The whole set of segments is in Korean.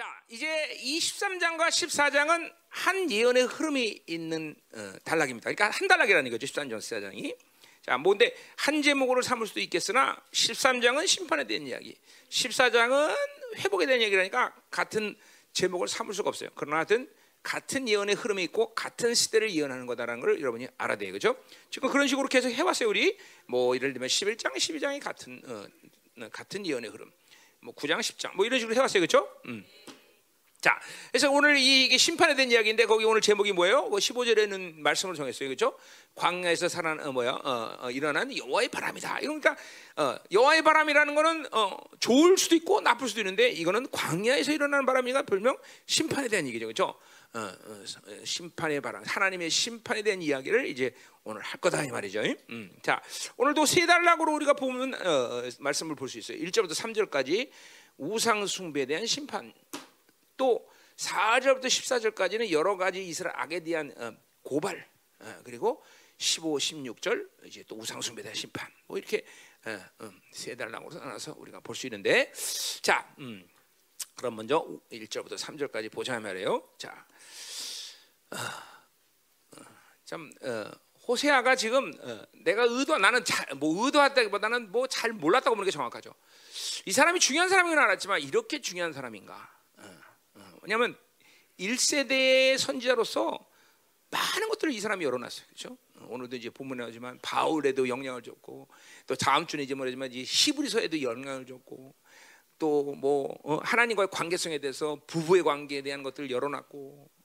자, 이제 23장과 14장은 한 예언의 흐름이 있는 어, 단락입니다. 그러니까 한 단락이라는 거죠. 13장, 14장이. 자, 뭔데 한 제목으로 삼을 수도 있겠으나 13장은 심판에 대한 이야기, 14장은 회복에 대한 얘기라니까 같은 제목을 삼을 수가 없어요. 그러나 하여튼 같은 예언의 흐름이 있고 같은 시대를 예언하는 거다라는 걸 여러분이 알아야 돼요. 그죠? 지금 그런 식으로 계속 해왔어요. 우리 뭐 예를 들면 11장, 12장이 같은 어, 같은 예언의 흐름. 뭐 9장, 10장 뭐 이런 식으로 해왔어요, 그렇죠? 음. 자, 그래서 오늘 이, 게 심판에 대한 이야기인데 거기 오늘 제목이 뭐예요? 뭐 15절에는 말씀을 정했어요, 그렇죠? 광야에서 살아 어, 뭐야? 어, 어, 일어난 여호와의 바람이다. 이러니까 어, 여호와의 바람이라는 거는 어, 좋을 수도 있고 나쁠 수도 있는데 이거는 광야에서 일어나는 바람이가 별명 심판에 대한 얘기죠, 그렇죠? 어, 어, 심판의 바람, 하나님의 심판에 대한 이야기를 이제 오늘 할 거다 이 말이죠. 음, 자, 오늘도 세 단락으로 우리가 보면 어, 말씀을 볼 수 있어요. 1절부터 3절까지 우상 숭배에 대한 심판. 또 4절부터 14절까지는 여러 가지 이스라엘 악에 대한 어, 고발 어, 그리고 15, 16절 이제 또 우상 숭배에 대한 심판. 뭐 이렇게 어, 음, 세 단락으로 나눠서 우리가 볼 수 있는데 자, 음, 그럼 먼저 1절부터 3절까지 보자 말이에요. 자, 참 호세아가 지금 어, 내가 의도 나는 잘, 뭐 의도했다기보다는 뭐 잘 몰랐다고 보는 게 정확하죠. 이 사람이 중요한 사람인 건 알았지만 이렇게 중요한 사람인가? 어, 어, 왜냐하면 1세대의 선지자로서 많은 것들을 이 사람이 열어놨어요. 그렇죠? 오늘도 이제 본문에 나오지만 바울에도 영향을 줬고 또 다음 주는 이제 뭐라지만 이제 히브리서에도 영향을 줬고 또뭐 어, 하나님과의 관계성에 대해서 부부의 관계에 대한 것들을 열어놨고 어,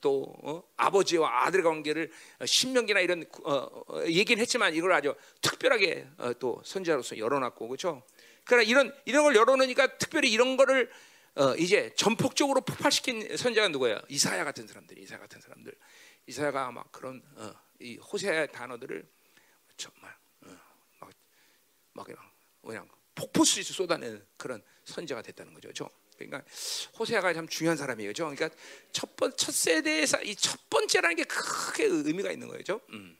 또 어? 아버지와 아들의 관계를 신명기나 이런 어, 어, 얘기는 했지만 이걸 아주 특별하게 어, 또 선지자로서 열어놨고 그렇죠. 그러나 이런 이런 걸 열어놓으니까 특별히 이런 거를 어, 이제 전폭적으로 폭발시킨 선지자가 누구예요? 이사야 같은 사람들, 이사 같은 사람들. 이사야가 막 그런 이 호세의 단어들을 정말 막, 막 그냥 폭포수지 쏟아내는 그런 선지자가 됐다는 거죠, 그렇죠? 그러니까 호세아가 참 중요한 사람이에요. 그죠? 그러니까 첫 번, 첫 세대에서 이 첫 번째라는 게 크게 의미가 있는 거죠. 음.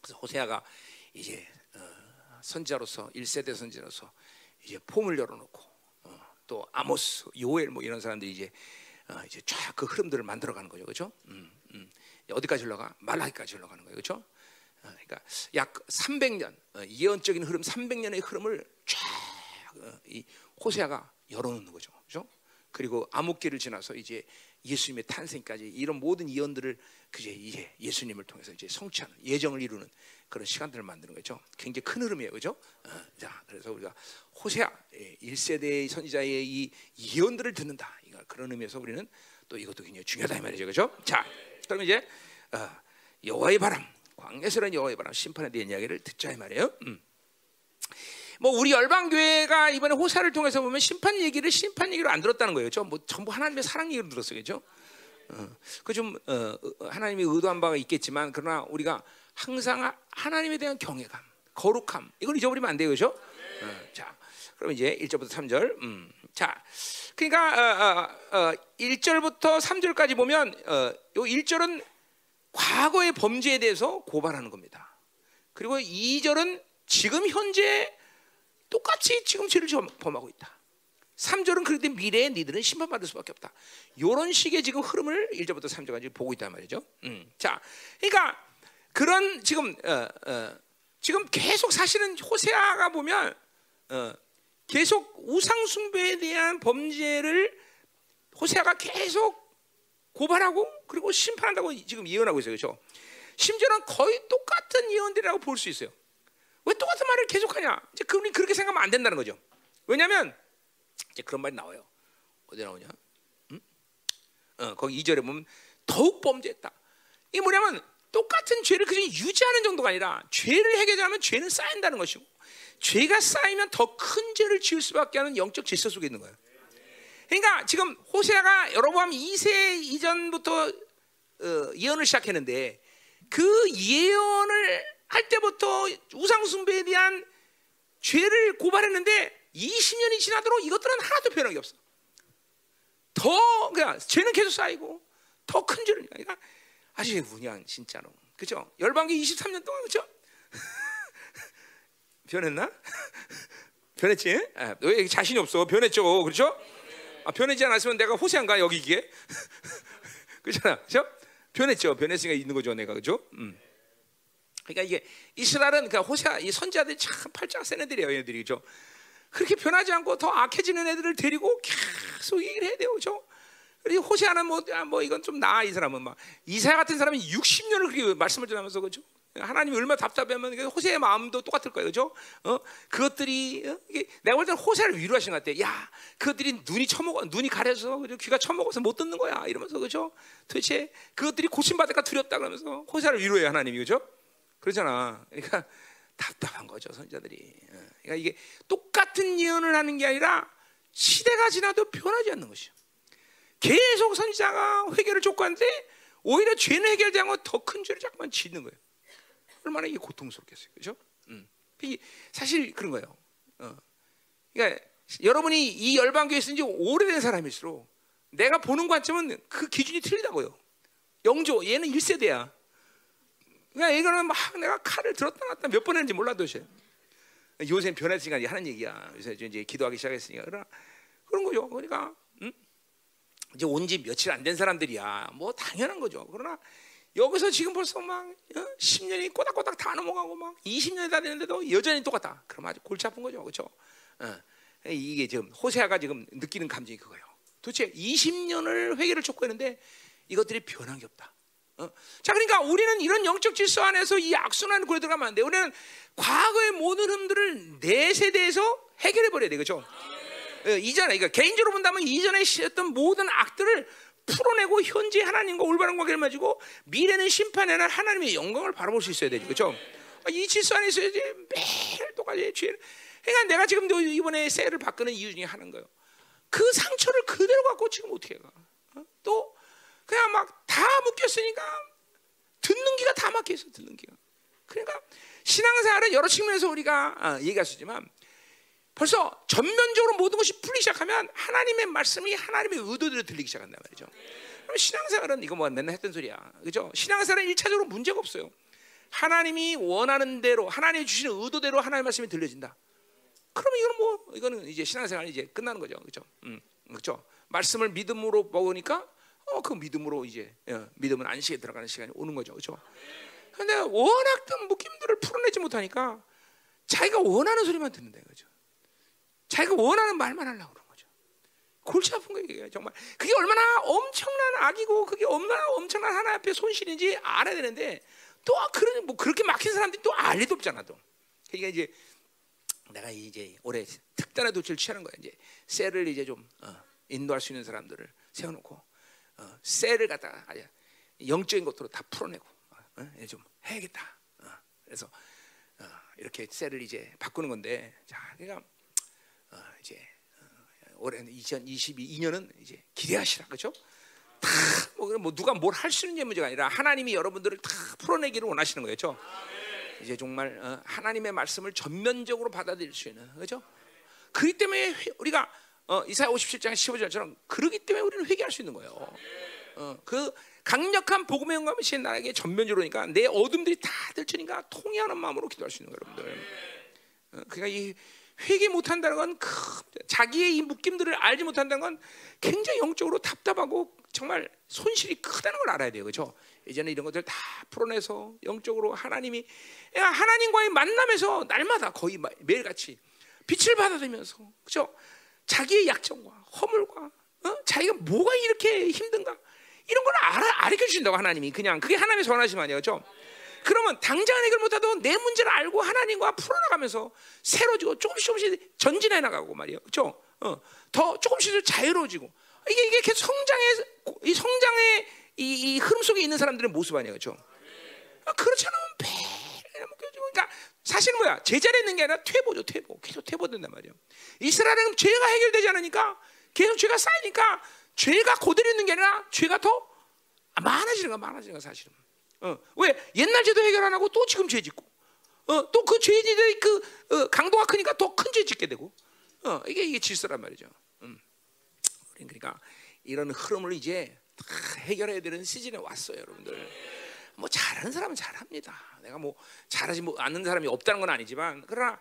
그래서 호세아가 이제 어, 선지자로서 1세대 선지자로서 이제 폼을 열어놓고 어, 또 아모스, 요엘 뭐 이런 사람들이 이제 어, 이제 쫙 그 흐름들을 만들어가는 거죠, 그렇죠? 음, 음. 어디까지 흘러가? 말라기까지 흘러가는 거예요, 그렇죠? 그러니까 약 300년 어, 예언적인 흐름, 300년의 흐름을 쫙이 어, 호세아가 열어놓는 거죠. 그리고 암흑기를 지나서 이제 예수님의 탄생까지 이런 모든 예언들을 그제 이제 예수님을 통해서 이제 성취하는 예정을 이루는 그런 시간들을 만드는 거죠. 굉장히 큰 흐름이에요, 그죠? 어, 자, 그래서 우리가 호세아 1세대의 예, 선지자의 이 예언들을 듣는다. 이거 그런 의미에서 우리는 또 이것도 굉장히 중요하다 이 말이죠, 그죠? 자, 그럼 이제 어, 여호와의 바람, 광야스러운 여호와의 바람 심판에 대한 이야기를 듣자 이 말이에요. 음. 뭐 우리 열방 교회가 이번에 호사를 통해서 보면 심판 얘기를 심판 얘기로 안 들었다는 거예요. 뭐 전부 하나님의 사랑 얘기로 들었어요, 그죠? 어, 그좀 어, 하나님이 의도한 바가 있겠지만 그러나 우리가 항상 하나님에 대한 경외감, 거룩함 이걸 잊어버리면 안 돼요, 그죠? 어, 자, 그럼 이제 1절부터 3절. 음, 자, 그러니까 어, 어, 1절부터 어, 3절까지 보면 어, 요 1절은 과거의 범죄에 대해서 고발하는 겁니다. 그리고 2절은 지금 현재 똑같이 지금 죄를 범하고 있다. 3절은 그런데 미래에 니들은 심판받을 수밖에 없다. 이런 식의 지금 흐름을 1절부터 3절까지 보고 있단 말이죠. 음. 자, 그러니까 그런 지금 어, 어, 지금 계속 사실은 호세아가 보면 어, 계속 우상 숭배에 대한 범죄를 호세아가 계속 고발하고 그리고 심판한다고 지금 예언하고 있어요. 그렇죠? 심지어는 거의 똑같은 예언들이라고 볼 수 있어요. 왜 똑같은 말을 계속하냐? 이제 그분이 그렇게 생각하면 안 된다는 거죠. 왜냐하면 이제 그런 말이 나와요. 어디 나오냐? 응? 어, 거기 2절에 보면 더욱 범죄했다. 이게 뭐냐면 똑같은 죄를 그냥 유지하는 정도가 아니라 죄를 해결하면 죄는 쌓인다는 것이고 죄가 쌓이면 더 큰 죄를 지을 수밖에 하는 영적 질서 속에 있는 거예요. 그러니까 지금 호세아가 여러분 2세 이전부터 어, 예언을 시작했는데 그 예언을 할 때부터 우상숭배에 대한 죄를 고발했는데 20년이 지나도록 이것들은 하나도 변한 게 없어. 더 그냥 죄는 계속 쌓이고 더 큰 죄를 그러니까 아주 그냥 진짜로 그죠? 열방기 23년 동안 그죠? 변했나? 변했지? 아, 왜 자신이 없어? 변했죠, 그렇죠? 아, 변하지 않았으면 내가 호세한가 여기 이게 그렇잖아, 그죠? 변했죠. 변했으니까 있는 거죠, 내가 그죠? 음. 그러니까 이게 이스라엘은 그러니까 호세 이 선지자들이 참 팔자가 센 애들이에요, 얘들이 그죠? 그렇게 변하지 않고 더 악해지는 애들을 데리고 계속 얘기를 해야 돼요, 그죠? 그리고 호세아는 뭐, 아, 뭐 이건 좀 나아 이 사람은 막 이사야 같은 사람이 60년을 그렇게 말씀을 전하면서 그죠? 하나님이 얼마나 답답하면 호세의 마음도 똑같을 거예요, 그죠? 어? 그것들이 어? 내가 볼 때는 호세를 위로하신 것 같아. 야, 그것들이 눈이 처먹어, 눈이 가려서 그죠? 귀가 처먹어서 못 듣는 거야, 이러면서 그죠? 도대체 그것들이 고침받을까 두렵다 그러면서 호세를 위로해요, 하나님이 그죠? 그러잖아. 그러니까 답답한 거죠, 선자들이. 어. 그러니까 이게 똑같은 예언을 하는 게 아니라 시대가 지나도 변하지 않는 것이죠. 계속 선지자가 회개를 촉구하는데 오히려 죄는 해결되는 건더큰 죄를 자꾸만 짓는 거예요. 얼마나 이게 고통스럽겠어요, 그렇죠? 음. 사실 그런 거예요. 어. 그러니까 여러분이 이 열방교에 있은 지 오래된 사람일수록 내가 보는 관점은 그 기준이 틀리다고요. 영조 얘는 1세대야. 그러니까 이거는 막 내가 칼을 들었다 놨다 몇 번 했는지 몰라도 요새 변했으니까 하는 얘기야. 요새 이제 기도하기 시작했으니까 그러나 그런 거죠. 그러니까 이제 온 지 며칠 안 된 사람들이야. 뭐 당연한 거죠. 그러나 여기서 지금 벌써 막 어? 10년이 꼬닥꼬닥 다 넘어가고 막 20년이 다 되는데도 여전히 똑같다. 그럼 아주 골치 아픈 거죠. 그렇죠? 어. 이게 지금 호세아가 지금 느끼는 감정이 그거예요. 도대체 20년을 회개를 촉구했는데 이것들이 변한 게 없다. 어? 자, 그러니까 우리는 이런 영적 질서 안에서 이 악순환 굴에 들어가면 안 돼. 우리는 과거의 모든 흠들을 내 세대에서 해결해 버려야 돼, 그렇죠? 예, 이전에 그러니까 개인적으로 본다면 이전에 시었던 모든 악들을 풀어내고 현재 하나님과 올바른 관계를 맺고 미래는 심판에는 하나님의 영광을 바라볼 수 있어야 되죠, 그렇죠? 이 질서 안에 있어야지 매일 똑같이 죄를. 그러니까 내가 지금 이번에 세를 바꾸는 이유 중에 하는 거예요. 그 상처를 그대로 갖고 지금 어떻게 가? 어? 또 그냥 막 다 묶였으니까 듣는 기가 다 막혀 있어, 듣는 기가. 그러니까 신앙생활은 여러 측면에서 우리가 어, 얘기할 수 있지만 벌써 전면적으로 모든 것이 풀리기 시작하면 하나님의 말씀이 하나님의 의도대로 들리기 시작한단 말이죠. 그럼 신앙생활은 이거 뭐 맨날 했던 소리야. 그죠? 신앙생활은 1차적으로 문제가 없어요. 하나님이 원하는 대로 하나님이 주시는 의도대로 하나님의 말씀이 들려진다. 그러면 이거는 뭐 이거는 이제 신앙생활이 이제 끝나는 거죠. 그죠? 음, 그죠? 말씀을 믿음으로 먹으니까 어, 그 믿음으로 이제 어, 믿음은 안식에 들어가는 시간이 오는 거죠. 그죠? 근데 워낙 든 묶임들을 풀어내지 못하니까 자기가 원하는 소리만 듣는다 그죠? 자기가 원하는 말만 하려고 그런 거죠. 골치 아픈 거예요, 정말. 그게 얼마나 엄청난 악이고 그게 얼마나 엄청난 하나 앞에 손실인지 알아야 되는데 또 그런 뭐 그렇게 막힌 사람들이 또 알 리도 없잖아, 또. 그러니까 이제 내가 이제 올해 특단의 조치를 취하는 거야. 이제 셀을 이제 좀 어, 인도할 수 있는 사람들을 세워놓고 어, 셀을 갖다가 아주 영적인 것으로 다 풀어내고 어, 좀 해야겠다. 어, 그래서 어, 이렇게 셀을 이제 바꾸는 건데, 자, 그러니까 어, 이제 어, 올해 2022년은 이제 기대하시라 그죠? 다뭐 뭐 누가 뭘 할 수 있는 문제가 아니라 하나님이 여러분들을 다 풀어내기를 원하시는 거예요, 그렇죠? 이제 정말 어, 하나님의 말씀을 전면적으로 받아들일 수 있는 그죠? 그렇기 때문에 우리가 어, 이사야 57장 15절처럼 그러기 때문에 우리는 회개할 수 있는 거예요. 어, 그 강력한 복음의 영감이 신 나에게 전면적으로니까 내 어둠들이 다 들추니까 통해하는 마음으로 기도할 수 있는 거예요, 여러분들. 어, 그러니까 이 회개 못한다는 건 큰, 자기의 이 묶임들을 알지 못한다는 건 굉장히 영적으로 답답하고 정말 손실이 크다는 걸 알아야 돼요, 그렇죠? 이제는 이런 것들 다 풀어내서 영적으로 하나님이 하나님과의 만남에서 날마다 거의 매일 같이 빛을 받아들면서 그렇죠? 자기의 약점과 허물과 어? 자기가 뭐가 이렇게 힘든가 이런 걸 알아 알려 주신다고 하나님이 그냥 그게 하나님의 선하심 아니에요, 그렇죠? 그러면 당장 해결 못하도 내 문제를 알고 하나님과 풀어나가면서 새로지고 조금씩 조금씩 전진해 나가고 말이에요, 그렇죠? 어, 더 조금씩 자유로워지고 이게 이게 계속 성장의 이 성장의 이, 이 흐름 속에 있는 사람들의 모습 아니에요? 아, 그렇지 않으면 매일 묶여지고 그러니까 사실은 뭐야 제자리에 있는 게 아니라 퇴보죠, 퇴보. 계속 퇴보된단 말이에요. 이스라엘은 죄가 해결되지 않으니까 계속 죄가 쌓이니까 죄가 고대로 있는 게 아니라 죄가 더 많아지는 거 많아지는 거 사실은. 어, 왜 옛날 죄도 해결 안 하고 또 지금 죄 짓고, 어, 또 그 죄들의 그 어, 강도가 크니까 더 큰 죄 짓게 되고, 어, 이게 이게 질서란 말이죠. 음. 그러니까 이런 흐름을 이제 해결해야 되는 시즌에 왔어요, 여러분들. 뭐 잘하는 사람은 잘합니다. 내가 뭐 잘하지 뭐 않는 사람이 없다는 건 아니지만 그러나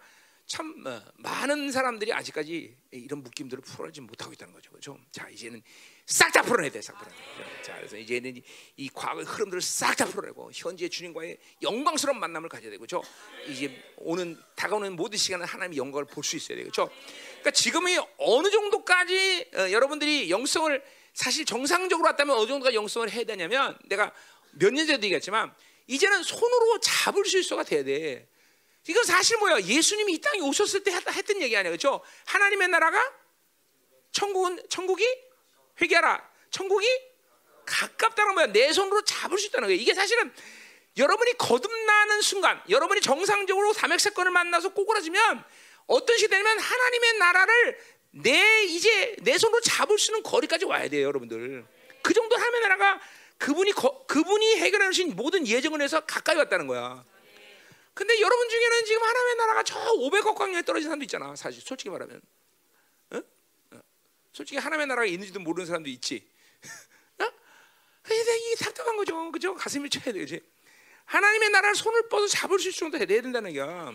참 어, 많은 사람들이 아직까지 이런 묶임들을 풀어내지 못하고 있다는 거죠. 그렇죠? 자 이제는 싹 다 풀어내야 돼, 싹 풀어내. 자 그래서 이제는 이, 이 과거의 흐름들을 싹 다 풀어내고 현재 주님과의 영광스러운 만남을 가져야 되고, 그렇죠? 이제 오는 다가오는 모든 시간은 하나님의 영광을 볼 수 있어야 되고, 그렇죠? 그러니까 지금이 어느 정도까지 어, 여러분들이 영성을 사실 정상적으로 왔다면 어느 정도가 영성을 해야 되냐면 내가 몇 년 전에도 얘기했지만 이제는 손으로 잡을 수 있어가 돼야 돼. 이건 사실 뭐야? 예수님이 이 땅에 오셨을 때 했던 얘기 아니야, 그렇죠? 하나님의 나라가 천국은 천국이 회개하라. 천국이 가깝다는 거야. 내 손으로 잡을 수 있다는 거야. 이게 사실은 여러분이 거듭나는 순간, 여러분이 정상적으로 담액 사건을 만나서 꼬꾸라지면 어떤 시기 되냐면 하나님의 나라를 내 이제 내 손으로 잡을 수 있는 거리까지 와야 돼요, 여러분들. 그 정도 하나님의 나라가 그분이 거, 그분이 해결해 주신 모든 예정을 해서 가까이 왔다는 거야. 근데 여러분 중에는 지금 하나님의 나라가 저 500억 광년에 떨어진 사람도 있잖아. 사실 솔직히 말하면. 어? 어. 솔직히 하나님의 나라가 있는지도 모르는 사람도 있지. 어? 이게 답답한 거죠. 그죠? 가슴을 쳐야 되지. 하나님의 나라를 손을 뻗어 잡을 수 있을 정도 해야 된다는 거야.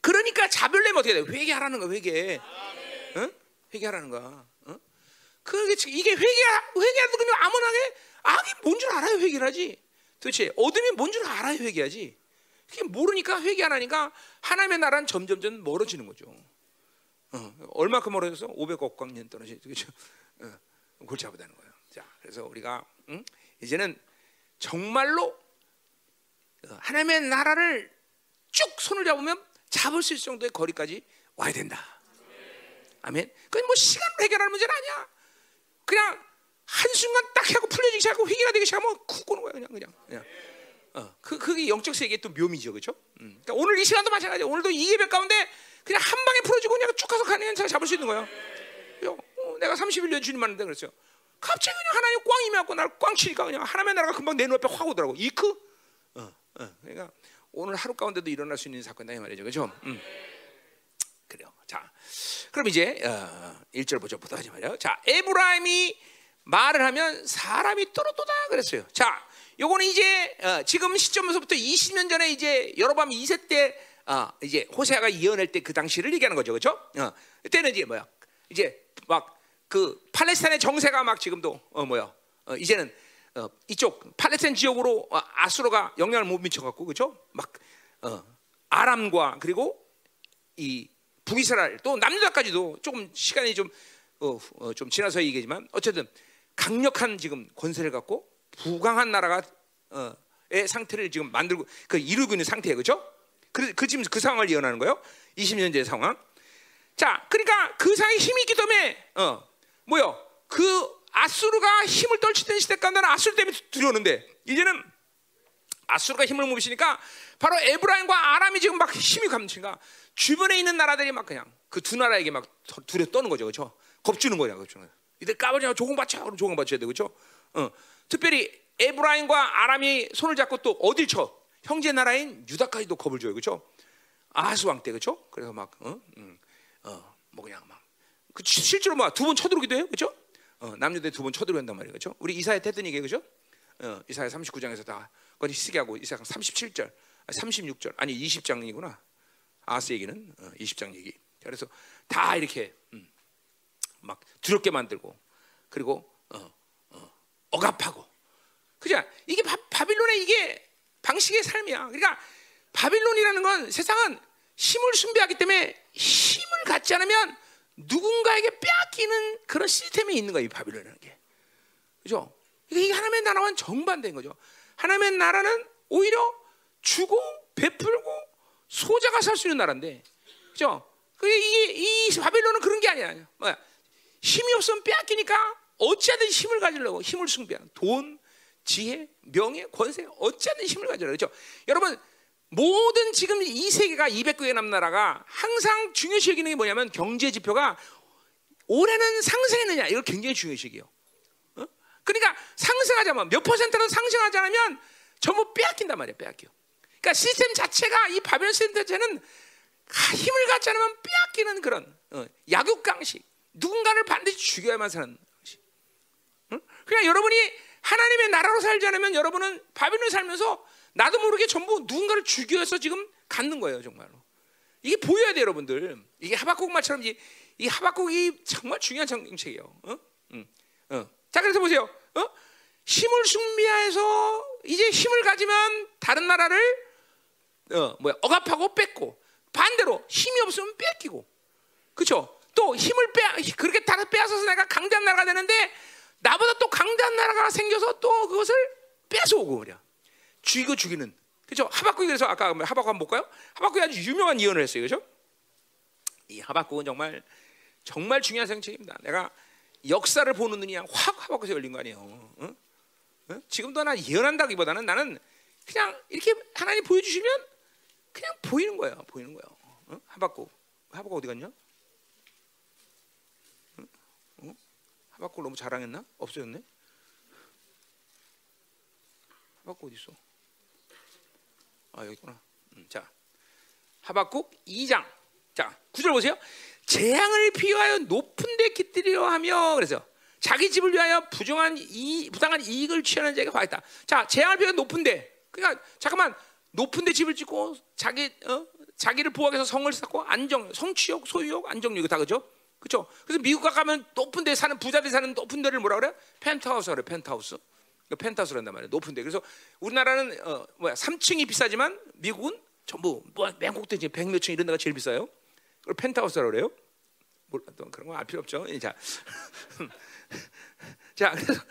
그러니까 잡으려면 어떻게 돼? 회개하라는 거야, 회개. 응? 회개하라는 거야. 응? 그게 이게 회개 회개하도 그냥 아무나게 악이 뭔 줄 알아요, 회개를 하지. 도대체 어둠이 뭔 줄 알아요, 회개하지. 그게 모르니까 회개 안 하니까 하나님의 나라는 점점점 멀어지는 거죠. 어, 얼마큼 멀어져서 500억 광년 떨어지죠. 그렇죠? 어, 골치 아프다는 거예요. 자, 그래서 우리가 응? 이제는 정말로 어, 하나님의 나라를 쭉 손을 잡으면 잡을 수 있을 정도의 거리까지 와야 된다. 아멘. 그건 뭐 시간으로 해결하는 문제는 아니야. 그냥 한 순간 딱 하고 풀려지기 시작하고 회개가 되기 시작하면 쿡 고는 거야 그냥 그냥. 그냥. 어, 그 그게 영적 세계의 또 묘미죠, 그렇죠? 음. 그러니까 오늘 이 시간도 마찬가지야. 오늘도 이 예배 가운데 그냥 한 방에 풀어지고 그냥 쭉 가서 가는 자 잡을 수 있는 거야. 어, 내가 31년 주님 만났는데 그랬어요. 갑자기 그냥 하나님 꽝 임해갖고 나를 꽝 치니까 그냥 하나님의 나라가 금방 내 눈앞에 확 오더라고. 이크. 어, 어. 그러니까 오늘 하루 가운데도 일어날 수 있는 사건이다 이 말이죠, 그렇죠? 음. 자, 그럼 이제 어, 1절 보죠. 보다 하지 말이요. 자, 에브라임이 말을 하면 사람이 떨어도다 그랬어요. 자, 요거는 이제 어, 지금 시점에서부터 20년 전에 이제 여로밤 2세 때 어, 이제 호세아가 예언할 때그 당시를 얘기하는 거죠, 그렇죠? 어, 그때는 이제 뭐야? 이제 막 그 팔레스타인의 정세가 막 지금도 어 뭐야? 어, 이제는 어, 이쪽 팔레스타인 지역으로 어, 아수르가 영향을 못 미쳐 갖고 그렇죠? 막 어, 아람과 그리고 이 북이스라엘 또 남유다까지도 조금 시간이 좀 어, 어, 좀 지나서 얘기지만 어쨌든 강력한 지금 권세를 갖고 부강한 나라가 어, 의 상태를 지금 만들고 그 이루고 있는 상태예요, 그렇죠? 그, 그 지금 그 상황을 예언하는 거예요. 20년째 상황. 자, 그러니까 그 상황에 힘이 있기 때문에 어, 뭐요? 그 아수르가 힘을 떨치던 시대까지 나는 아수르 때문에 두려웠는데 이제는 아수르가 힘을 못 미치니까 바로 에브라임과 아람이 지금 막 힘이 감치니까 주변에 있는 나라들이 막 그냥 그 두 나라에게 막 두려 떠는 거죠, 그렇죠? 겁주는 거야, 그렇죠? 이들 까버리면 조공 받쳐, 그럼 조공 받쳐야 돼, 그렇죠? 어, 특별히 에브라임과 아람이 손을 잡고 또 어딜 쳐? 형제 나라인 유다까지도 겁을 줘요, 그렇죠? 아하스 왕 때, 그렇죠? 그래서 막, 어, 음, 어, 뭐 그냥 막, 그 실제로 막 두 번 쳐들어오기도 해요, 그렇죠? 어, 남유대 두 번 쳐들어온단 말이에요, 그렇죠? 우리 이사야 했던 얘기, 그렇죠? 어, 이사야 39장에서 다 그건 히스기하고 이사야 37절, 36절, 아니 20장이구나. 아스 얘기는 어, 20장 얘기. 그래서 다 이렇게 음, 막 두렵게 만들고 그리고 어, 어, 억압하고 그죠? 이게 바, 바빌론의 이게 방식의 삶이야. 그러니까 바빌론이라는 건 세상은 힘을 숭배하기 때문에 힘을 갖지 않으면 누군가에게 빼앗기는 그런 시스템이 있는 거예요. 이 바빌론이라는 게. 그죠? 이게 하나님의 나라와는 정반대인 거죠. 하나님의 나라는 오히려 주고 베풀고 소자가 살 수 있는 나라인데, 그죠? 그게 이게 이 바빌론은 그런 게 아니야. 뭐야? 힘이 없으면 빼앗기니까 어찌하든 힘을 가지려고 힘을 숭배하는 돈, 지혜, 명예, 권세 어찌하든 힘을 가지려고 그렇죠? 여러분 모든 지금 이 세계가 200개의 남나라가 항상 중요시 여기는 게 뭐냐면 경제 지표가 올해는 상승했느냐 이거 굉장히 중요시 여기요. 어? 그러니까 상승하자면 몇 퍼센트로 상승하지 않으면 전부 빼앗긴단 말이야, 빼앗겨. 그러니까 시스템 자체가 이 바벨 시스템 자체는 힘을 갖지 않으면 빼앗기는 그런 어, 약육강식. 누군가를 반드시 죽여야만 사는 방식. 응? 그냥 여러분이 하나님의 나라로 살지 않으면 여러분은 바빌론 살면서 나도 모르게 전부 누군가를 죽여서 지금 갖는 거예요, 정말로. 이게 보여야 돼요, 여러분들. 이게 하박국 말처럼 이, 이 하박국이 정말 중요한 정책이에요. 어? 응. 어. 자, 그래서 보세요. 어? 힘을 숭배해서 이제 힘을 가지면 다른 나라를 어, 뭐야 억압하고 뺏고 반대로 힘이 없으면 뺏기고 그렇죠? 또 힘을 빼 그렇게 다 빼앗아서 내가 강대한 나라가 되는데 나보다 또 강대한 나라가 생겨서 또 그것을 뺏어오고 그래 죽이고 죽이는 그렇죠? 하박국이 그래서 아까 하박국 한번 볼까요? 하박국이 아주 유명한 예언을 했어요, 그렇죠? 이 하박국은 정말 정말 중요한 정책입니다. 내가 역사를 보는 눈이 확 하박국에서 열린 거 아니에요. 응? 응? 지금도 나 예언한다기보다는 나는 그냥 이렇게 하나님 보여주시면 그냥 보이는 거예요. 보이는 거예요. 응? 하박국, 하박국 어디 갔냐? 응? 하박국 너무 자랑했나? 없어졌네. 하박국 어디 있어? 아 여기 있구나. 음, 자, 하박국 2장. 자, 구절 보세요. 재앙을 피하여 높은 데 깃들이려 하며 그래서 자기 집을 위하여 부정한 이 부당한 이익을 취하는 자에게 화했다. 자, 재앙을 피하여 높은 데. 그러니까 잠깐만 높은데 집을 짓고 자기 어? 자기를 보호하기 위해서 성을 쌓고 안정, 성취욕, 소유욕, 안정욕 이거 다 그죠? 그렇죠? 그래서 미국 가면 높은 데 사는 부자들 사는 높은 데를 뭐라 그래? 펜트하우스 그래, 펜트하우스. 펜트하우스란단 말이야. 높은 데. 그래서 우리나라는 어, 뭐야? 3층이 비싸지만 미국은 전부 뭐 맨 꼭대기 100몇 층 이런 데가 제일 비싸요. 그걸 펜트하우스라고 그래요. 몰라 또 그런 거 알 필요 없죠. 자, 자 그래서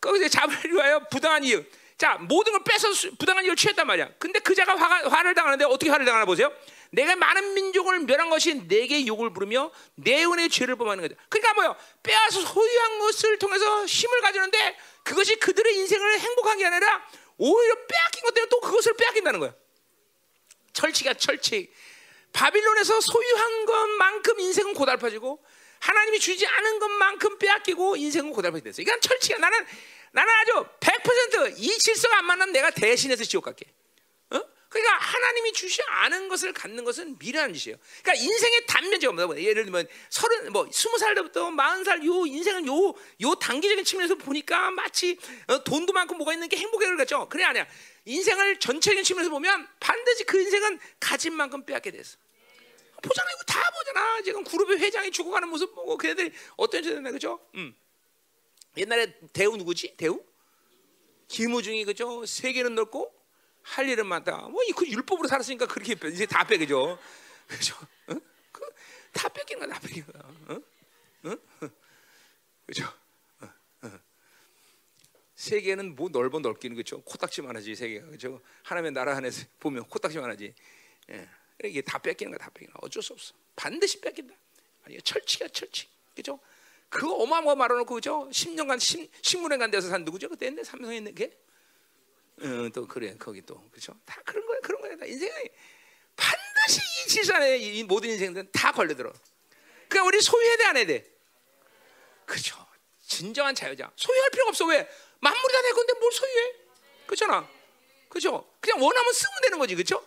거기서 잡으려 하여 부당한 이유. 자 모든 걸 뺏어 부당한 이유를 취했단 말이야. 근데 그 자가 화가, 화 를 당하는데 어떻게 화를 당하나 보세요. 네가 많은 민족을 멸한 것이 네게 욕을 부르며 내 은혜의 죄를 범하는 거죠. 그러니까 뭐요? 빼앗아 소유한 것을 통해서 힘을 가지는데 그것이 그들의 인생을 행복한 게 아니라 오히려 빼앗긴 것 때문에 또 그것을 빼앗긴다는 거예요. 철칙이야 철칙. 바빌론에서 소유한 것만큼 인생은 고달파지고 하나님이 주지 않은 것만큼 빼앗기고 인생은 고달파게 됐어. 이건 철칙이야. 나는 나는 아주 100%이 질서가 안 맞는 내가 대신해서 지옥 갈게. 어? 그러니까 하나님이 주지 않은 것을 갖는 것은 미련한 짓이에요. 그러니까 인생의 단면제가 뭐냐? 예를 들면 서른 뭐 스무 살 때부터 마흔 살요 인생은 요 요 단기적인 측면에서 보니까 마치 어, 돈도 많고 뭐가 있는 게 행복해 그렇죠? 그래 아니야. 인생을 전체적인 측면에서 보면 반드시 그 인생은 가진 만큼 빼앗게. 보잖아 이거 다 보잖아. 지금 그룹의 회장이 죽어가는 모습 보고 걔네들이 어떤 짓을 했나 그죠? 음. 옛날에 대우 누구지? 대우? 김우중이 그죠? 세계는 넓고 할 일은 많다. 뭐이그 율법으로 살았으니까 그렇게 이제 다 빼그죠. 그죠? 어? 그다 뺏기는 거다 뺏기는 거야. 어? 어? 그죠? 세계는 뭐 넓어 넓기는 그죠? 코딱지만 하지 세계가 그죠? 하나님의 나라 안에서 보면 코딱지만 하지. 예. 이게 다 뺏기는 거다 뺏기는 거. 어쩔 수 없어. 반드시 뺏긴다. 아니 철칙이야 철칙. 그죠? 그거 어마어마 말아놓고 그죠? 10년간 신, 신문회관 돼서 산 누구죠? 그때 했는데 삼성에 있는 게? 어, 또 그래 거기 또 그렇죠? 다 그런 거야 그런 거야. 인생이 반드시 이 질산에 이 모든 인생들은 다 걸려들어. 그러니까 우리 소유해야 돼 안 해야 돼? 그렇죠. 진정한 자유자. 소유할 필요가 없어 왜? 만물이 다 내 건데 뭘 소유해? 그렇잖아. 그렇죠? 그냥 원하면 쓰면 되는 거지 그렇죠?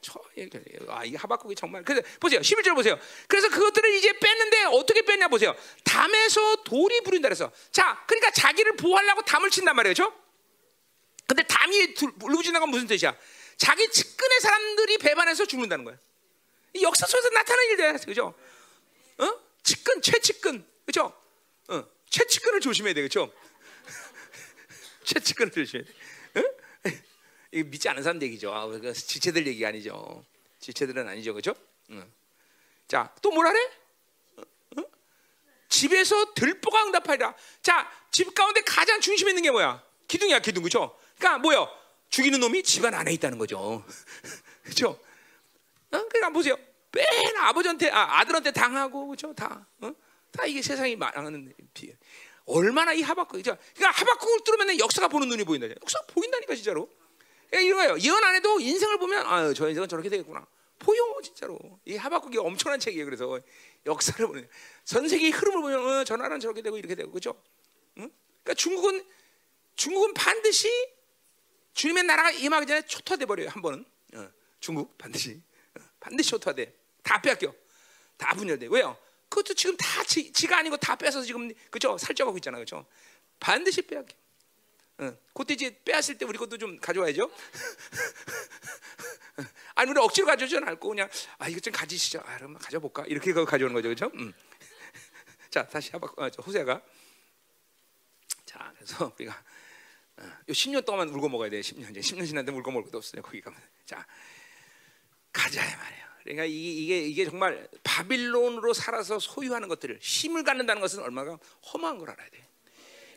어. 아, 이 하박국이 정말. 그래서 보세요. 11절 보세요. 그래서 그것들을 이제 뺐는데 어떻게 뺐냐 보세요. 담에서 돌이 부린다 그래서. 자, 그러니까 자기를 보호하려고 담을 친단 말이죠. 근데 담이 울부짖는 건 무슨 뜻이야? 자기 측근의 사람들이 배반해서 죽는다는 거야. 이 역사 속에서 나타나는 일이야. 그죠? 어? 측근, 최측근. 그죠? 어. 최측근을 조심해야 돼. 그죠? 최측근을 조심해야 돼. 어? 믿지 않는 사람 얘기죠. 아, 그 지체들 얘기 아니죠. 지체들은 아니죠, 그렇죠? 응. 자, 또 뭐라 그래? 어? 집에서 들보가 응답하리라. 자, 집 가운데 가장 중심에 있는 게 뭐야? 기둥이야, 기둥, 그렇죠? 그러니까 뭐요? 죽이는 놈이 집안 안에 있다는 거죠, 그렇죠? 어? 그러니까 보세요. 맨 아버지한테, 아, 아들한테 당하고, 그렇죠? 다, 어? 다 이게 세상이 망하는 비. 얼마나 이 하박국, 그러니까 하박국을 뚫으면 역사가 보는 눈이 보인다. 역사가 보인다니까 진짜로. 그러니까 이런 거예요. 예언 안 해도 인생을 보면 아유 저 인생은 저렇게 되겠구나. 보여 진짜로. 이 하박국이 엄청난 책이에요. 그래서 역사를 보는 전 세계의 흐름을 보면 어, 저 나라는 저렇게 되고 이렇게 되고 그죠? 응? 그러니까 중국은 중국은 반드시 주님의 나라가 임하기 전에 초토화돼 버려요. 한 번은 어, 중국 반드시 어, 반드시 초토화돼. 다 뺏겨. 다 분열돼. 왜요? 그것도 지금 다 지, 가 아니고 다 뺏어서 지금 그죠? 살쪄가고 있잖아. 그죠? 반드시 빼앗겨. 응. 그때 이제 빼앗을 때 우리 것도 좀 가져와야죠. 아니 우리 억지로 가져오지 않고 그냥 아 이거 좀 가지시죠. 아 그럼 가져볼까 이렇게 가져오는 거죠, 그렇죠? 음. 자 다시 하바 어, 호세가 자 그래서 우리가 어, 요 10년 동안 울고 먹어야 돼. 10년 이제 10년 지났는데 울고 먹을 것도 없어요. 거기 가면 자 가자 말이에요. 그러니까 이 게, 이게 이게 정말 바빌론으로 살아서 소유하는 것들을 힘을 갖는다는 것은 얼마나 허무한 걸 알아야 돼.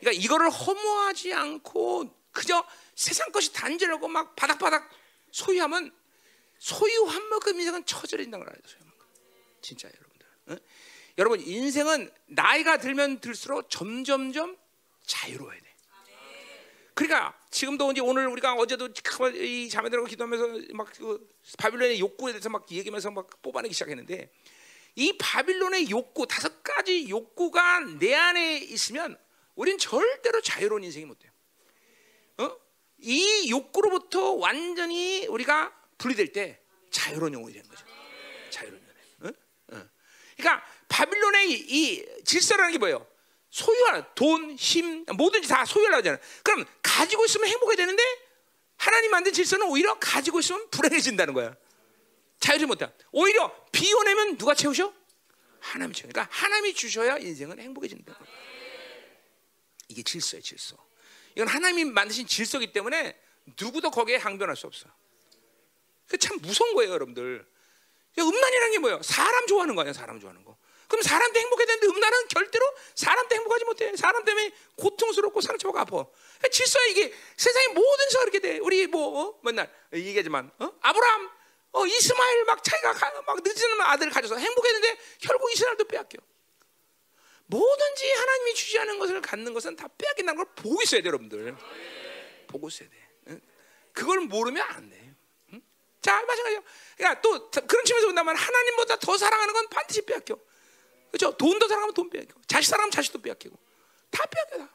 그러니까 이거를 허무하지 않고 그저 세상 것이 단절하고 막 바닥바닥 소유하면 소유한 만큼 인생은 처절해진다는 걸 알아야 돼요. 진짜 여러분들. 어? 여러분 인생은 나이가 들면 들수록 점점점 자유로워야 돼. 그러니까 지금도 이제 오늘 우리가 어제도 이 자매들하고 기도하면서 막 그 바빌론의 욕구에 대해서 막 얘기하면서 막 뽑아내기 시작했는데 이 바빌론의 욕구 다섯 가지 욕구가 내 안에 있으면 우린 절대로 자유로운 인생이 못 돼요. 어? 이 욕구로부터 완전히 우리가 분리될 때 자유로운 영혼이 되는 거죠. 자유로운 영혼. 어? 어. 그러니까 바빌론의 이, 이 질서라는 게 뭐예요? 소유하는 돈, 힘, 뭐든지 다 소유하려고 하잖아요. 그럼 가지고 있으면 행복해 되는데 하나님 만든 질서는 오히려 가지고 있으면 불행해진다는 거야. 자유지 못해. 오히려 비워내면 누가 채우셔? 하나님이 채우. 그러니까 하나님이 주셔야 인생은 행복해진다. 이게 질서예요, 질서. 이건 하나님이 만드신 질서이기 때문에 누구도 거기에 항변할 수 없어. 그참 무서운 거예요, 여러분들. 음란이라는 게 뭐예요? 사람 좋아하는 거 아니야, 사람 좋아하는 거. 그럼 사람 때 행복해야 되는데 음란은 절대로 사람 때 행복하지 못해. 사람 때문에 고통스럽고 상처가 아파. 질서야 이게 세상의 모든 서 그렇게 돼. 우리 뭐 어? 맨날 얘기하지만 어? 아브라함, 어, 이스마엘 막 차이가 막 늦은 아들을 가져서 행복했는데 결국 이스라엘도 빼앗겨. 뭐든지 하나님이 않은 것을 갖는 것은 다 빼앗긴다는 걸 보고 있어야 돼, 여러분들. 보고 있어야 돼. 응? 그걸 모르면 안 돼. 응? 자, 마찬가지야. 그러니까 또 그런 측면에서 본다면 하나님보다 더 사랑하는 건 반드시 빼앗겨. 그렇죠? 돈도 사랑하면 돈 빼앗겨. 자식 사랑하면 자식도 빼앗기고. 다 빼앗겨. 다.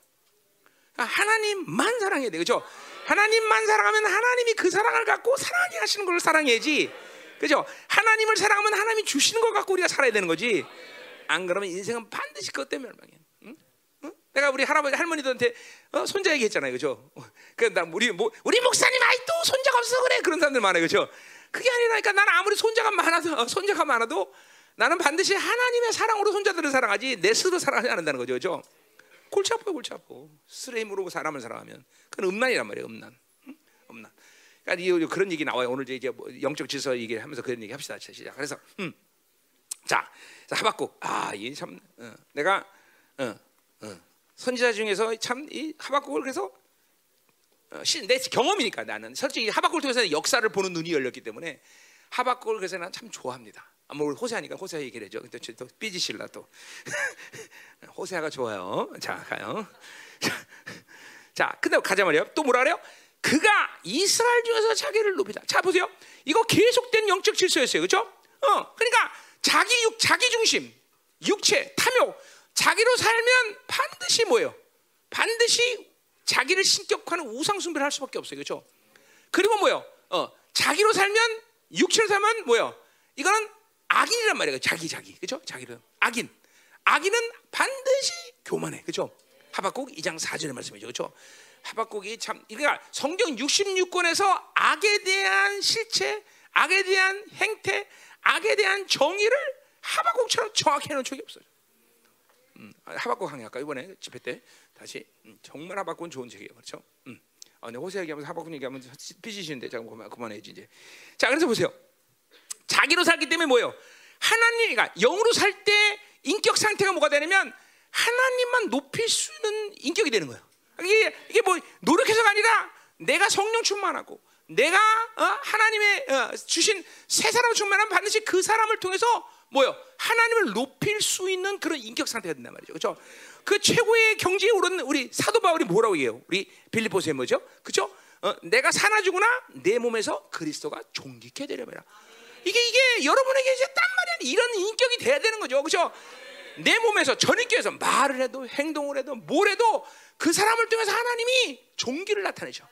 그러니까 하나님만 사랑해야 돼. 그렇죠? 하나님만 사랑하면 하나님이 그 사랑을 갖고 사랑하게 하시는 걸 사랑해야지. 그죠? 하나님을 사랑하면 하나님이 주시는 것 갖고 우리가 살아야 되는 거지. 안 그러면 인생은 반드시 그것 때문에 멸망해. 응? 응? 내가 우리 할아버지 할머니들한테 어, 손자 얘기했잖아요, 그죠? 그나 우리 뭐, 우리 목사님 아직도 손자가 없어 그래 그런 사람들 많아요, 그죠? 그게 아니라니까 나는 아무리 손자가 많아도 어, 손자가 많아도 나는 반드시 하나님의 사랑으로 손자들을 사랑하지 내 스스로 사랑하지 않는다는 거죠, 그죠? 골치 아파요, 골치 아파. 스레 힘으로 사람을 사랑하면 그건 음란이란 말이에요, 음란. 응? 음란. 그러니까 그런 얘기 나와요. 오늘 이제 뭐 영적 질서 얘기하면서 그런 얘기 합시다. 시작. 그래서 음. 자, 하박국. 아, 이참 어, 내가 어, 어, 선지자 중에서 참 이 하박국을 그래서 어, 내 경험이니까 나는 솔직히 하박국을 통해서 역사를 보는 눈이 열렸기 때문에 하박국을 그래서 나는 참 좋아합니다. 아, 뭐 호세하니까 호세 얘기를 해죠. 근데 또 삐지실라 또 호세가 좋아요. 자 가요. 자, 근데 가자 말이요. 또 뭐라 그래요? 그가 이스라엘 중에서 자기를 높이다. 자 보세요. 이거 계속된 영적 질서였어요, 그렇죠? 어, 그러니까 자기 육, 자기 중심, 육체, 탐욕, 자기로 살면 반드시 뭐예요? 반드시 자기를 신격화하는 우상 숭배를 할 수밖에 없어요, 그렇죠? 그리고 뭐요? 어, 자기로 살면 육체로 살면 뭐요? 이거는 악인이란 말이에요, 자기 자기, 그렇죠? 자기는 악인, 악인은 반드시 교만해, 그렇죠? 하박국 2장 4절의 말씀이죠, 그렇죠? 하박국이 참 그러니까 성경 66권에서 악에 대한 실체, 악에 대한 행태, 악에 대한 정의를 하박국처럼 정확히 해놓은 적이 없어요. 음, 하박국 강의 아까 이번에 집회 때 다시 음, 정말 하박국은 좋은 책이에요, 그렇죠? 음. 아, 근 호세 얘기하면서 하박국 얘기하면 삐지시는데 잠깐 그만 그만해야지 이제. 자, 그래서 보세요. 자기로 살기 때문에 뭐예요? 하나님이가 영으로 살 때 인격 상태가 뭐가 되냐면 하나님만 높일 수 있는 인격이 되는 거예요. 이게 이게 뭐 노력해서가 아니라 내가 성령 충만하고 내가 어? 하나님의 어, 주신 새 사람을 충만하면 반드시 그 사람을 통해서 뭐요? 하나님을 높일 수 있는 그런 인격 상태가 된단 말이죠. 그렇죠? 그 최고의 경지에 오른 우리 사도 바울이 뭐라고 얘기해요? 우리 빌리포스에 뭐죠? 그렇죠? 어, 내가 사나지구나 내 몸에서 그리스도가 존귀케 되려면 이게 이게 여러분에게 이제 딴 말이 아니라 이런 인격이 돼야 되는 거죠. 그렇죠? 내 몸에서 전인격에서 말을 해도 행동을 해도 뭘 해도 그 사람을 통해서 하나님이 종기를 나타내죠.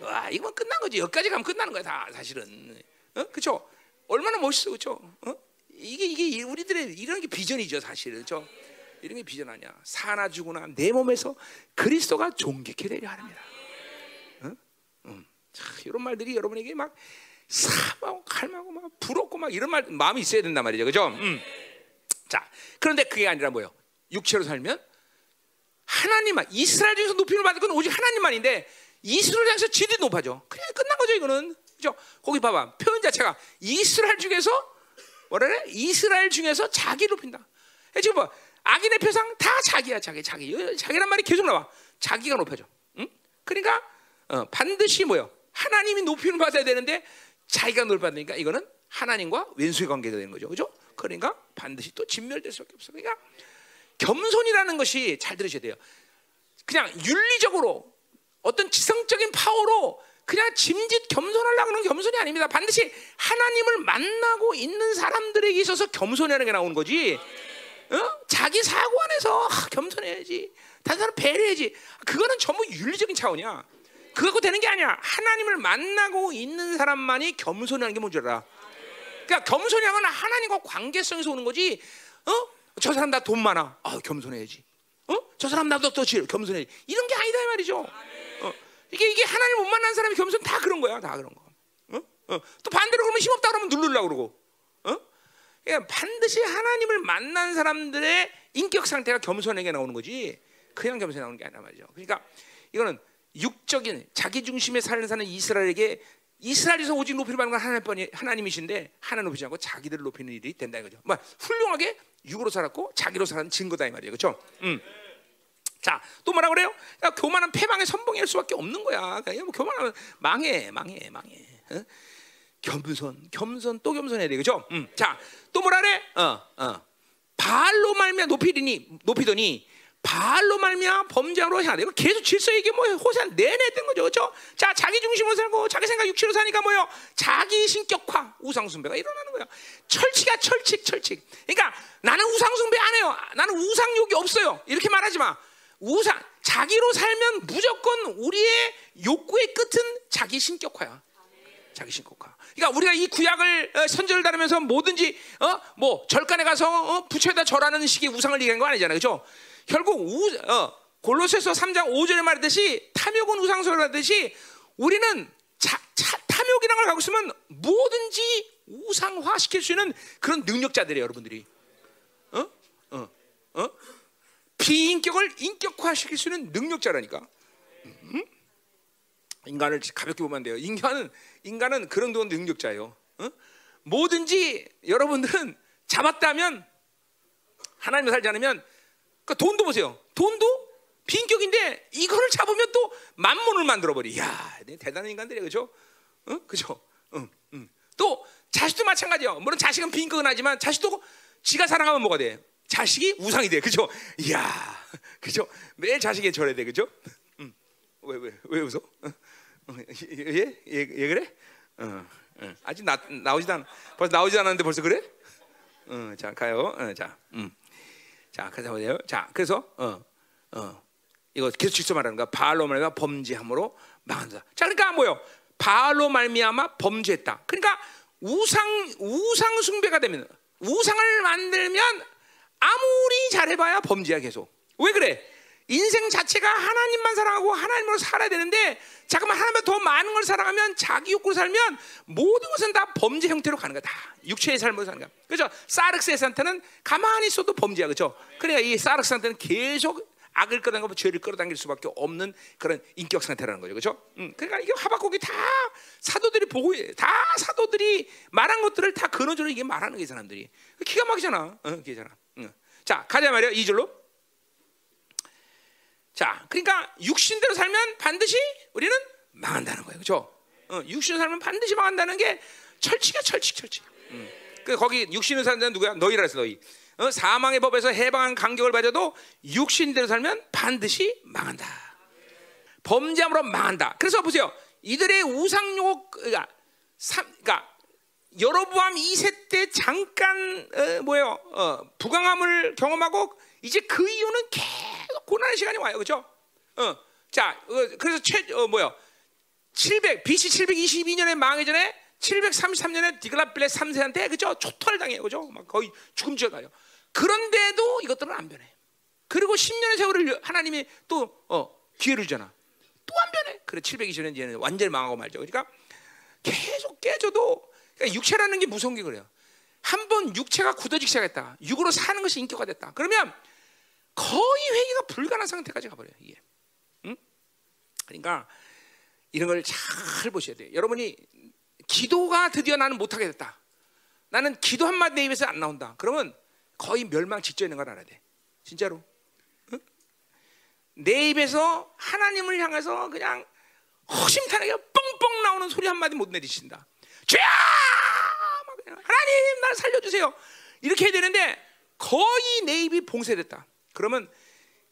와, 이건 끝난 거지. 여기까지 가면 끝나는 거야, 다 사실은. 어? 그렇죠? 얼마나 멋있어, 그렇죠? 어? 이게 이게 우리들의 이런 게 비전이죠, 사실은. 그렇죠? 이런 게 비전 아니야. 사나 죽으나 내 몸에서 그리스도가 존귀케 되려 합니다. 어? 음. 자, 이런 말들이 여러분에게 막 사하고 칼마고 막 부럽고 막 이런 말 마음이 있어야 된단 말이죠, 그죠? 음. 자, 그런데 그게 아니라 뭐요? 육체로 살면 하나님만 이스라엘 중에서 높임을 받을 건 오직 하나님만인데 이스라엘 중에서 지들이 높아져. 그냥 끝난 거죠, 이거는. 그죠? 거기 봐봐. 표현 자체가 이스라엘 중에서 뭐라 그래? 이스라엘 중에서 자기 높인다. 지금 뭐 악인의 표상 다 자기야, 자기, 자기. 자기란 말이 계속 나와. 자기가 높여져. 응? 그러니까 어, 반드시 뭐요? 하나님이 높임을 받아야 되는데 자기가 높받으니까 이거는 하나님과 왼수의 관계가 되는 거죠, 그죠? 그러니까 반드시 또 진멸될 수밖에 없어. 그러니까 겸손이라는 것이 잘 들으셔야 돼요. 그냥 윤리적으로 어떤 지성적인 파워로 그냥 짐짓 겸손하려고 하는 겸손이 아닙니다. 반드시 하나님을 만나고 있는 사람들에게 있어서 겸손이라는 게 나오는 거지. 어? 자기 사고 안에서 아, 겸손해야지. 다른 사람 배려해야지. 그거는 전부 윤리적인 차원이야. 그거 되는 게 아니야. 하나님을 만나고 있는 사람만이 겸손이라는 게 뭔지 알아. 그러니까 겸손이라는 건 하나님과 관계성에서 오는 거지. 어? 저 사람 나 돈 많아. 아, 겸손해야지. 어? 저 사람 나도 더 겸손해야지. 이런 게 아니다 이 말이죠. 어? 이게 이게 하나님 못 만난 사람이 겸손 다 그런 거야. 다 그런 거. 어? 어? 또 반대로 그러면 힘없다 그러면 누르려고 그러고. 어? 그러니까 반드시 하나님을 만난 사람들의 인격 상태가 겸손하게 나오는 거지. 그냥 겸손이 나오는 게 아니라 말이죠. 그러니까 이거는 육적인 자기 중심의 삶을 사는 이스라엘에게 이스라엘에서 오직 높이를 받는 건 하나님, 하나님이신데 하나님 높이지 않고 자기들을 높이는 일이 된다 이거죠. 뭐 훌륭하게 육으로 살았고 자기로 사는 증거다 이 말이에요. 그렇죠? 음. 자, 또 뭐라 그래요? 야, 교만은 패망의 선봉일 수밖에 없는 거야. 그러니까 뭐 교만하면 망해, 망해, 망해. 어? 겸손, 겸손 또 겸손해야 돼, 그죠? 음. 자, 또 뭐라 그래? 어, 어. 발로 말며 높이더니 높이더니 발로 말미암아 범죄로 향하다. 이거 계속 질서 이게 뭐 호세 내내 했던 거죠, 그렇죠? 자, 자기 중심으로 살고 자기 생각 육체로 사니까 뭐요? 자기 신격화, 우상 숭배가 일어나는 거예요. 철칙이야, 철칙, 철칙. 그러니까 나는 우상 숭배 안 해요. 나는 우상욕이 없어요. 이렇게 말하지 마. 우상 자기로 살면 무조건 우리의 욕구의 끝은 자기 신격화야. 자기 신격화. 그러니까 우리가 이 구약을 어, 선절을 다루면서 뭐든지 어 뭐 절간에 가서 어, 부처에다 절하는 식의 우상을 얘기한 거 아니잖아요, 그렇죠? 결국 우, 어, 골로새서 3장 5절에 말했듯이 탐욕은 우상소를 하듯이 우리는 자, 자, 탐욕이라는 걸 갖고 있으면 뭐든지 우상화 시킬 수 있는 그런 능력자들이에요, 여러분들이. 어? 어? 어? 비인격을 인격화 시킬 수 있는 능력자라니까. 음? 인간을 가볍게 보면 안 돼요. 인간은 인간은 그런 돈 능력자예요. 어? 뭐든지 여러분들은 잡았다면 하나님을 살지 않으면 그러니까 돈도 보세요. 돈도 빈격인데 이거를 잡으면 또 만문을 만들어 버리. 야, 대단한 인간들이야, 그죠? 어? 그죠? 응, 응. 또 자식도 마찬가지요. 물론 자식은 빈격은 하지만 자식도 지가 사랑하면 뭐가 돼? 자식이 우상이 돼, 그죠? 이야, 그죠? 매일 자식에 절해야 돼, 그죠? 응. 왜, 왜, 왜 웃어? 예, 예, 예 그래? 어, 어. 아직 나 나오지도 않, 벌써 나오지 않았는데 벌써 그래? 어, 자 가요. 어, 자, 음. 자, 그래서 보세요. 자, 그래서 어, 어, 이거 계속 직접 말하는 거야. 바알로 말미암아 범죄함으로 망한다. 자, 그러니까 뭐요? 바알로 말미암아 범죄했다. 그러니까 우상 우상 숭배가 되면 우상을 만들면 아무리 잘해봐야 범죄야 계속. 왜 그래? 인생 자체가 하나님만 사랑하고 하나님으로 살아야 되는데 잠깐만 하나님보다 더 많은 걸 사랑하면 자기 욕구로 살면 모든 것은 다 범죄 형태로 가는 거야. 다 육체의 삶으로 사는 거야. 그죠? 사르스의한테는 가만히 있어도 범죄야. 그죠? 그러니까 이 사르스한테는 계속 악을 끌어당기고 죄를 끌어당길 수밖에 없는 그런 인격 상태라는 거죠. 그죠? 음, 그러니까 이게 하박국이 다 사도들이 보고 다 사도들이 말한 것들을 다 근원적으로 이게 말하는 게 사람들이 기가 막히잖아. 어, 기잖아. 응. 자, 가자 말이야. 2절로. 자, 그러니까 육신대로 살면 반드시 우리는 망한다는 거예요. 그렇죠? 어, 육신으로 살면 반드시 망한다는 게 철칙이야, 철칙, 철칙. 음. 그 거기 육신으로 사는 자는 누구야? 너희라 했어, 너희. 어, 사망의 법에서 해방한 간격을 가져도 육신대로 살면 반드시 망한다. 범죄함으로 망한다. 그래서 보세요. 이들의 우상욕, 그러니까, 삼, 그러니까 여로보암 2세 때 잠깐 어, 뭐예요? 어, 부강함을 경험하고 이제 그 이유는 계속 고난의 시간이 와요, 그렇죠? 어, 자, 어, 그래서 최 어, 뭐야? 700 BC 722년에 망하기 전에 733년에 디글라빌레 3세한테 그죠? 초토를 당해요, 그죠? 막 거의 죽음 지어 가요. 그런데도 이것들은 안 변해. 그리고 10년의 세월을 하나님이 또 어, 기회를 주잖아. 또 안 변해. 그래 720년 뒤에는 완전히 망하고 말죠. 그러니까 계속 깨져도 그러니까 육체라는 게 무서운 게 그래요. 한 번 육체가 굳어지기 시작했다. 육으로 사는 것이 인격화 됐다. 그러면 거의 회개가 불가능한 상태까지 가버려요. 이게. 응? 그러니까 이런 걸 잘 보셔야 돼요. 여러분이 기도가 드디어 나는 못하게 됐다. 나는 기도 한마디 내 입에서 안 나온다. 그러면 거의 멸망 있는 걸 알아야 돼. 진짜로. 응? 내 입에서 하나님을 향해서 그냥 허심탄회하게 뻥뻥 나오는 소리 한마디 못 내리신다. 죄야! 하나님 날 살려주세요. 이렇게 해야 되는데 거의 내 입이 봉쇄됐다. 그러면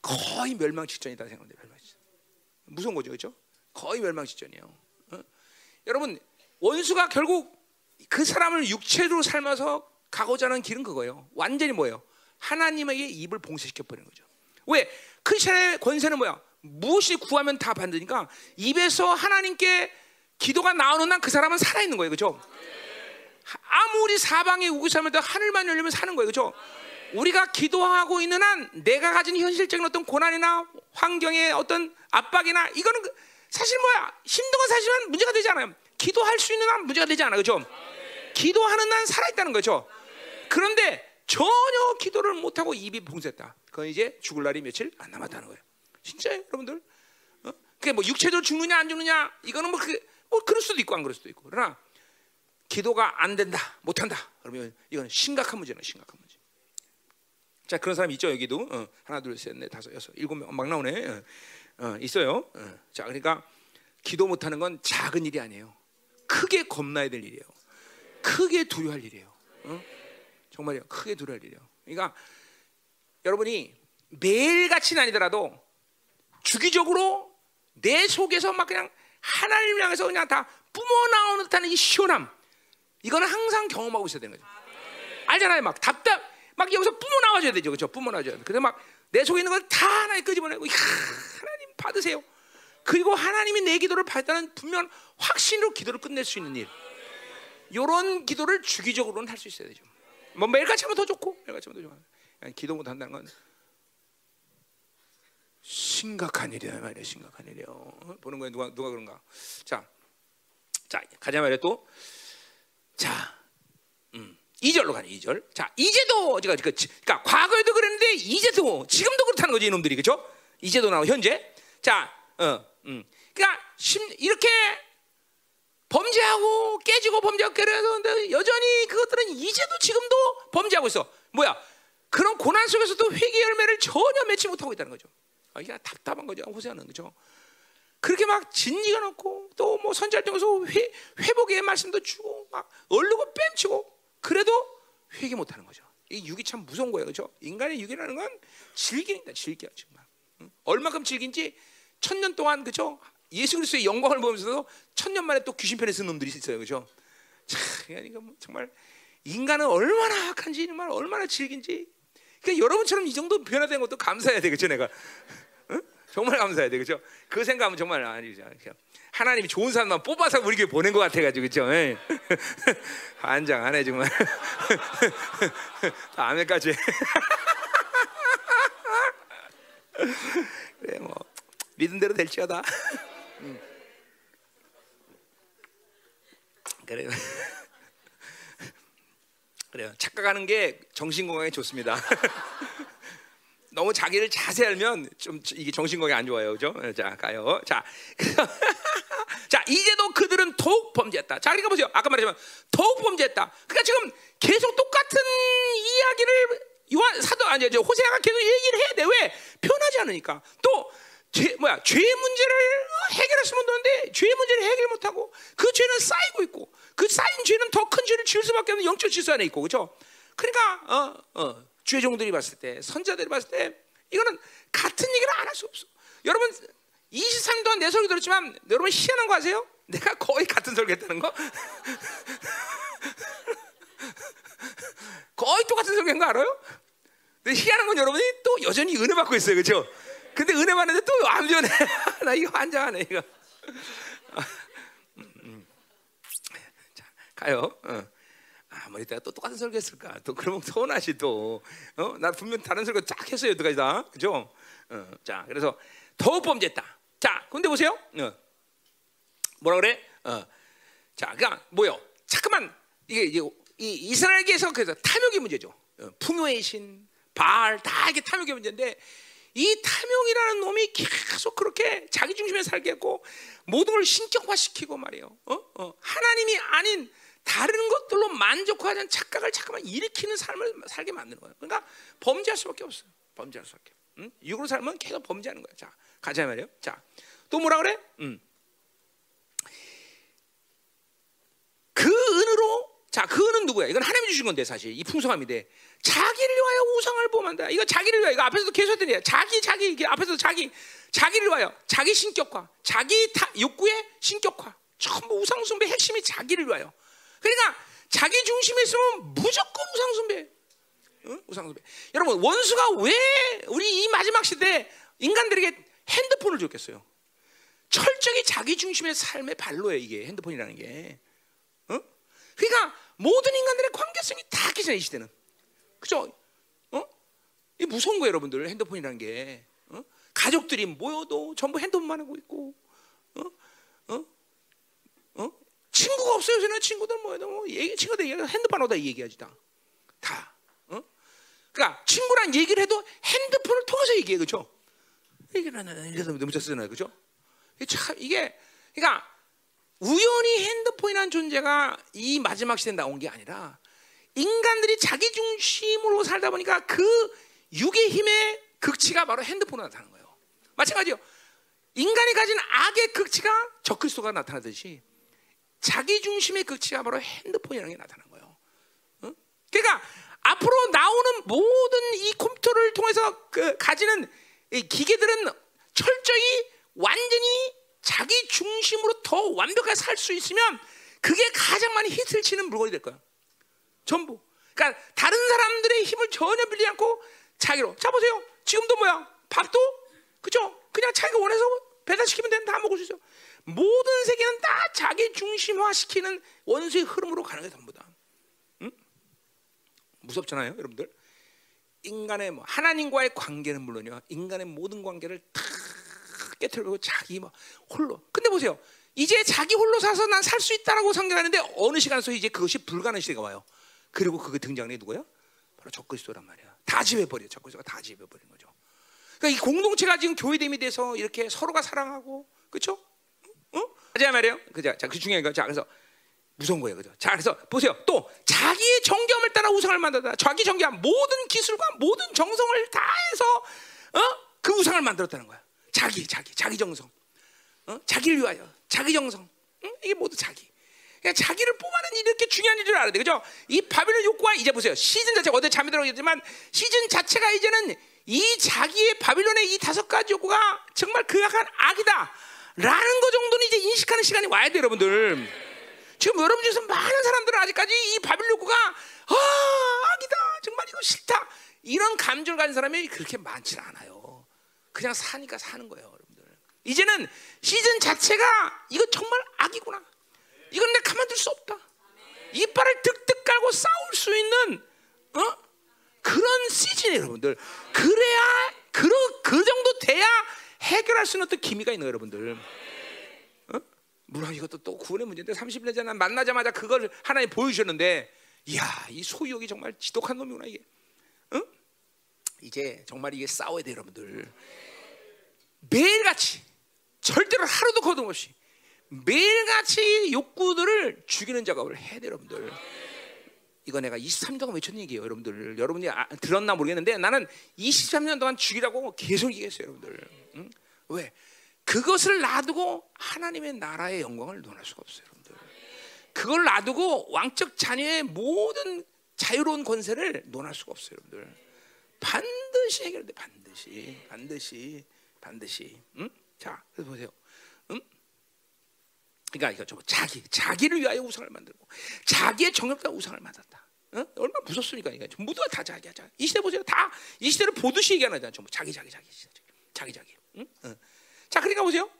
거의 멸망 직전이다 생각합니다. 멸망 직전. 무서운 거죠, 그렇죠? 거의 멸망 직전이에요. 어? 여러분 원수가 결국 그 사람을 육체로 삶아서 가고자 하는 길은 그거예요. 완전히 뭐예요? 하나님에게 입을 봉쇄시켜 버리는 거죠. 왜? 크리스천의 권세는 뭐야? 무엇이 구하면 다 받으니까 입에서 하나님께 기도가 나오는 한 그 사람은 살아 있는 거예요, 그렇죠? 아무리 사방에 우기사면도 하늘만 열리면 사는 거예요, 그렇죠? 우리가 기도하고 있는 한 내가 가진 현실적인 어떤 고난이나 환경의 어떤 압박이나 이거는 그 사실 뭐야 힘든 건 사실은 문제가 되지 않아요. 기도할 수 있는 한 문제가 되지 않아요, 그렇죠? 기도하는 한 살아 있다는 거죠. 그런데 전혀 기도를 못 하고 입이 봉쇄했다. 그건 이제 죽을 날이 며칠 안 남았다는 거예요. 진짜요, 여러분들? 어? 그게 뭐 육체적으로 죽느냐 안 죽느냐 이거는 뭐, 그, 뭐 그럴 수도 있고 안 그럴 수도 있고 그러나 기도가 안 된다, 못 한다. 그러면 이건 심각한 문제는 심각한 문제. 자 그런 사람 있죠 여기도 어, 하나 둘셋넷 다섯 여섯 일곱 명 막 나오네 어, 어, 있어요. 어. 자 그러니까 기도 못하는 건 작은 일이 아니에요. 크게 겁나야 될 일이에요. 크게 두려워할 일이에요. 어? 정말요. 크게 두려워할 일이에요. 그러니까 여러분이 매일 같이는 아니더라도 주기적으로 내 속에서 막 그냥 하나님을 향해서 그냥 다 뿜어 나오는 듯한 이 시원함. 이거는 항상 경험하고 있어야 되는 거죠. 알잖아요. 막 답답, 막 여기서 뿜어 나와줘야 되죠. 그렇죠? 뿜어 나와줘야 돼. 근데 막 내 속에 있는 걸 다 하나님 끄집어내고, 이야, 하나님 받으세요. 그리고 하나님이 내 기도를 받다는 분명 확신으로 기도를 끝낼 수 있는 일. 이런 기도를 주기적으로는 할 수 있어야 되죠. 뭐 매일같이 하면 더 좋고, 매일같이 하면 더 좋아. 기도 못 한다는 건 심각한 일이야 말이야, 심각한 일이야. 보는 거에 누가 누가 그런가? 자, 자 가자 말이야 또. 자, 음, 2절로 가네 2절. 자, 이제도 제가 그, 그러니까 과거에도 그랬는데 이제도 지금도 그렇다는 거지 이놈들이 그죠? 이제도 나오 현재. 자, 어, 음, 그러니까 심, 이렇게 범죄하고 깨지고 범죄하고 그래서 여전히 그것들은 이제도 지금도 범죄하고 있어. 뭐야? 그런 고난 속에서도 회개 열매를 전혀 맺지 못하고 있다는 거죠. 아, 이게 답답한 거죠. 호세아는 그죠. 그렇게 막 진리가 넣고 또뭐 회, 회복의 말씀도 주고 막 얼르고 뺨치고 그래도 회개 못하는 거죠. 이 육이 참 무서운 거예요, 그렇죠? 인간의 육이라는 건 질긴다, 질겨 정말. 응? 얼마큼 질긴지 천년 동안 그죠? 예수 그리스도의 영광을 보면서도 천년 만에 또 귀신 편에 쓴 놈들이 있어요? 참, 그러니까 뭐 정말 인간은 얼마나 악한지 정말 얼마나 질긴지. 그러니까 여러분처럼 이 정도 변화된 것도 감사해야 되겠죠, 내가. 응? 정말 감사해야 돼, 그죠? 그 생각하면 정말 아니죠. 하나님이 좋은 사람만 뽑아서 우리 교회 보낸 것 같아가지고, 그죠? 환장하네 정말. 아멘까지. 그래 뭐 믿은 대로 될지어다. 음. 그래요. 그래요. 착각하는 게 정신 건강에 좋습니다. 너무 자기를 자세히 알면 좀 이게 정신 건강에 안 좋아요, 그죠? 자 가요. 자, 자 이제도 그들은 더욱 범죄했다. 자, 그러니까 보세요. 아까 말했지만 더욱 범죄했다. 그러니까 지금 계속 똑같은 이야기를 요한 사도 아니 저 호세아가 계속 얘기를 해야 돼. 왜? 변하지 않으니까. 또 죄, 뭐야 죄의 문제를 해결했으면 되는데 죄의 문제를 해결 못하고 그 죄는 쌓이고 있고 그 쌓인 죄는 더 큰 죄를 지을 수밖에 없는 영적 질서 안에 있고 그렇죠? 그러니까 어, 어, 주의 종들이 봤을 때 선자들이 봤을 때 이거는 같은 얘기를 안 할 수 없어. 여러분 23년 동안 내 설교 들었지만 여러분 희한한 거 아세요? 내가 거의 같은 설교했다는 거. 거의 똑같은 설교인 거 알아요? 근데 희한한 건 여러분이 또 여전히 은혜 받고 있어요, 그렇죠? 근데 은혜 받는데 또 안 변해. 나 이거 환장하네 이거. 음, 음. 자 가요. 어. 아무리 내가 또 똑같은 설교 했을까? 또 그러면 서운하지 또. 어? 나 분명 다른 설교 쫙 했어요, 여기까지 다, 그죠? 어. 자 그래서 더욱 범죄했다. 자, 근데 보세요. 어. 뭐라 그래? 어. 자, 그러니까 뭐요? 잠깐만 이게, 이게 이 이스라엘계에서 그래서 탐욕이 문제죠. 어, 풍요의 신, 바알 다 이게 탐욕의 문제인데 이 탐욕이라는 놈이 계속 그렇게 자기 중심에 살게 했고 모든 걸 신격화시키고 말이에요. 어? 어. 하나님이 아닌 다른 것들로 만족하는 착각을 잠깐만 일으키는 삶을 살게 만드는 거예요. 그러니까 범죄할 수밖에 없어요. 범죄할 수밖에. 응? 육으로 살면 계속 범죄하는 거야. 자, 가자 말이에요. 자, 또 뭐라 그래? 음. 그 은으로 자, 그 은은 누구야? 이건 하나님이 주신 건데 사실 이 풍성함인데 자기를 위하여 우상을 보만다. 이거 자기를 위하여 이거 앞에서도 계속 했더니 자기 자기 이게 앞에서도 자기 자기를 위하여 자기 신격화, 자기 타, 욕구의 신격화. 전부 우상 숭배 핵심이 자기를 위하여. 그러니까 자기 중심에 있으면 무조건 우상 숭배. 응? 우상 숭배. 여러분 원수가 왜 우리 이 마지막 시대 인간들에게 핸드폰을 줬겠어요? 철저히 자기 중심의 삶의 발로예요 이게 핸드폰이라는 게. 어? 그러니까 모든 인간들의 관계성이 다 깨져요 이 시대는. 그죠? 어? 이 무서운 거예요 여러분들 핸드폰이라는 게. 어? 가족들이 모여도 전부 핸드폰만 하고 있고, 어? 어? 어? 친구가 없어요 요새는 친구들 모여도 뭐 얘기 친구들 얘기 핸드폰 오다 얘기하지 다. 다. 어? 그러니까 친구랑 얘기를 해도 핸드폰을 통해서 얘기해 그죠? 얘기를 하나 이래서 너무 쳤잖아요 그죠? 참 이게 그러니까 우연히 핸드폰이라는 존재가 이 마지막 시대에 나온 게 아니라 인간들이 자기 중심으로 살다 보니까 그 육의 힘의 극치가 바로 핸드폰으로 나타나는 거예요. 마찬가지요. 인간이 가진 악의 극치가 적그리스도가 나타나듯이 자기 중심의 극치가 바로 핸드폰이라는 게 나타나는 거예요. 어? 그러니까 앞으로 나오는 모든 이 컴퓨터를 통해서 그 가지는 기계들은 철저히 완전히 자기 중심으로 더 완벽하게 살 수 있으면 그게 가장 많이 히트를 치는 물건이 될 거야. 전부. 그러니까 다른 사람들의 힘을 전혀 빌리지 않고 자기로. 자 보세요. 지금도 뭐야? 밥도 그죠? 그냥 자기가 원해서 배달시키면 되는 다 먹을 수 있어. 모든 세계는 다 자기 중심화 시키는 원수의 흐름으로 가는 게 전부다. 응? 무섭잖아요, 여러분들. 인간의 뭐 하나님과의 관계는 물론이요. 인간의 모든 관계를 다 깨뜨리고 자기 뭐 홀로. 근데 보세요. 이제 자기 홀로 사서 난 살 수 있다라고 생각하는데 어느 시간서 이제 그것이 불가능한 시대가 와요. 그리고 그게 등장이 누구예요? 바로 적그리스도란 말이야. 다 지배버려. 적그리스도가 다 지배버린 거죠. 그러니까 이 공동체가 지금 교회됨이 돼서 이렇게 서로가 사랑하고 그렇죠? 어? 하자 말이에요. 그자. 자, 그 중요한 거. 자, 그래서 무서운 거예요. 그죠? 자, 그래서 보세요. 또 자기의 정겸을 따라 우상을 만들다. 자기 정겸 모든 기술과 모든 정성을 다해서 어? 그 우상을 만들었다는 거야. 자기, 자기, 자기 정성. 어? 자기를 위하여. 자기 정성. 응? 이게 모두 자기. 그러니까 자기를 뽑아내는 이렇게 중요한 일을 알아야 돼. 그죠? 이 바빌론 욕구가 이제 보세요. 시즌 자체가 어제 잠이 들어가지만 시즌 자체가 이제는 이 자기의 바빌론의 이 다섯 가지 욕구가 정말 그악한 악이다. 라는 거 정도는 이제 인식하는 시간이 와야 돼, 여러분들. 지금 여러분 중에서 많은 사람들은 아직까지 이 바빌론 욕구가 아, 악이다. 정말 이거 싫다. 이런 감정을 가진 사람이 그렇게 많지 않아요. 그냥 사니까 사는 거예요, 여러분들. 이제는 시즌 자체가 이거 정말 악이구나. 이건 내가 가만둘 수 없다. 이빨을 득득 깔고 싸울 수 있는 어? 그런 시즌이에요, 여러분들. 그래야 그, 그 정도 돼야 해결할 수 있는 어떤 기미가 있는 여러분들. 어? 물론 이것도 또 구원의 문제인데 30년 전에 만나자마자 그걸 하나님 보여주셨는데 이야 이 소유욕이 정말 지독한 놈이구나 이게. 어? 이제 정말 이게 싸워야 돼 여러분들. 매일같이 절대로 하루도 거동없이 매일같이 욕구들을 죽이는 작업을 해야 돼 여러분들. 이거 내가 23년 동안 외쳤는 얘기예요, 여러분들. 여러분이 아, 들었나 모르겠는데 나는 23년 동안 죽이라고 계속 얘기했어요, 여러분들. 응? 왜? 그것을 놔두고 하나님의 나라의 영광을 논할 수가 없어요, 여러분들. 그걸 놔두고 왕적 자녀의 모든 자유로운 권세를 논할 수가 없어요, 여러분들. 반드시 해결돼, 반드시, 반드시, 반드시. 응? 자, 그래서 보세요. 응? 그러니까 이거 좀 자기 자기를 위하여 우상을 만들고 자기의 정욕과 우상을 만든다. 어? 얼마나 무섭습니까? 이게 모두가 다 자기야. 자기. 이 시대 보세요. 다 이 시대를 보듯이 얘기하잖아. 전부 자기 자기 자기 자기 자기. 응? 어. 자, 그러니까 보세요.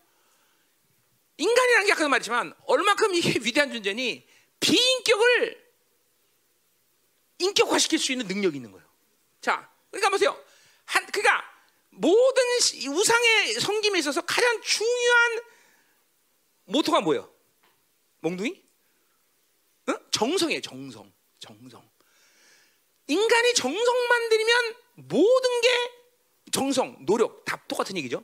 인간이라는 게 아까도 말했지만 얼마큼 이게 위대한 존재니 비인격을 인격화시킬 수 있는 능력이 있는 거예요. 자, 그러니까 보세요. 한 그러니까 모든 우상의 섬김에 있어서 가장 중요한 모토가 뭐예요? 몽둥이? 어? 정성이에요. 정성, 정성. 인간이 정성만 들이면 모든 게 정성, 노력 다 똑같은 얘기죠.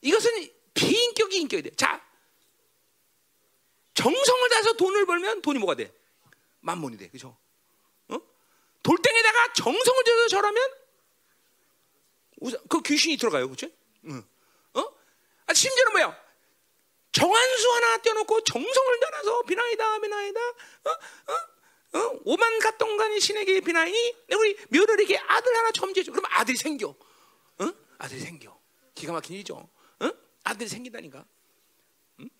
이것은 비인격이 인격이 돼. 자, 정성을 다해서 돈을 벌면 돈이 뭐가 돼? 만몬이 돼, 그렇죠? 어? 돌덩에다가 정성을 들여서 절하면 그 귀신이 들어가요, 그렇죠? 응. 어? 아, 심지어는 뭐야? 정한수 하나 떼어놓고 정성을 다해서 비나이다, 비나이다, 어? 어? 어? 오만 갓동간이 신에게 비나이니 우리 며느리에게 아들 하나 점지해줘. 그럼 아들이 생겨. 어? 아들이 생겨. 기가 막힌 일이죠. 어? 아들이 생긴다니까. 응?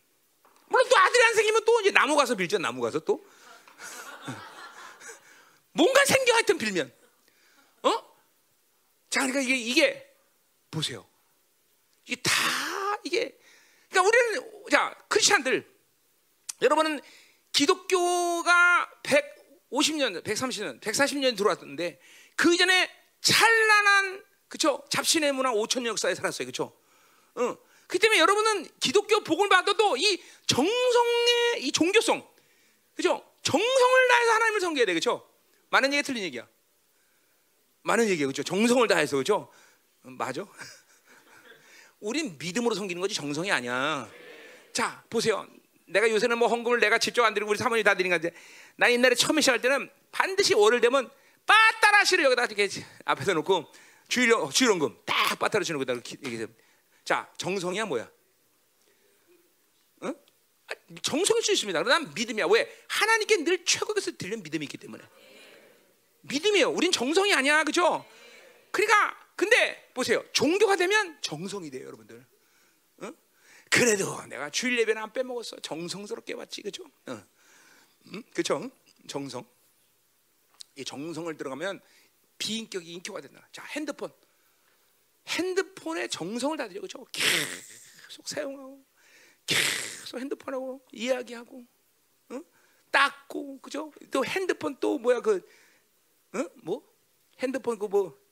물론 또 아들이 안 생기면 또 이제 나무 가서 빌죠. 나무 가서 또. 뭔가 생겨 하여튼 빌면. 어? 자, 그러니까 이게, 이게, 보세요. 이게 다, 이게, 그러니까 우리는, 자, 크리스찬들, 여러분은 기독교가 150년, 130년, 140년 들어왔는데, 그 이전에 찬란한, 그쵸? 잡신의 문화 5천 역사에 살았어요. 그쵸? 어. 그 때문에 여러분은 기독교 복을 받아도 이 정성의 이 종교성, 그죠? 정성을 다해서 하나님을 섬겨야 돼, 그죠? 많은 얘기 틀린 얘기야. 많은 얘기야, 그죠? 정성을 다해서, 그죠? 음, 맞아? 우린 믿음으로 섬기는 거지 정성이 아니야. 자, 보세요. 내가 요새는 뭐 헌금을 내가 직접 안 드리고 우리 사모님이 다 드리는 건데, 나 옛날에 처음에 시작할 때는 반드시 월을 되면 빠따라시를 여기다 이렇게 앞에서 놓고 주일 주일원금 딱 빠따라 주는 거다 이렇게 자 정성이야 뭐야? 어? 정성일 수 있습니다. 그러나 믿음이야. 왜? 하나님께 늘 것을 들리는 믿음이 있기 때문에. 믿음이에요. 우린 정성이 아니야, 그죠? 그러니까 근데 보세요. 종교가 되면 정성이 돼요, 여러분들. 어? 그래도 내가 주일 예배는 안 빼먹었어. 정성스럽게 왔지, 그죠? 어. 음? 그죠? 정성. 이 정성을 들어가면 비인격이 인격화 된다. 자, 핸드폰. 핸드폰에 정성을 다 들여, 그죠? 계속 사용하고, 계속 핸드폰하고 이야기하고, 어? 닦고, 그죠? 또 핸드폰 또 뭐야 그, 어? 뭐? 핸드폰 그 뭐,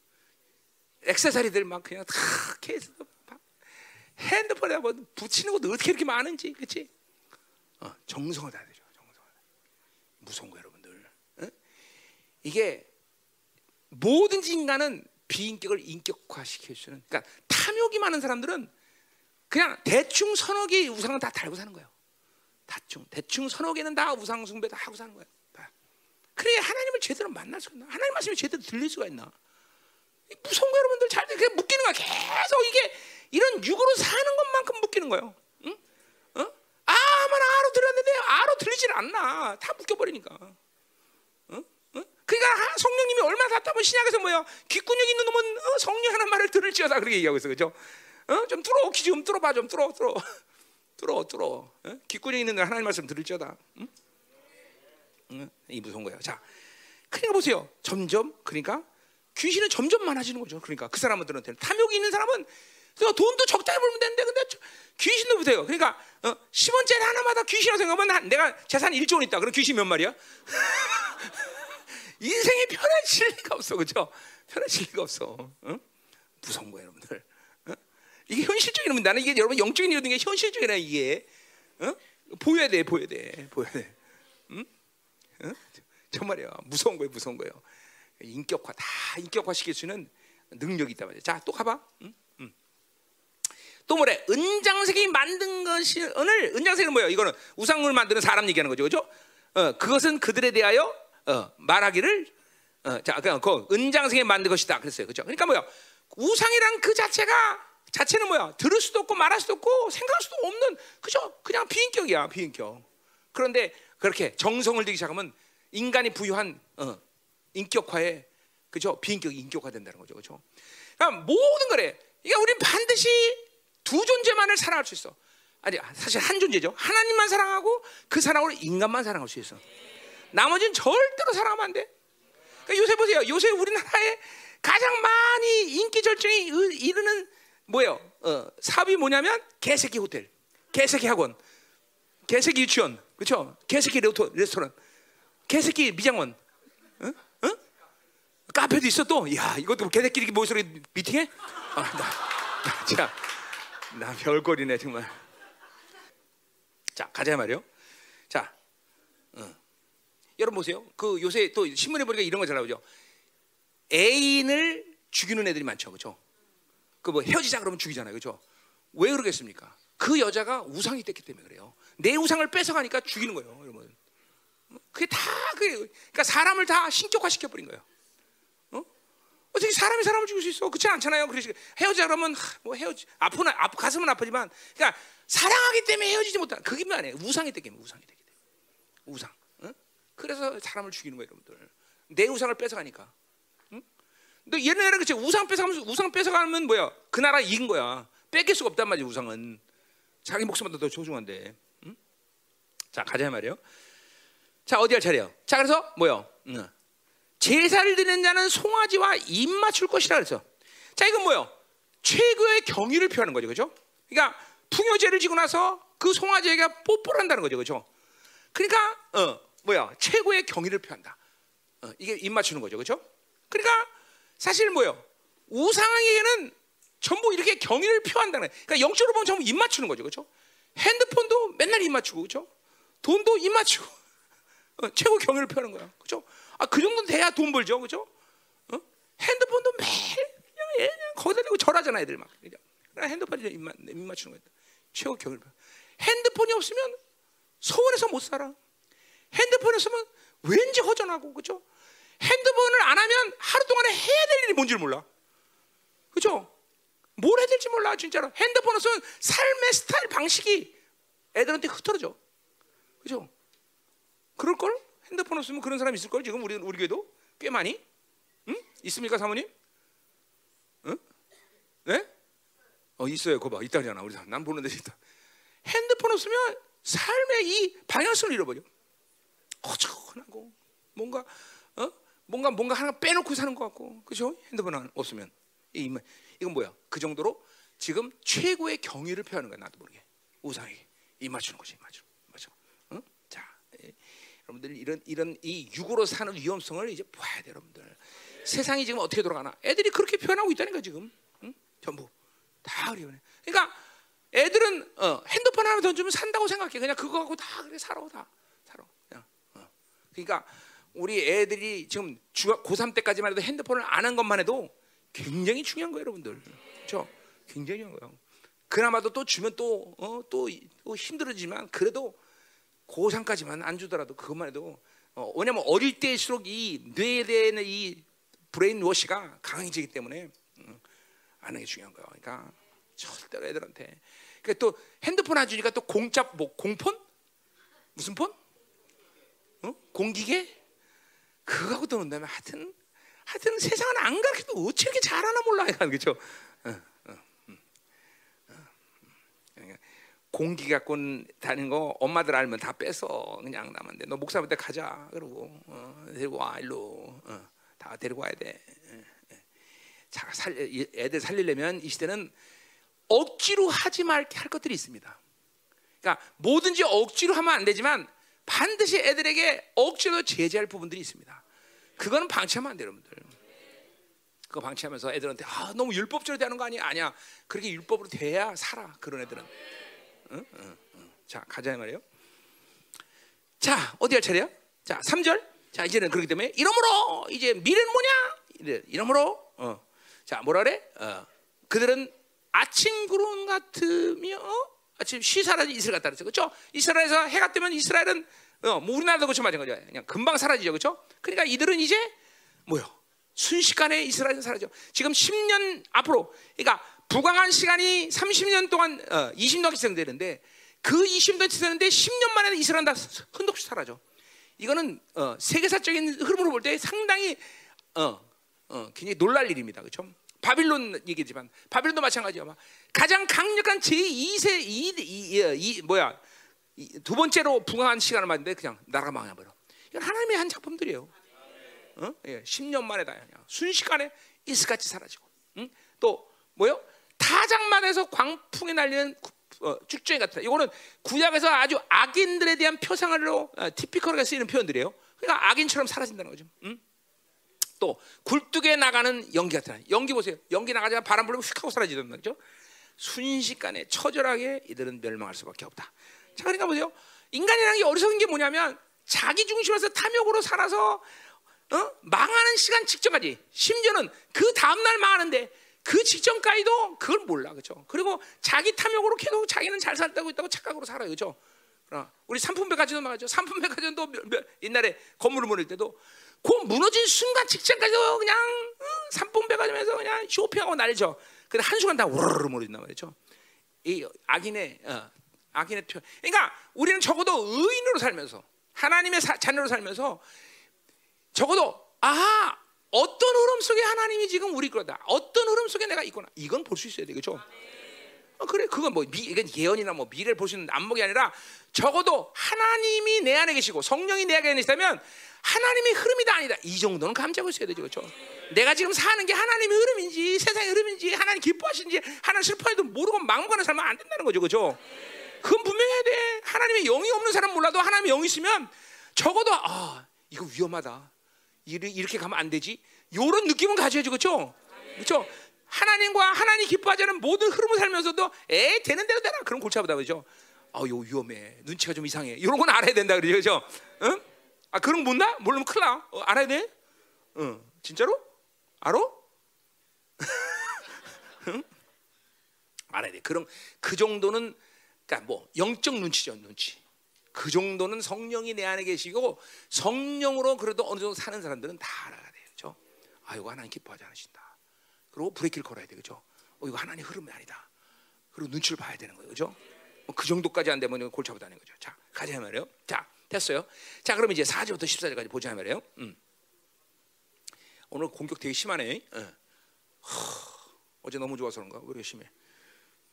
액세서리들 막 그냥 다 계속 핸드폰에 뭐 붙이는 것도 어떻게 이렇게 많은지, 그렇지? 어, 정성을 다 들여, 정성을. 무서운 거 여러분들. 어? 이게 모든지 인간은 비인격을 인격화시켜 주는. 그러니까 탐욕이 많은 사람들은 그냥 대충 개의 우상은 다 달고 사는 거예요. 대충 대충 서너 개는 다 우상 숭배 다 하고 사는 거예요. 다. 그래 하나님을 제대로 만날 수가 있나? 하나님 말씀이 제대로 들릴 수가 있나? 무서운 거 여러분들 잘 그냥 묶이는 거야. 계속 이게 이런 육으로 사는 것만큼 묶이는 거예요. 응? 어? 아만 아로 들었는데 아로 들리질 않나? 다 묶여버리니까. 그러니까 성령님이 얼마나 답답한 신약에서 뭐야 귓근육 있는 놈은 어, 성령 하는 말을 들을지어다 그렇게 얘기하고 있어 그죠? 어? 좀 뚫어 귀 좀 뚫어봐 좀 뚫어 뚫어 뚫어 뚫어 어? 귓근육 있는 놈 하나님 말씀 들을지어다 응? 응? 이 무서운 거예요 자 그러니까 보세요 점점 그러니까 귀신은 점점 많아지는 거죠 그러니까 그 사람들한테는 탐욕이 있는 사람은 돈도 적당히 벌면 되는데 근데 귀신도 보세요 그러니까 어, 10원짜리 하나마다 귀신이라고 생각하면 내가 재산 1조 원 있다 그럼 귀신 몇 마리야? 인생이 편해질 리가 없어, 그죠? 편해질 리가 없어. 응? 무서운 거예요, 여러분들. 응? 이게 현실적인 놈 나는 이게 여러분 영적인 이런 게 현실적이라 이게 응? 보여야 돼, 보여야 돼, 보여야 돼. 응? 응? 정말이야, 무서운 거예요, 무서운 거예요. 인격화 다 인격화 시킬 수 있는 능력이 있단 말이야. 자, 또 가봐. 응? 응. 또 뭐래? 은장색이 만든 것이 오늘 은장색은 뭐예요? 이거는 우상을 만드는 사람 얘기하는 거죠, 그죠? 어, 그것은 그들에 대하여 어, 말하기를 어, 자, 그냥 그 은장색에 만든 것이다 그랬어요. 그렇죠? 그러니까 뭐야? 우상이란 그 자체가 자체는 뭐야? 들을 수도 없고 말할 수도 없고 생각할 수도 없는 그죠? 그냥 비인격이야, 비인격. 그런데 그렇게 정성을 들기 시작하면 인간이 부유한 어, 인격화에 그죠? 비인격이 인격화된다는 거죠, 그렇죠? 그러니까 모든 거래. 그러니까 우리는 반드시 두 존재만을 사랑할 수 있어. 아니 사실 한 존재죠. 하나님만 사랑하고 그 사랑으로 인간만 사랑할 수 있어. 나머지는 절대로 사랑하면 안 돼. 그러니까 요새 보세요. 요새 우리나라에 가장 많이 인기 절정이 이르는 뭐예요? 어, 사업이 뭐냐면 개새끼 호텔, 개새끼 학원, 개새끼 유치원, 그렇죠? 개새끼 레토, 레스토랑, 개새끼 미장원? 카페도 있어 또. 야, 이것도 개새끼리 모여서 미팅해? 아, 나, 나, 자, 나 별거리네 정말. 자, 가자 말이요. 자, 어. 여러분 보세요. 그 요새 또 신문에 보니까 이런 거 잘 나오죠. 애인을 죽이는 애들이 많죠, 그렇죠? 그 뭐 헤어지자 그러면 죽이잖아요, 그렇죠? 왜 그러겠습니까? 그 여자가 우상이 됐기 때문에 그래요. 내 우상을 뺏어가니까 죽이는 거예요, 여러분. 그게 다 그게 그러니까 사람을 다 신격화 시켜버린 거예요. 어? 어떻게 사람이 사람을 죽일 수 있어? 그렇지 않잖아요. 그래서 헤어지자 그러면 하, 뭐 헤어지 아프나 아프 가슴은 아프지만 그러니까 사랑하기 때문에 헤어지지 못한 그게 아니에요. 우상이 되기 때문에 우상이 되기 때문에 우상. 어? 그래서 사람을 죽이는 거예요, 여러분들. 내 우상을 뺏어가니까. 응? 너 옛날에 그치 우상 뺏어가면 우상 뺏어가면 뭐야? 그 나라 이긴 거야. 뺏길 수가 없단 말이야 우상은. 자기 목숨보다 더 소중한데. 응? 자 가자 말이요. 자 어디 할 차례요? 자 그래서 뭐요? 응. 제사를 드리는 자는 송아지와 입 맞출 것이라 그래서. 자 이건 뭐요? 최고의 경의를 표하는 거죠, 그죠? 그러니까 풍요제를 지고 나서 그 송아지에게 뽀뽀를 한다는 거죠, 그죠? 그러니까 어 뭐야 최고의 경의를 표한다. 어, 이게 입 맞추는 거죠, 그렇죠? 그러니까 사실 뭐요 우상에게는 전부 이렇게 경의를 표한다는. 그러니까 영적으로 보면 전부 입 맞추는 거죠, 그렇죠? 핸드폰도 맨날 입 맞추고, 그렇죠? 돈도 입 맞추고, 어, 최고 경의를 표하는 거야, 그렇죠? 아 그 정도는 돼야 돈 벌죠, 그렇죠? 어? 핸드폰도 매일 그냥, 그냥 거기다 대고 절하잖아, 애들 막. 그죠? 핸드폰이 입, 맞, 입 맞추는 거야. 최고 경의를 표. 핸드폰이 없으면 서울에서 못 살아. 핸드폰 없으면 왠지 허전하고 그죠? 핸드폰을 안 하면 하루 동안에 해야 될 일이 뭔지 몰라. 그죠? 뭘 해야 될지 몰라 진짜로. 핸드폰 없으면 삶의 스타일 방식이 애들한테 흐트러져. 그죠? 그럴 걸? 핸드폰 없으면 그런 사람 있을 걸 지금 우리 우리 교회도 꽤 많이. 응? 있습니까 사모님? 응? 네? 어 있어요. 그거 봐. 있다잖아. 우리 난 보는데 있다. 핸드폰 없으면 삶의 이 방향성을 잃어버려. 허전하고 뭔가 어 뭔가 뭔가 하나 빼놓고 사는 것 같고 그죠? 핸드폰 없으면 이 이건 뭐야? 그 정도로 지금 최고의 경의를 표하는 거야 나도 모르게 우상에게 이 맞추는 거지? 응? 여러분들 이런 이런 이 육으로 사는 위험성을 이제 봐야 돼 여러분들 세상이 지금 어떻게 돌아가나 애들이 그렇게 표현하고 거야 지금 응? 전부 다 그래요 그러니까 애들은 어, 핸드폰 하나 던지면 산다고 생각해 그냥 그거 갖고 다 그래 살아 다 살아 그냥 어. 그러니까 우리 애들이 지금 중 고3 때까지만 해도 핸드폰을 안 한 것만 해도 굉장히 중요한 거예요, 여러분들. 그렇죠? 굉장히 중요한 거예요. 그나마도 또 주면 또, 어, 또, 또 힘들어지만 그래도 고3까지만 안 주더라도 그것만 해도 어, 왜냐면 어릴 때일수록 이 뇌에 대한 이 brainwash가 강해지기 때문에 음, 아는 게 중요한 거예요. 그러니까 절대로 애들한테. 그러니까 또 핸드폰 안 주니까 또 공짜 뭐 공폰? 무슨 폰? 어? 공기계? 그거 하고 떠는다면 하여튼 하여튼 세상은 안 가르쳐도 어떻게 잘하나 몰라 그렇죠? 어, 어, 음. 어, 음. 공기 갖고 다니는 거 엄마들 알면 다 뺏어 그냥 남한데 너 목사님 때 가자 그러고 어, 데리고 와 일로 어, 다 데리고 와야 돼. 예, 예. 자, 살, 애들 살리려면 이 시대는 억지로 하지 말게 할 것들이 있습니다. 그러니까 뭐든지 억지로 하면 안 되지만 반드시 애들에게 억지로 제재할 부분들이 있습니다. 그거는 방치하면 안 돼요, 여러분들. 그거 방치하면서 애들한테 아, 너무 율법적으로 되는 거 아니야? 아니야. 그렇게 율법으로 돼야 살아. 그런 애들은. 자, 가자 말이요. 자, 어디 할 차례야? 자, 3절. 자, 이제는 그렇기 때문에 이러므로 이제 미래는 뭐냐? 이러므로 어. 자, 뭐라 그래? 어. 그들은 아침 구름 같으며 아침 쉬사라지 이스라엘 같다 그랬죠. 그렇죠? 이스라엘에서 해가 뜨면 이스라엘은 어, 뭐 우리나라도 그렇죠 마찬가지죠. 그냥 금방 사라지죠. 그렇죠? 그러니까 이들은 이제 뭐요? 순식간에 이스라엘은 사라져. 지금 10년 앞으로 그러니까 부강한 시간이 30년 동안 어, 20년이 진행되는데 그 20년 지났는데 10년 만에 이스라엘 다 흔덕시 사라져. 이거는 어, 세계사적인 흐름으로 볼 때 상당히 어, 어, 굉장히 놀랄 일입니다. 그렇죠? 바빌론 얘기지만 바빌론도 마찬가지야. 가장 강력한 제2세 이, 이, 이, 뭐야 이, 두 번째로 붕황한 시간을 맞는데 그냥 나라가 망해버려. 이건 하나님의 한 작품들이에요. 어? 예, 10년 만에 다 그냥 순식간에 이스같이 사라지고. 응? 또 뭐요? 타작만 해서 광풍에 날리는 어, 쭉정이 같다. 이거는 구약에서 아주 악인들에 대한 표상으로 어, 티피컬하게 쓰이는 표현들이에요. 그러니까 악인처럼 사라진다는 거죠. 응? 또 굴뚝에 나가는 연기 같은 연기 보세요. 연기 나가자마 바람 불면 휙 하고 사라지는 거죠. 순식간에 처절하게 이들은 멸망할 수밖에 없다. 자, 그러니까 보세요. 인간이라는 게 어리석은 게 뭐냐면 자기 중심에서 탐욕으로 살아서 어? 망하는 시간 직전까지 심지어는 그 다음 날 망하는데 그 직전까지도 그걸 몰라 그렇죠. 그리고 자기 탐욕으로 계속 자기는 잘 살다고 있다고 착각으로 살아요 그렇죠. 우리 삼품백화점도 말하죠. 삼품백화점도 옛날에 건물을 무너질 때도 그 무너진 순간 직전까지도 그냥 어? 삼품백화점에서 그냥 쇼핑하고 난리죠. 근데 한 순간 다 우르르 무너진단 말이죠. 이 악인의 어, 악인의 표. 그러니까 우리는 적어도 의인으로 살면서 하나님의 사, 자녀로 살면서 적어도 아 어떤 흐름 속에 하나님이 지금 우리 거다. 어떤 흐름 속에 내가 있구나. 이건 볼 수 있어야 되겠죠. 어, 그래 그건 뭐 미, 이건 예언이나 뭐 미래를 볼 수 있는 안목이 아니라 적어도 하나님이 내 안에 계시고 성령이 내 안에 계시다면 하나님의 흐름이다 아니다 이 정도는 감지하고 있어야 되죠 그렇죠? 내가 지금 사는 게 하나님의 흐름인지 세상의 흐름인지 하나님 기뻐하시는지 하나님 슬퍼해도 모르고 막무가내 살면 안 된다는 거죠 그렇죠? 그건 분명해야 돼 하나님의 영이 없는 사람 몰라도 하나님의 영이 있으면 적어도 아 이거 위험하다 이렇게 가면 안 되지 이런 느낌은 가져야죠 그렇죠? 그렇죠? 하나님과 하나님 기뻐하지 않은 모든 흐름을 살면서도 에 되는 대로 되라 그런 골치 아프다 그죠? 아요 위험해 눈치가 좀 이상해 이런 건 알아야 된다 그러죠 응? 아 그런 거 못나? 모르면 큰일 나 어, 알아야 돼? 응 진짜로? 알아? 응? 알아야 돼 그런 그 정도는 그러니까 뭐 영적 눈치죠 눈치 그 정도는 성령이 내 안에 계시고 성령으로 그래도 어느 정도 사는 사람들은 다 알아야 돼요 그죠? 아 이거 하나님 기뻐하지 않으신다 그리고 브레이크를 걸어야 되겠죠. 어, 이거 하나님 흐름이 아니다. 그리고 눈치를 봐야 되는 거예요. 그죠? 뭐그 정도까지 안 되면 골치 아프다는 거죠. 자, 가자 말이에요. 자, 됐어요. 자, 그럼 이제 4절부터 14절까지 보자 말이에요. 음. 오늘 공격 되게 심하네. 어. 허, 어제 너무 좋아서 그런가? 왜 이렇게 심해?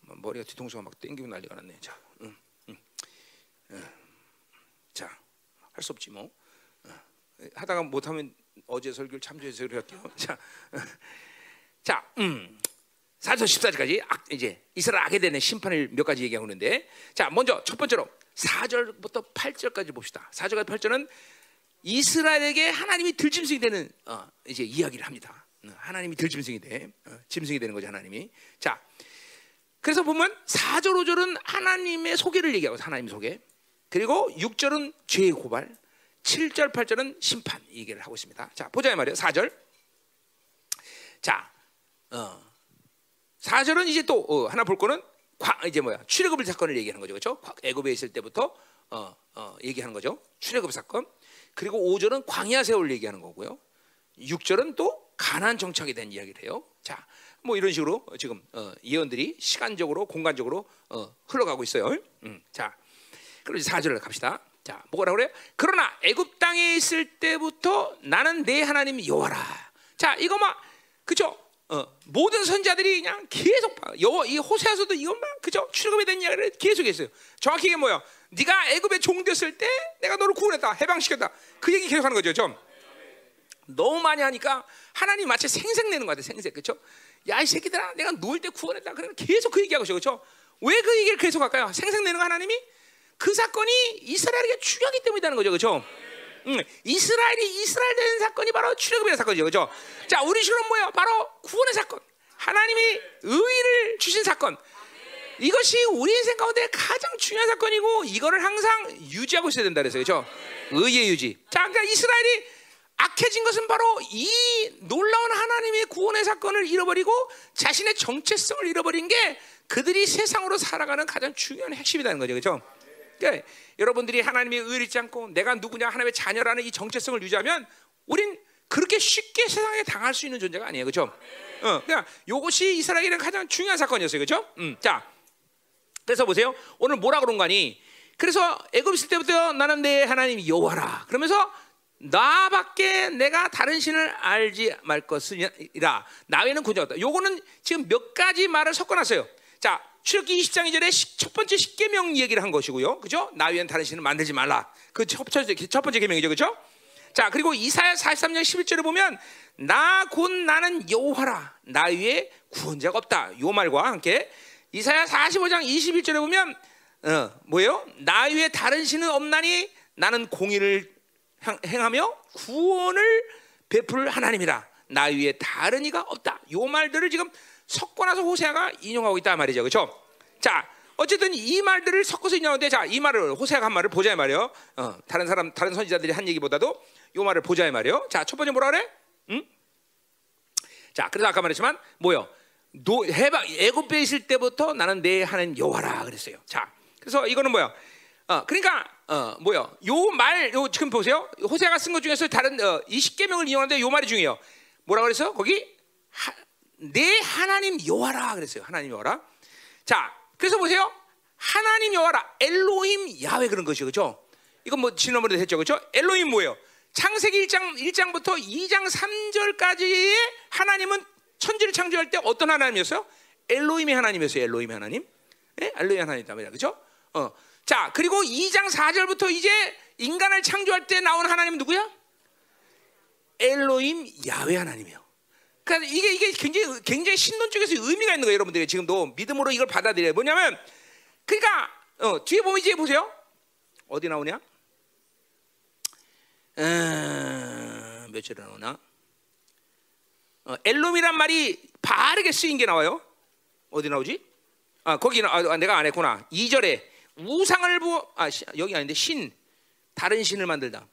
뭐 머리가 뒤통수가 막 땡기고 난리가 났네. 자, 음, 음. 어. 자, 할 수 없지 뭐. 어. 하다가 못하면 어제 설교를 참조해서 그랬대요. 자, 자, 음. 4절 14절까지 이제 이스라엘 악에 대한 심판을 몇 가지 얘기하고 있는데 자, 먼저 첫 번째로 4절부터 8절까지 봅시다. 4절과 8절은 이스라엘에게 하나님이 들짐승이 되는 어, 이제 이야기를 합니다. 어, 하나님이 들짐승이 돼. 어, 짐승이 되는 거죠, 하나님이. 자. 그래서 보면 4절 5절은 하나님의 소개를 얘기하고 하나님 소개. 그리고 6절은 죄의 고발. 7절 8절은 심판 얘기를 하고 있습니다. 자, 보자 말이에요. 4절. 자, 어. 4절은 이제 또 어, 하나 볼 거는 과, 이제 뭐야 출애굽을 사건을 얘기하는 거죠, 그렇죠? 애굽에 있을 때부터 어, 어, 얘기하는 거죠. 출애굽 사건. 그리고 5절은 광야 세월 얘기하는 거고요. 6절은 또 가난 정착에 대한 이야기를 해요. 자, 뭐 이런 식으로 지금 어, 예언들이 시간적으로 공간적으로 어, 흘러가고 있어요. 음, 자, 이제 4절을 갑시다. 자, 뭐라 그래요? 그러나 애굽 땅에 있을 때부터 나는 내 하나님 여호와라. 자, 이거 막 그죠? 어, 모든 선자들이 그냥 계속 여, 이 호세아서도 이것만 그죠 출애굽에 대한 이야기를 계속했어요. 정확히 이게 뭐야? 네가 애굽에 종됐을 때 내가 너를 구원했다, 해방시켰다. 그 얘기 계속하는 거죠, 좀. 너무 많이 하니까 하나님 마치 생색내는 것 같아, 생색, 그렇죠? 야 이 새끼들아, 내가 누울 때 구원했다. 그러면 계속 그 얘기하고 있어, 그렇죠? 왜 그 얘기를 계속 할까요? 생색내는 거 하나님이 그 사건이 이스라엘에게 중요하기 때문이라는 거죠, 그렇죠? 음, 이스라엘이 이스라엘 된 사건이 바로 출애굽의 사건이죠, 그렇죠? 자, 우리 주는 뭐예요? 바로 구원의 사건. 하나님이 의를 주신 사건. 이것이 우리 인생 가운데 가장 중요한 사건이고 이거를 항상 유지하고 있어야 된다 그래서 그렇죠? 의의 유지. 자, 그러니까 이스라엘이 악해진 것은 바로 이 놀라운 하나님의 구원의 사건을 잃어버리고 자신의 정체성을 잃어버린 게 그들이 세상으로 살아가는 가장 중요한 핵심이라는 거죠, 그렇죠? 그러니까 여러분들이 하나님의 의를 잊지 않고 내가 누구냐 하나님의 자녀라는 이 정체성을 유지하면 우린 그렇게 쉽게 세상에 당할 수 있는 존재가 아니에요, 그렇죠? 어, 그냥 이것이 이스라엘의 가장 중요한 사건이었어요, 그렇죠? 음, 자, 그래서 보세요. 오늘 뭐라 그런 거니? 그래서 애굽 있을 때부터 나는 내 하나님 여호와라. 그러면서 나밖에 내가 다른 신을 알지 말 것이라 나외는 구원자 없다. 요거는 지금 몇 가지 말을 섞어놨어요. 자, 출애굽기 20장 2절에 첫 번째 십계명 얘기를 한 것이고요. 그죠? 나 외엔 다른 신을 만들지 말라. 그 첫 번째 첫 번째 계명이죠. 그죠? 자, 그리고 이사야 43년 11절에 보면 나 곧 나는 여호와라. 나 위에 구원자가 없다. 요 말과 함께 이사야 45장 21절에 보면 어, 뭐예요? 나 위에 다른 신은 없나니 나는 공의를 행하며 구원을 베풀 하나님이라. 나 위에 다른 이가 없다. 요 말들을 지금 섞고 나서 호세아가 인용하고 있다 말이죠. 그렇죠? 자, 어쨌든 이 말들을 섞어서 인용하는데 자, 이 말을 호세아가 한 말을 보자 이 말이요. 어, 다른 사람 다른 선지자들이 한 얘기보다도 요 말을 보자 이 말이요. 자, 첫 번째 뭐라 그래? 응? 자, 그래서 아까 말했지만 뭐요? 노 해방 애굽에 있을 때부터 나는 내 하나님 여호와라 그랬어요. 자, 그래서 이거는 뭐야? 어, 그러니까 어, 뭐야? 요 말, 요 지금 보세요. 호세아가 쓴 것 중에서 다른 어, 20계명을 이용하는데 요 말이 중요해요. 뭐라 그랬어? 거기 하, 내 하나님 여호와라 그랬어요. 하나님 여호와라. 자, 그래서 보세요. 하나님 여호와라 엘로힘 야훼 그런 것이죠. 그렇죠? 이건 뭐 지난번에 했죠. 그렇죠? 엘로힘 뭐예요? 창세기 1장 1장부터 2장 3절까지의 하나님은 천지를 창조할 때 어떤 하나님이었어요? 엘로힘의 하나님이었어요. 엘로힘의 하나님. 예? 엘로힘 하나님이다 말이야. 그렇죠? 어. 자, 그리고 2장 4절부터 이제 인간을 창조할 때 나온 하나님은 누구야? 엘로힘 야훼 하나님이에요. 그러니까 이게 이게 굉장히 굉장히 신론 쪽에서 의미가 있는 거예요, 여러분들이 지금도 믿음으로 이걸 받아들여요. 뭐냐면 그러니까 어, 뒤에 보면 이제 보세요. 어디 나오냐? 절에 나오나? 어, 엘롬이란 말이 바르게 쓰인 게 나와요. 어디 나오지? 아 거기 나, 아, 내가 안 했구나. 2절에 우상을 보, 아 시, 여기 아닌데 신 다른 신을 만들다.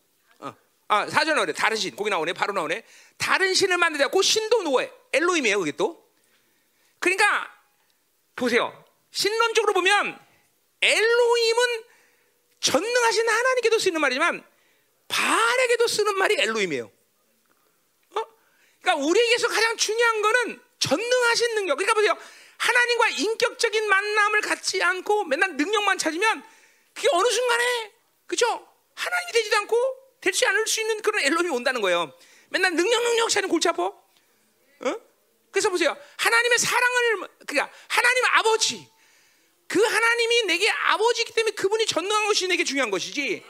어. 아 사전 나오네. 다른 신 거기 나오네. 바로 나오네. 다른 신을 만들다. 그 신도 누구예요? 엘로임이에요. 그게 또. 그러니까 보세요. 신론적으로 보면 엘로임은 전능하신 하나님께도 쓰는 말이지만 바알에게도 쓰는 말이 엘로임이에요. 어? 그러니까 우리에게서 가장 중요한 거는 전능하신 능력. 그러니까 보세요. 하나님과 인격적인 만남을 갖지 않고 맨날 능력만 찾으면 그게 어느 순간에 그죠? 하나님이 되지도 않고 되지 않을 수 있는 그런 엘로임이 온다는 거예요. 맨날 능력 능력 찾는 골치 아파. 어? 그래서 보세요. 하나님의 사랑을 그러니까 하나님 아버지 그 하나님이 내게 아버지이기 때문에 그분이 전능한 것이 내게 중요한 것이지.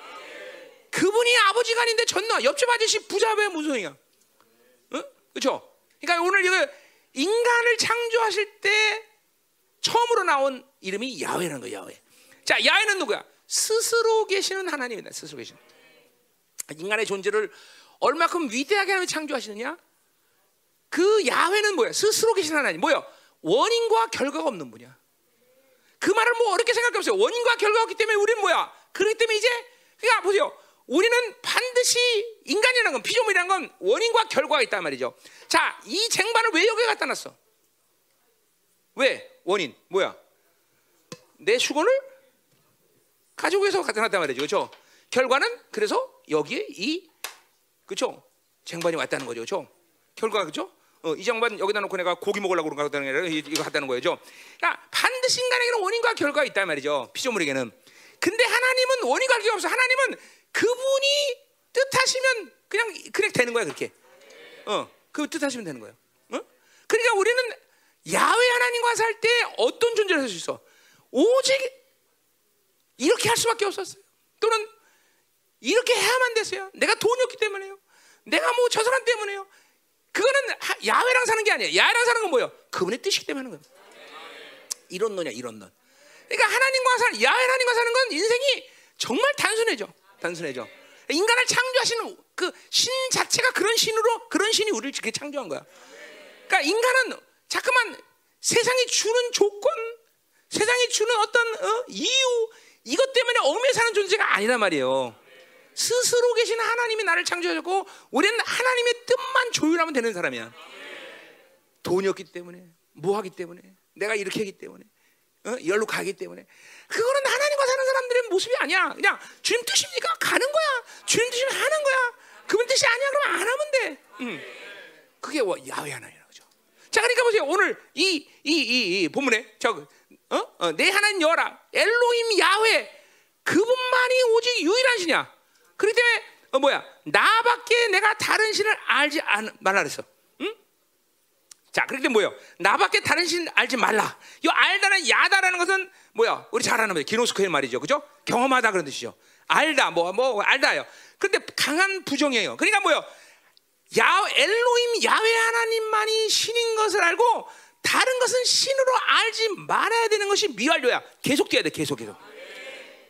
그분이 아버지가 아닌데 전능. 옆집 아저씨 부자 왜 무슨 소리야? 어? 그렇죠? 그러니까 오늘 이거 인간을 창조하실 때 처음으로 나온 이름이 야훼라는 거예요. 야훼. 자, 야훼는 누구야? 스스로 계시는 하나님이다. 스스로 계시는. 인간의 존재를 얼마큼 위대하게 하나님 창조하시느냐? 그 야훼는 뭐야? 스스로 계신 하나님. 뭐야? 원인과 결과가 없는 분이야. 그 말을 뭐 어렵게 생각해 보세요. 원인과 결과가 없기 때문에 우리는 뭐야? 그렇기 때문에 이제 그러니까 보세요. 우리는 반드시 인간이라는 건 피조물이라는 건 원인과 결과가 있단 말이죠. 자, 이 쟁반을 왜 여기에 갖다 놨어? 왜? 원인 뭐야? 내 수건을 가지고 해서 갖다 놨단 말이죠. 그렇죠? 결과는 그래서 여기에 이 그렇죠? 쟁반이 왔다는 거죠. 그렇죠? 결과 그렇죠? 어, 이 장반 여기다 놓고 내가 고기 먹으려고 그런 거다는 게 아니라 이거 갖다는 거죠. 그러니까 반드시 인간에게는 원인과 결과가 있단 말이죠. 피조물에게는. 근데 하나님은 원인과 결과가 없어. 하나님은 그분이 뜻하시면 그냥 그냥 되는 거야 그렇게. 어, 그 뜻하시면 되는 거예요. 어? 그러니까 우리는 야훼 하나님과 살 때 어떤 존재를 할 수 있어? 오직 이렇게 할 수밖에 없었어요. 또는 이렇게 해야만 됐어요. 내가 돈이 없기 때문에요. 내가 뭐 저 사람 때문에요. 그거는 야훼랑 사는 게 아니에요. 야훼랑 사는 건 뭐예요? 그분의 뜻이기 때문에 하는 거예요. 이런 논이야, 이런 논. 그러니까 하나님과 사는 야훼 하나님과 사는 건 인생이 정말 단순해져. 단순해져. 인간을 창조하시는 그 신 자체가 그런 신으로 그런 신이 우리를 그렇게 창조한 거야. 그러니까 인간은 자꾸만 세상이 주는 조건, 세상이 주는 어떤 어? 이유 이것 때문에 얽매 사는 존재가 아니란 말이에요. 스스로 계신 하나님이 나를 창조하셨고 우리는 하나님의 뜻만 조율하면 되는 사람이야. 돈이 없기 때문에, 뭐 하기 때문에, 내가 이렇게 하기 때문에, 어? 열로 가기 때문에 그거는 하나님과 사는 사람들의 모습이 아니야. 그냥 주님 뜻입니까? 가는 거야. 주님 뜻이면 하는 거야. 그분 뜻이 아니야. 그러면 안 하면 돼. 음. 그게 뭐 야외 하나이라 그죠. 자, 그러니까 보세요. 오늘 이 이 이 이 본문에 저 어? 어, 내 하나님 여라 엘로임 야훼 그분만이 오직 유일한 신이야. 그렇기 때문에 어, 뭐야 나밖에 내가 다른 신을 알지 않, 말라 그랬어. 응? 자, 그렇기 때문에 뭐요? 나밖에 다른 신 알지 말라. 이 알다는 야다라는 것은 뭐야? 우리 잘 아는 말 기노스코의 말이죠, 그죠? 경험하다 그런 뜻이죠. 알다, 뭐, 뭐, 알다요. 그런데 강한 부정이에요. 그러니까 뭐요? 야, 엘로임 야외 하나님만이 신인 것을 알고 다른 것은 신으로 알지 말아야 되는 것이 미완료야. 계속 돼야 돼, 계속, 계속.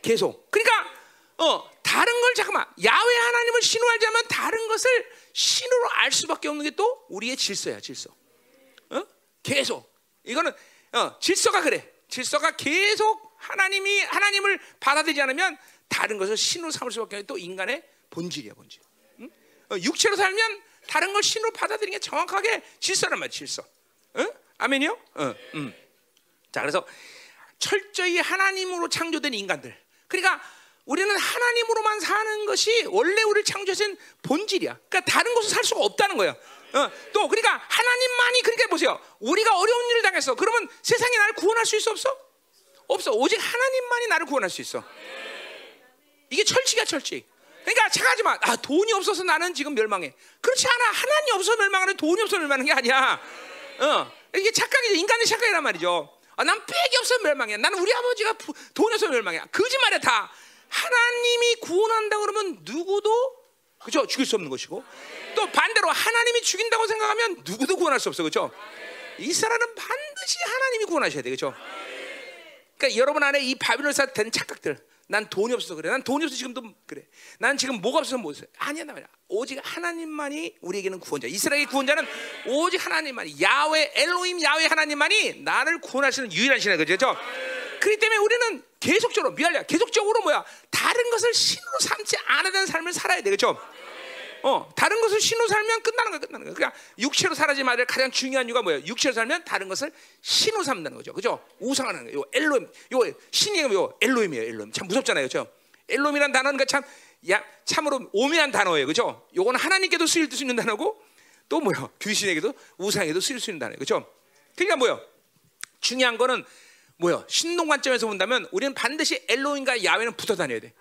계속. 그러니까, 어, 다른 걸 잠깐만, 야외 하나님을 신으로 알자면 다른 것을 신으로 알 수밖에 없는 게 또 우리의 질서야, 질서. 어? 계속. 이거는, 어, 질서가 그래. 질서가 계속 하나님이 하나님을 받아들이지 않으면 다른 것을 신으로 삼을 수밖에 없는 또 인간의 본질이야 본질. 응? 어, 육체로 살면 다른 걸 신으로 받아들이는 게 정확하게 질서란 말이야 질서. 응? 아멘이요? 어, 음. 자 그래서 철저히 하나님으로 창조된 인간들. 그러니까 우리는 하나님으로만 사는 것이 원래 우리를 창조하신 본질이야. 그러니까 다른 곳을 살 수가 없다는 거야. 어, 또 그러니까 하나님만이 그러니까 보세요. 우리가 어려운 일을 당했어. 그러면 세상이 나를 구원할 수 있어 없어? 없어. 오직 하나님만이 나를 구원할 수 있어. 이게 철칙이야 철칙. 그러니까 착하지 마. 아 돈이 없어서 나는 지금 멸망해. 그렇지 않아. 하나님 없어서 멸망하는 돈이 없어서 멸망하는 게 아니야. 어 이게 착각이죠. 인간의 착각이란 말이죠. 아, 난 빽이 없어 멸망해. 나는 우리 아버지가 부- 돈이 없어 멸망해. 거짓말이야 다. 하나님이 구원한다 그러면 누구도 그죠? 죽일 수 없는 것이고 또 반대로 하나님이 죽인다고 생각하면 누구도 구원할 수 없어 그죠? 이스라엘은 반드시 하나님이 구원하셔야 돼 그죠? 그러니까 여러분 안에 이 바빌론사 된 착각들 난 돈이 없어서 그래 난 돈이 없어서 지금도 그래 난 지금 뭐가 없어서 못 써. 아니야 나 말이야. 오직 하나님만이 우리에게는 구원자. 이스라엘의 구원자는 오직 하나님만이 야외 엘로임 야외 하나님만이 나를 구원하시는 유일한 신이야 그죠 그렇기 때문에 우리는 계속적으로 미안해 계속적으로 뭐야 다른 것을 신으로 삼지 되는 삶을 살아야 돼 그죠 어, 다른 것을 신으로 살면 끝나는 거야, 끝나는 거야. 그러니까 육체로 살아지 될 가장 중요한 이유가 뭐예요? 육체로 살면 다른 것을 신으로 삼는다는 거죠. 그죠? 우상하는 거예요. 요 엘로임, 요 신이 요 엘로임이에요. 엘로임. 참 무섭잖아요. 그죠? 엘로임이라는 단어는 참, 야, 참으로 오묘한 단어예요. 그죠? 요거는 하나님께도 쓰일 수 있는 단어고 또 뭐요? 귀신에게도 우상에게도 쓰일 수 있는 단어예요. 그죠? 그러니까 뭐요? 중요한 거는 뭐요? 신동 관점에서 본다면 우리는 반드시 엘로임과 야훼는 붙어 다녀야 돼.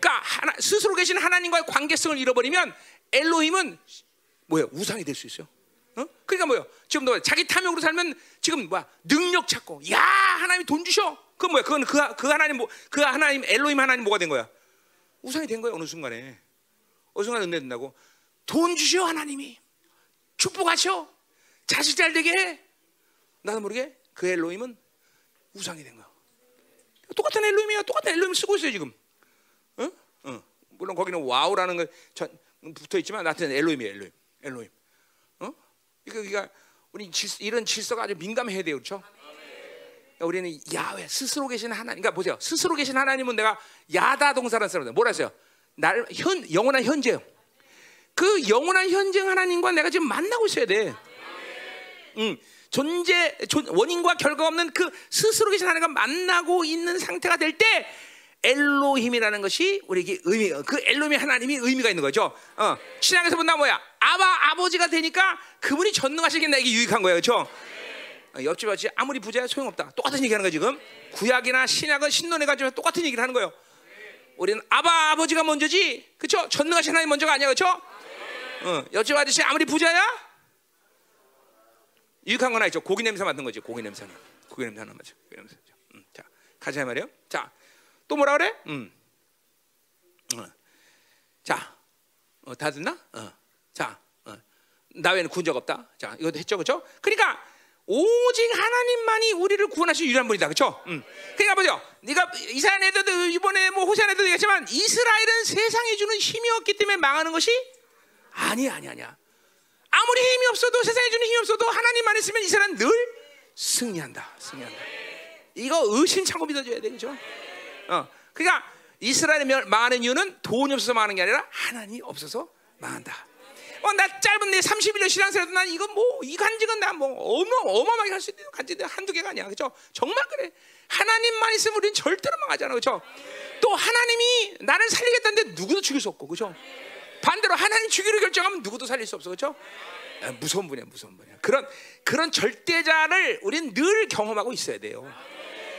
그러니까 하나, 스스로 계신 하나님과의 관계성을 잃어버리면 엘로힘은 뭐야 우상이 될 수 있어요. 어? 그러니까 뭐야 지금 너 자기 탐욕으로 살면 지금 뭐야 능력 찾고 야 하나님이 돈 주셔. 그 뭐야 그건 그, 그 하나님 뭐 그 하나님 엘로힘 하나님 뭐가 된 거야? 우상이 된 거야 어느 순간에 어느 순간 은혜 된다고 돈 주셔 하나님이 축복하셔 자식 잘 되게 해. 나도 모르게 그 엘로힘은 우상이 된 거야. 똑같은 엘로힘이야 똑같은 엘로힘 쓰고 있어요 지금. 어? 어. 물론 거기는 와우라는 거 전- 붙어 있지만 나한테는. 엘로힘. 어? 이거 그러니까 우리 질, 이런 질서가 아주 민감해야 돼요, 그렇죠? 그러니까 우리는 야훼 스스로 계신 하나님. 그러니까 보세요, 스스로 계신 하나님은 내가 야다 동사라는 사람들 뭐라 했어요? 나를 현 영원한 현재. 그 영원한 현재 하나님과 내가 지금 만나고 있어야 돼. 음, 존재 존- 원인과 결과 없는 그 스스로 계신 하나님과 만나고 있는 상태가 될 때 엘로힘이라는 것이 우리에게 의미 그 엘로힘이 하나님이 의미가 있는 거죠. 어, 신앙에서 본다 뭐야? 아바 아버지가 되니까 그분이 전능하시게 나에게 유익한 거예요, 그렇죠? 어, 옆집 아버지 아무리 부자야 소용없다. 똑같은 얘기하는 거야 지금. 구약이나 신약은 신론에 가지고 똑같은 얘기를 하는 거예요. 우리는 아바 아버지가 먼저지, 그렇죠? 전능하신 하나님 먼저가 아니야, 그렇죠? 어, 옆집 아저씨 아무리 부자야 유익한 건 아니죠. 고기 냄새 맡는 거지. 고기 냄새는. 고기 냄새 하나 맞죠. 고기 냄새. 음, 자, 가자 말이요. 자, 또 뭐라 그래? 음. 어. 자, 어, 다 듣나? 어. 자, 어. 나 외에는 구원 적 없다. 자, 이것도 했죠, 그렇죠? 그러니까 오직 하나님만이 우리를 구원하실 유일한 분이다, 그렇죠? 음. 그러니까 보죠. 네가 이스라엘에도 이번에 뭐 호세안에도 얘기했지만 이스라엘은 세상이 주는 힘이 없기 때문에 망하는 것이 아니야, 아니야, 아니야. 아무리 힘이 없어도 세상에 주는 힘이 없어도 하나님만 있으면 이 사람은 늘 승리한다. 승리한다. 이거 의심창고 믿어줘야 돼, 그죠? 어, 그러니까 이스라엘이 멸- 망하는 이유는 돈이 없어서 망하는 게 아니라 하나님이 없어서 망한다. 어, 나 짧은 내 31년 신앙생활도 난 이거 뭐 이 간증은 나뭐 어마 어마 어마하게 할 수 있는 간증이 한두 개가 아니야, 그죠? 정말 그래. 하나님만 있으면 우리는 절대로 망하잖아, 그죠? 또 하나님이 나를 살리겠다는데 누구도 죽일 수 없고, 그죠? 반대로 하나님 죽이를 결정하면 누구도 살릴 수 없어, 그렇죠? 무서운 분이야, 무서운 분이야. 그런 그런 절대자를 우리는 늘 경험하고 있어야 돼요.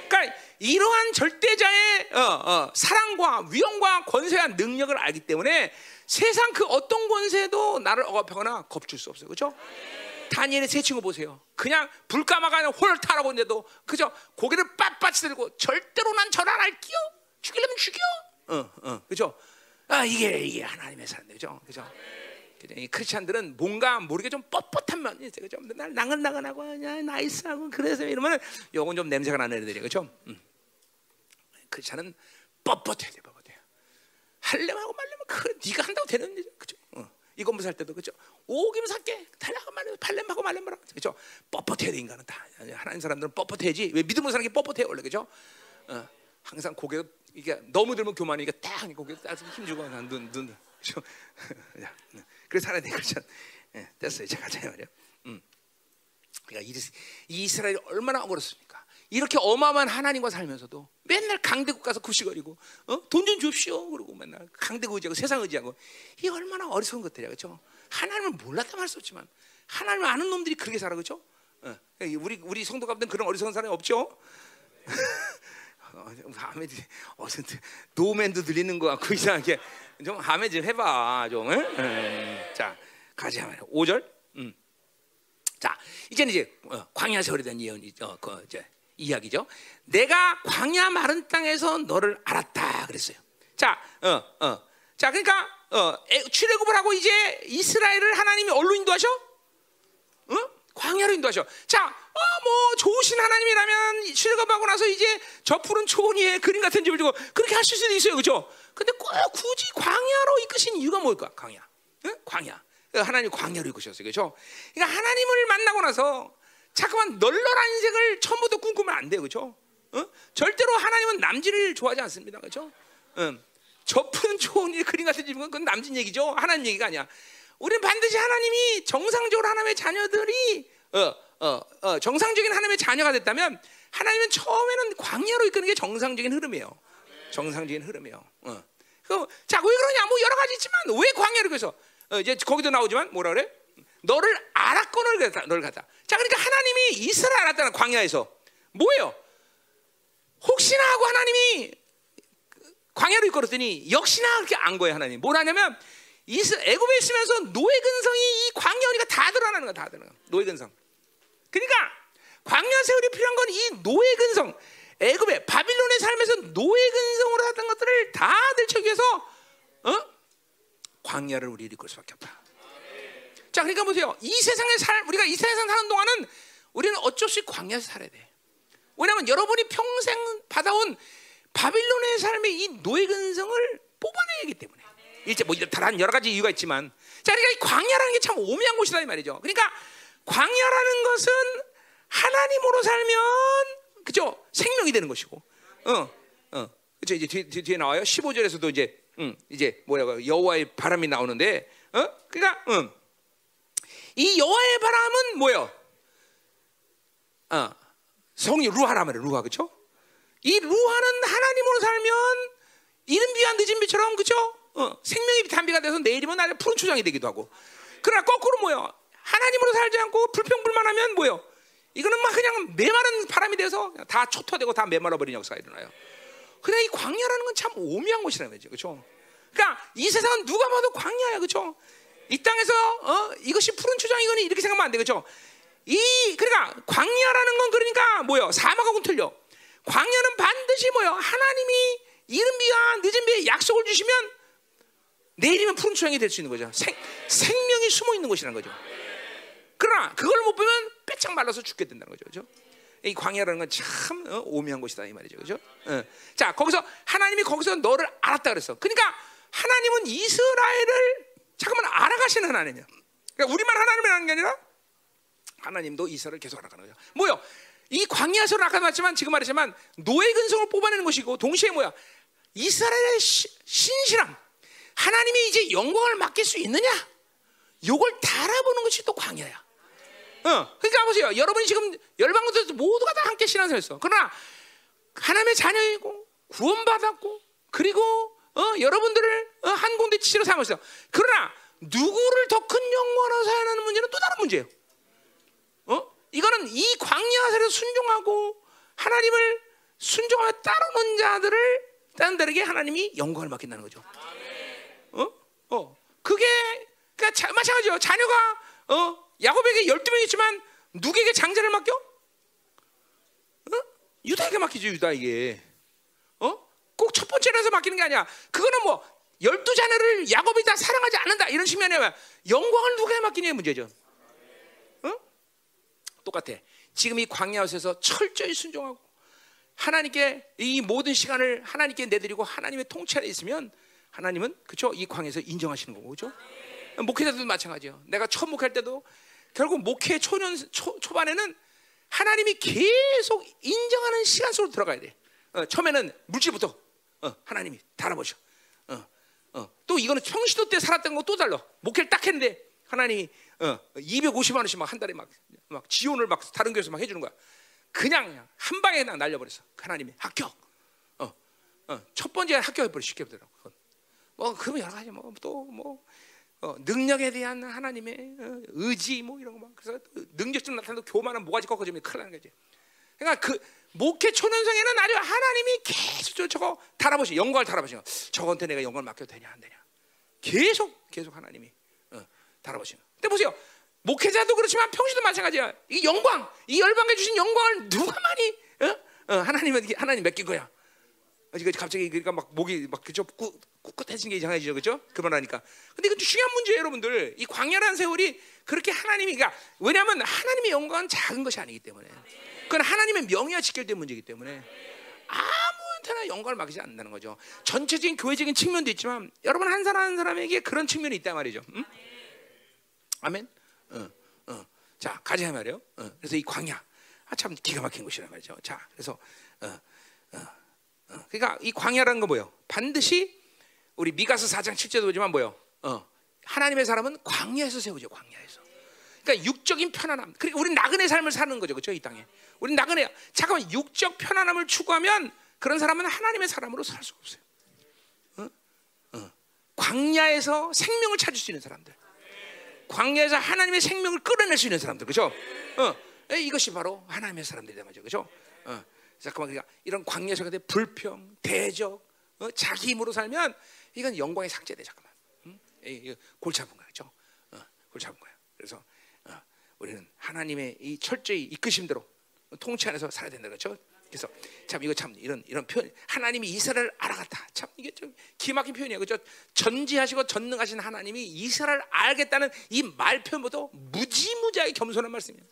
그러니까 이러한 절대자의 어, 어, 사랑과 위엄과 권세와 능력을 알기 때문에 세상 그 어떤 권세도 나를 억압하거나 겁줄 수 없어요, 그렇죠? 다니엘의 세 친구 보세요. 그냥 불가마가 홀 타라고 했는데도 그죠? 고개를 빳빳이 들고 절대로 난 절 안 할게요. 죽이려면 죽여. 어, 어, 그죠? 아 이게 이게 하나님의 사람들, 그죠? 그죠? 이 크리스천들은 뭔가 모르게 좀 뻣뻣한 면이 있어요, 그죠? 날 나긋나긋하고 그냥 nice하고 그래서 이러면 요건 좀 냄새가 나는 애들이에요, 그죠? 음. 크리스천은 뻣뻣해야 돼, 뻣뻣해. 할래면 하고 말래면 그 네가 한다고 되는 일이죠, 그죠? 어. 이 건물 살 때도 그죠? 오기면 살게 달라고 말해 팔렘 하고 말렘 말아 그죠? 뻣뻣해야 돼 인간은 다 하나님 사람들은 뻣뻣해야지 왜 믿음으로 사는 게 뻣뻣해 원래 그죠? 어, 항상 고개 이게 너무 들면 교만이니까 딱 고개 딱 힘주고 눈눈 눈. 야, 그래 살아야 돼 그렇죠? 예, 됐어요 이제 가 자 말이야. 음. 그러니까 이- 이 이스라엘이 얼마나 억울했습니까? 이렇게 어마어마한 하나님과 살면서도 맨날 강대국 가서 구시거리고 어? 돈좀 줍시오 그러고 맨날 강대국 의지하고 세상 의지하고 이게 얼마나 어리석은 것들이야 그렇죠? 하나님을 몰랐다 말수 없지만 하나님을 아는 놈들이 그렇게 살아 그렇죠? 어. 우리 우리 성도 가운데 그런 어리석은 사람이 없죠? 어, 좀 하면 어, 노맨도 들리는 거 같고 이상하게 좀 하면 좀 해봐 좀. 응? 응. 자 가자 말이야. 5절. 음. 자 이제는 이제 어, 광야 세월에 대한 예언이 어, 그 이제 이야기죠. 내가 광야 마른 땅에서 너를 알았다 그랬어요. 자, 어, 어. 자 그러니까 어, 애- 출애굽을 하고 이제 이스라엘을 하나님이 어디로 인도하셔? 어? 광야로 인도하셔. 자, 어, 뭐 좋으신 하나님이라면 출애굽하고 나서 이제 저 푸른 초원 위에 그림 같은 집을 주고 그렇게 하실 수도 있어요, 그렇죠? 근데 꼭 굳이 광야로 이끄신 이유가 뭘까? 광야, 응? 광야. 어, 하나님 광야로 이끄셨어요, 그렇죠? 그러니까 하나님을 만나고 나서 자꾸만 널널한 인생을 처음부터 꿈꾸면 안 돼요, 그렇죠? 어? 절대로 하나님은 남진을 좋아하지 않습니다, 그렇죠? 응. 저 푸른 초원 위에 그림 같은 집은 그건 남진 얘기죠, 하나님 얘기가 아니야. 우리는 반드시 하나님이 정상적으로 하나님의 자녀들이 어, 어, 어, 정상적인 하나님의 자녀가 됐다면 하나님은 처음에는 광야로 이끄는 게 정상적인 흐름이에요. 정상적인 흐름이에요. 어. 그, 자, 왜 그러냐? 뭐 여러 가지 있지만 왜 광야로 그래서 어, 이제 거기도 나오지만 뭐라 그래? 너를 알았거늘 갖다 너를 갖다. 자, 그러니까 하나님이 이스라엘 알았다는 광야에서 뭐예요? 혹시나 하고 하나님이 광야로 이끌었더니 역시나 그렇게 안 거예요 하나님. 뭘 하냐면 이스 애굽에 있으면서 노예 근성이 이 광야니까 다 드러나는 거야 다 드러나. 노예 근성. 그러니까 광야 세월이 필요한 건 이 노예 근성. 애굽에 바빌론에 살면서 노예 근성으로 살던 것들을 다 들추기 위해서 어? 광야를 우리 이끌 수밖에 없다. 자, 그러니까 보세요. 이 세상에 살 우리가 이 세상 사는 동안은 우리는 어쩔 수 없이 광야에서 살아야 돼. 왜냐하면 여러분이 평생 받아온 바빌론의 삶의 이 노예 근성을 뽑아내야 하기 때문에. 일제 뭐 다른 여러 가지 이유가 있지만, 자, 그러니까 이 광야라는 게 참 오묘한 곳이다 이 말이죠. 그러니까 광야라는 것은 하나님으로 살면 그죠 생명이 되는 것이고, 어, 어, 그죠 이제 뒤, 뒤, 뒤에 나와요. 15절에서도 이제, 음, 이제 뭐라고 여호와의 바람이 나오는데, 어, 그러니까, 음, 이 여호와의 바람은 뭐요? 어, 성이 루하라 말이에요. 루하 그렇죠? 이 루하는 하나님으로 살면 이른 비와 늦은 비처럼 그렇죠? 어, 생명의 단비가 돼서 내일이면 날에 푸른 초장이 되기도 하고. 그러나 거꾸로 뭐요? 하나님으로 살지 않고 불평불만하면 뭐요? 이거는 막 그냥 메마른 바람이 돼서 다 초토되고 다 메말라 버리는 역사가 일어나요. 그냥 이 광야라는 건 참 오묘한 곳이라는 거죠, 그렇죠? 그러니까 이 세상은 누가 봐도 광야야, 그렇죠? 이 땅에서 어, 이것이 푸른 초장 이거니 이렇게 생각하면 안 돼, 그렇죠? 이 그러니까 광야라는 건 그러니까 뭐요? 사막하고는 틀려. 광야는 반드시 뭐요? 하나님이 이른 비와 늦은 비에 약속을 주시면 내일이면 푸른 초장이 될 수 있는 거죠. 생, 생명이 숨어 있는 곳이라는 거죠. 그러나 그걸 못 보면 빼짝 말라서 죽게 된다는 거죠. 그죠? 이 광야라는 건참 어, 오묘한 곳이다 이 말이죠. 그죠? 어. 자, 거기서 하나님이 거기서 너를 알았다 그랬어. 그러니까 하나님은 이스라엘을 잠깐만 알아가시는 하나님이야. 그러니까 우리만 하나님을 하는 게 아니라 하나님도 이스라엘을 계속 알아가는 거죠. 뭐요? 이 광야에서는 아까 말했지만 지금 말했지만 노예 근성을 뽑아내는 것이고 동시에 뭐야? 이스라엘의 시, 신실함. 하나님이 이제 영광을 맡길 수 있느냐? 요걸 달아보는 것이 또 광야야. 어, 그러니까 보세요. 여러분이 지금 열방들에서 모두가 다 함께 신앙생활했어. 그러나 하나님의 자녀이고 구원받았고 그리고 어, 여러분들을 어, 한 공대 치로 삼았어요. 그러나 누구를 더 큰 영광으로 사용하는 문제는 또 다른 문제예요. 어? 이거는 이 광야에서 순종하고 하나님을 순종하며 따르는 자들을 다른 데에게 하나님이 영광을 맡긴다는 거죠. 어? 어. 그게 그러니까 자, 마찬가지죠. 자녀가 어? 야곱에게 12명 있지만 누구에게 장자를 맡겨? 어? 유다에게 맡기죠, 유다에게. 어? 꼭 첫 번째라서 맡기는 게 아니야. 그거는 뭐 열두 자녀를 야곱이 다 사랑하지 않는다 이런 식이 아니라 영광을 누구에게 맡기냐의 문제죠. 어? 똑같아. 지금 이 광야에서 철저히 순종하고 하나님께 이 모든 시간을 하나님께 내드리고 하나님의 통찰에 있으면 하나님은 그죠? 이 광야에서 인정하시는 거고 그죠? 목회자들도 마찬가지예요. 내가 처음 목할 때도 결국 목회 초년 초, 초반에는 하나님이 계속 인정하는 시간 속으로 들어가야 돼. 어, 처음에는 물질부터 어, 하나님이 달아보셔. 어, 어. 또 이거는 평시도 때 살았던 거또 달라. 목회를 딱 했는데 하나님이 어, 250만 원씩 막 한 달에 막, 막 지원을 막 다른 교회에서 막 해주는 거야. 그냥, 그냥 한 방에 그냥 날려버렸어. 하나님이 합격. 어, 어, 첫 번째 합격해버려 쉽게 보더라고. 뭐 그러면 여러 가지 뭐또뭐 어, 능력에 대한 하나님의 어, 의지 뭐 이런 거 막. 그래서 능력증 나타나도 교만은 모가지 꺾어지면 큰일 나는 거지. 그러니까 그 목회 초년생에는 아주 하나님이 계속 저- 저거 달아보시 영광을 달아보시 저건한테 내가 영광을 맡겨도 되냐 안 되냐. 계속 계속 하나님이 어, 달아보시는 근데 보세요. 목회자도 그렇지만 평시도 마찬가지야. 이 영광 이 열방에 주신 영광을 누가 많이 어? 어, 하나님은 하나님 맡긴 거야 이거 갑자기 그러니까 막 목이 막 그죠 꾸- 꿋꿋해진 게 이상해지죠. 그죠 그만하니까. 근데 이건 중요한 문제예요 여러분들. 이 광야라는 세월이 그렇게 하나님이 그러니까 왜냐하면 하나님의 영광은 작은 것이 아니기 때문에. 그건 하나님의 명예와 직결된 문제이기 때문에 아무한테나 영광을 맡기지 않는다는 거죠. 전체적인 교회적인 측면도 있지만 여러분 한 사람 한 사람에게 그런 측면이 있단 말이죠. 응? 아멘? 어, 어. 자 가자 말이요. 어, 그래서 이 광야. 아, 참 기가 막힌 곳이란 말이죠. 자 그래서 어, 어, 그러니까 이 광야라는 건 뭐예요? 반드시 우리 미가서 4장 7절도 보지만 뭐예요? 어, 하나님의 사람은 광야에서 세우죠. 광야에서. 그러니까 육적인 편안함. 그러니까 우리 나그네 삶을 사는 거죠. 그렇죠? 이 땅에. 우리 나그네 잠깐만 육적 편안함을 추구하면 그런 사람은 하나님의 사람으로 살 수가 없어요. 어? 어. 광야에서 생명을 찾을 수 있는 사람들. 광야에서 하나님의 생명을 끌어낼 수 있는 사람들. 그렇죠? 어. 에, 이것이 바로 하나님의 사람들이란 말이죠. 그렇죠? 어. 잠깐만 그러니까 이런 광야 속에 불평, 대적, 어? 자기 힘으로 살면 이건 영광의 상제돼 잠깐만. 음? 이- 이 골치 아픈 그렇죠? 어, 골치 아픈 거야. 그래서 어, 우리는 하나님의 이 철저히 이끄심대로 통치 안에서 살아야 된다, 그렇죠? 그래서 참 이거 참 이런 이런 표현 하나님이 이스라엘을 알아갔다. 참 이게 좀 기막힌 표현이에요, 그렇죠? 전지하시고 전능하신 하나님이 이스라엘을 알겠다는 이 말 표현보다 무지무지하게 겸손한 말씀이에요.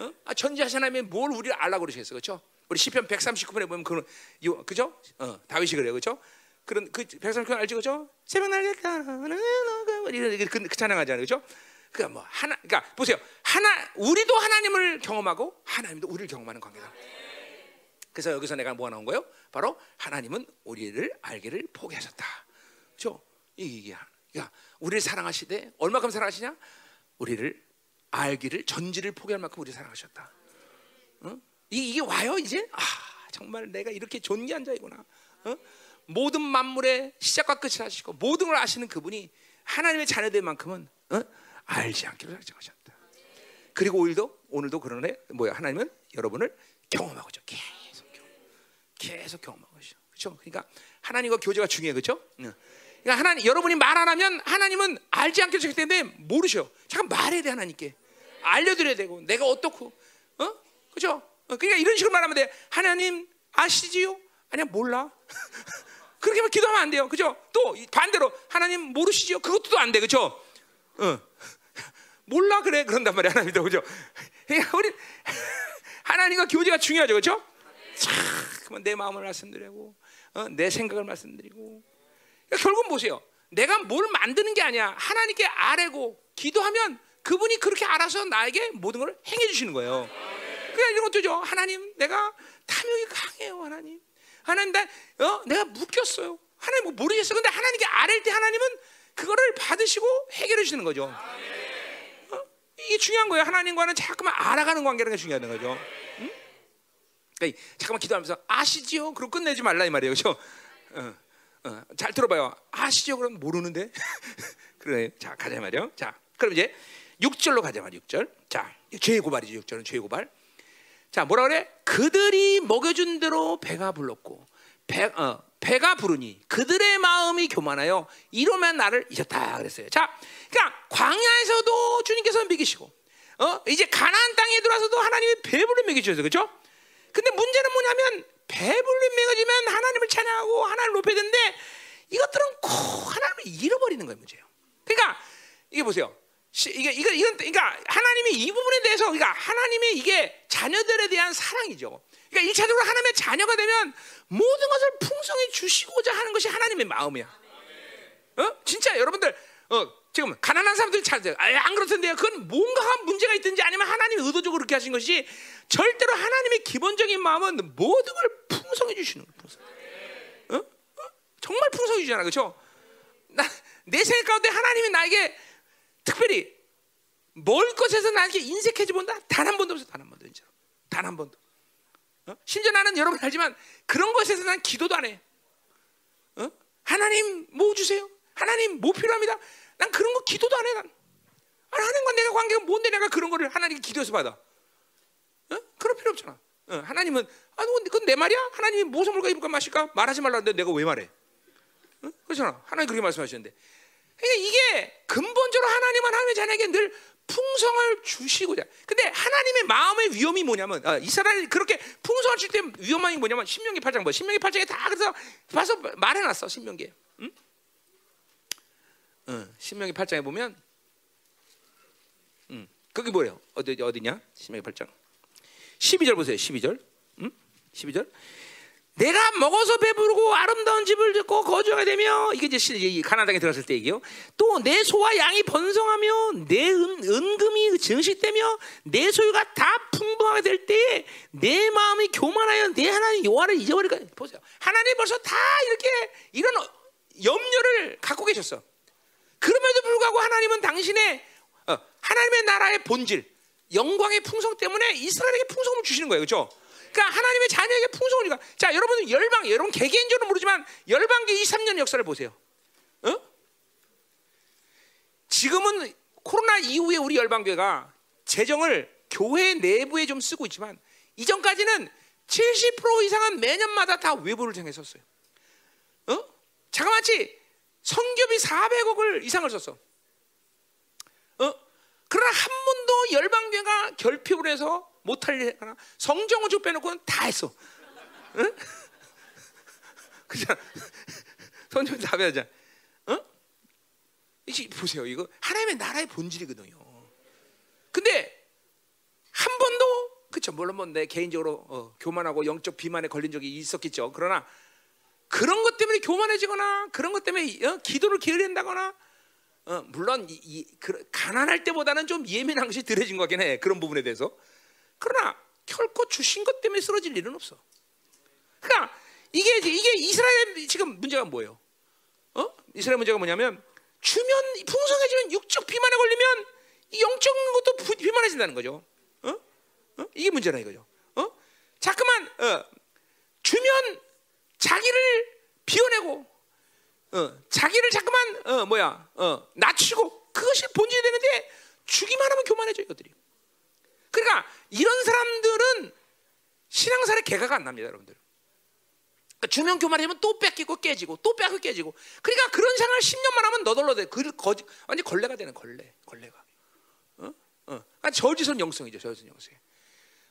어? 아, 전지하신 하나님이 뭘 우리를 알라고 그러시겠어요, 그렇죠? 우리 시편 139편에 보면 그런 요 그죠? 어, 다윗이 그래요, 그죠? 그런 그 139편 알죠, 그죠? 새벽 날겠다, 이런 그, 그 찬양하잖아요, 그죠? 그러니까 뭐 하나, 그러니까 보세요, 하나 우리도 하나님을 경험하고 하나님도 우리를 경험하는 관계다. 그래서 여기서 내가 뭐가 나온 거예요? 바로 하나님은 우리를 알기를 포기하셨다. 그죠? 이게 그러니까 우리를 사랑하시되 얼마큼 사랑하시냐? 우리를 알기를 전지를 포기할 만큼 우리 사랑하셨다. 어? 이, 이게 와요 이제? 아 정말 내가 이렇게 존귀한 자이구나. 어? 모든 만물의 시작과 끝을 아시고 모든 걸 아시는 그분이 하나님의 자녀될 만큼은 어? 알지 않기로 작정하셨다. 그리고 오늘도 오늘도 그러네 뭐야 하나님은 여러분을 경험하고 있죠. 계속 경험, 계속 경험하고 있죠. 그렇죠? 그러니까 하나님과 교제가 중요해, 그렇죠? 응. 그러니까 하나님 여러분이 말 안 하면 하나님은 알지 않게 되기 때문에 모르셔. 잠깐 말해야 돼 하나님께 알려드려야 되고 내가 어떻고, 어, 그렇죠? 어, 그러니까 이런 식으로 말하면 돼. 하나님 아시지요? 아니야 몰라. 그렇게만 기도하면 안 돼요, 그죠? 또 반대로 하나님 모르시죠? 그것도 안 돼, 그죠? 어. 몰라 그래 그런단 말이야 하나님도 그죠? 그러니까 우리 하나님과 교제가 중요하죠, 그죠? 참, 내 마음을 말씀드리고 어, 내 생각을 말씀드리고 그러니까 결국 보세요. 내가 뭘 만드는 게 아니야. 하나님께 아뢰고 기도하면 그분이 그렇게 알아서 나에게 모든 걸 행해 주시는 거예요. 그러니까 이런 것도죠. 하나님, 내가 탐욕이 강해요, 하나님. 하나님, 나, 어, 내가 묶였어요. 하나님 뭐 모르겠어. 근데 하나님께 아랠 때 하나님은 그거를 받으시고 해결해 주시는 거죠. 어? 이게 중요한 거예요. 하나님과는 자꾸만 알아가는 관계라는 게 중요한 거죠. 응? 그러니까 잠깐만 기도하면서 아시지요? 그럼 끝내지 말라 이 말이에요. 그렇죠? 어, 어, 잘 들어봐요. 아시죠? 그럼 모르는데. 그래. 자, 가자 말이요. 자, 그럼 이제 6절로 가자 말이요. 6절. 자, 죄의 고발이죠. 6절은 죄의 고발. 자, 뭐라 그래? 그들이 먹여준 대로 배가 불렀고 배, 어, 배가 부르니 그들의 마음이 교만하여 이러면 나를 잊었다 그랬어요. 자, 그러니까 광야에서도 주님께서 먹이시고, 어 이제 가나안 땅에 들어와서도 하나님이 배불리 먹이셔서 그렇죠? 근데 문제는 뭐냐면 배불리 먹여지면 하나님을 찬양하고 하나님을 높여야 되는데 이것들은 꼭 하나님을 잃어버리는 거예요 문제예요. 그러니까 이게 보세요. 이게 이건 이건 그러니까 하나님이 이 부분에 대해서 그러니까 하나님의 이게 자녀들에 대한 사랑이죠. 그러니까 일차적으로 하나님의 자녀가 되면 모든 것을 풍성히 주시고자 하는 것이 하나님의 마음이야. 어? 진짜 여러분들 어, 지금 가난한 사람들 찾아요. 안 그렇던데요. 그건 뭔가 문제가 있든지 아니면 하나님이 의도적으로 그렇게 하신 것이 절대로 하나님의 기본적인 마음은 모든 걸 풍성해 주시는 거예요. 풍성. 어? 어? 정말 풍성해 주잖아. 그렇죠? 나, 내 생각 가운데 하나님이 나에게 특별히 멀 것에서 나에게 인색해지 본다. 단 한 번도 없어, 단 한 번도 진짜, 단 한 번도. 어? 심지어 나는 여러분 알지만 그런 것에서 난 기도도 안 해. 어? 하나님 뭐 주세요? 하나님 뭐 필요합니다? 난 그런 거 기도도 안 해. 난. 하나님과 내가 관계가 뭔데 내가 그런 거를 하나님께 기도해서 받아? 어? 그럴 필요 없잖아. 어, 하나님은 아, 그건 내 말이야? 하나님이 무슨 물과 입을까 마실까 말하지 말라는데 내가 왜 말해? 어? 그렇잖아. 하나님 그렇게 말씀하시는데. 그러니까 이게 근본적으로 하나님은 하나님의 자녀에게 늘 풍성을 주시고자. 근데 하나님의 마음의 위험이 뭐냐면 아, 이스라엘이 그렇게 풍성을 줄 때 위험한 게 뭐냐면 신명기 8장 뭐 신명기 8장에 다 그래서 봐서 말해놨어 신명기에. 응? 응, 신명기 8장에 보면 응, 거기 뭐예요? 어디 어디냐? 신명기 8장. 12절 보세요. 12절. 응? 12절. 내가 먹어서 배부르고 아름다운 집을 짓고 거주하게 되며 이게 이제 가나안 땅에 들어갔을 때 얘기요. 또 내 소와 양이 번성하며 내 은, 은금이 증식되며 내 소유가 다 풍부하게 될 때에 내 마음이 교만하여 내 하나님 여호와를 잊어버릴까 보세요. 하나님 벌써 다 이렇게 이런 염려를 갖고 계셨어. 그럼에도 불구하고 하나님은 당신의 어, 하나님의 나라의 본질, 영광의 풍성 때문에 이스라엘에게 풍성을 주시는 거예요, 그렇죠? 그러니까 하나님의 자녀에게 풍성을 주니까 자 여러분 열방 여러분 개개인적으로 모르지만 열방계 23년 역사를 보세요. 어? 지금은 코로나 이후에 우리 열방교회가 재정을 교회 내부에 좀 쓰고 있지만 이전까지는 70% 이상은 매년마다 다 외부를 통했었어요. 어? 자그마치 성교비 400억을 이상을 썼어. 어? 그러나 한 번도 열방교회가 결핍을 해서 못할 일 하나 성정을 빼놓고는 다 했어. 응? 그잖아. 성정 다 배우자. 어? 이 보세요. 이거 하나님의 나라의 본질이거든요. 근데 한 번도 그쵸 물론 뭐 내 개인적으로 어, 교만하고 영적 비만에 걸린 적이 있었겠죠. 그러나 그런 것 때문에 교만해지거나 그런 것 때문에 어, 기도를 게으른다거나 어, 물론 이, 이, 그, 가난할 때보다는 좀 예민한 것이 덜해진 거긴 해 그런 부분에 대해서 그러나 결코 주신 것 때문에 쓰러질 일은 없어. 그러니까 이게 이게 이스라엘 지금 문제가 뭐예요? 어? 이스라엘 문제가 뭐냐면 주면 풍성해지면 육적 비만에 걸리면 이 영적 것도 비만해진다는 거죠. 어? 어? 이게 문제라 이거죠. 어? 자꾸만 어, 주면 자기를 비워내고 어, 자기를 자꾸만 어, 뭐야 어, 낮추고 그것이 본질이 되는데 주기만 하면 교만해져 이것들이. 그러니까 이런 사람들은 신앙사의 개가가 안 납니다, 여러분들. 그러니까 주면 교만하면 또 뺏기고 깨지고 또 뺏고 깨지고. 그러니까 그런 생활 10년만 하면 너덜너 돼. 그 거지 완전 걸레가 되는 걸레, 걸레가. 어? 어. 그러니까 저지선 영성이죠, 저지선 영성.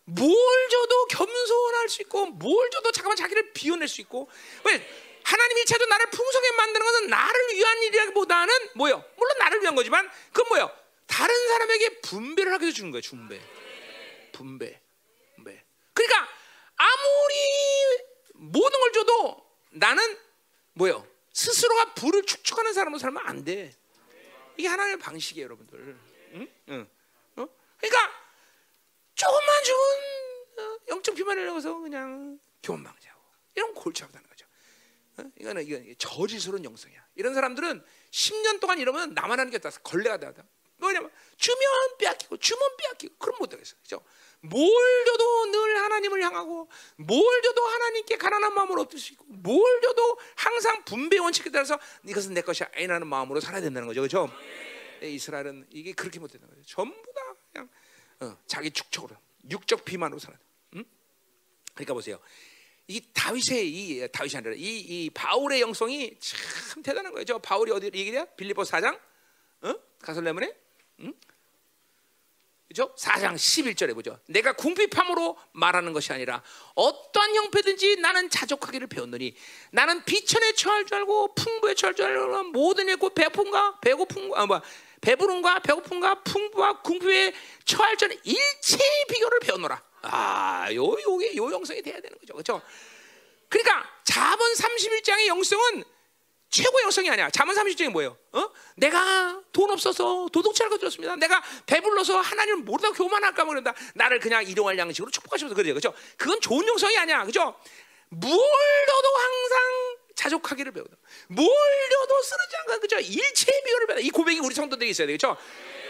뭘 줘도 겸손할 수 있고, 뭘 줘도 잠깐만 자기를 비워낼 수 있고. 왜? 하나님 일체도 나를 풍성하게 만드는 것은 나를 위한 일이라기보다는 뭐요? 물론 나를 위한 거지만 그건 뭐요? 다른 사람에게 분배를 하게 해주는 거예요, 분배. 분배. 분배. 그러니까 아무리 모든 걸 줘도 나는 뭐요? 스스로가 부를 축축하는 사람으로 살면 안 돼. 이게 하나님의 방식이에요, 여러분들. 응? 응. 어? 그러니까 조금만 좋은 어, 영적 비만을 넣어서 그냥 교만방지하고 이런 골치 아프다는 거죠. 어? 이거는 이건 저지스러운 영성이야. 이런 사람들은 10년 동안 이러면 나만 하는 게다 걸레가 되다. 뭐냐면 주면 빼앗기고 주면 빼앗기고 그럼 못 되겠어. 그죠? 뭘 줘도 늘 하나님을 향하고 뭘 줘도 하나님께 가난한 수 있고 뭘 줘도 항상 분배 원칙에 따라서 이것은 내 것이 아니라는 마음으로 살아야 된다는 거죠. 그렇죠? 이스라엘은 이게 그렇게 못 거죠. 전부 다 그냥 어, 자기 축적으로 육적 비만으로 살아. 응? 그러니까 보세요. 이 다윗의 이 다윗이 아니라 이, 이 바울의 영성이 참 대단한 거예요. 저 바울이 어디 얘기냐? 빌리보 4장 어? 가설레문에 응? 그죠? 4장 11절에 보죠. 내가 궁핍함으로 말하는 것이 아니라 어떠한 형편든지 나는 자족하기를 배웠느니 나는 비천에 처할 줄 알고 풍부에 처할 줄 알고 모든 일고 배고픔과 배고픔과 아, 뭐 배부름과 배고픔과 풍부와 궁핍에 처할 줄 일체의 비교를 배웠노라. 아, 요 요게 요 영성이 돼야 되는 거죠. 그렇죠? 그러니까 자본 31장의 영성은 최고의 영성이 아니야. 잠언 30장이 뭐예요? 어? 내가 돈 없어서 도둑질할 것 들었습니다. 내가 배불러서 하나님을 모르다 교만할까 모른다. 나를 그냥 일용할 양식으로 축복하셔서 그래요. 그죠? 그건 좋은 영성이 아니야. 그죠? 뭘 넣어도 항상 자족하기를 배우다. 몰려도 쓰러지 않고 그죠? 일체의 비결을 배우다. 이 고백이 우리 성도들이 있어야 되겠죠?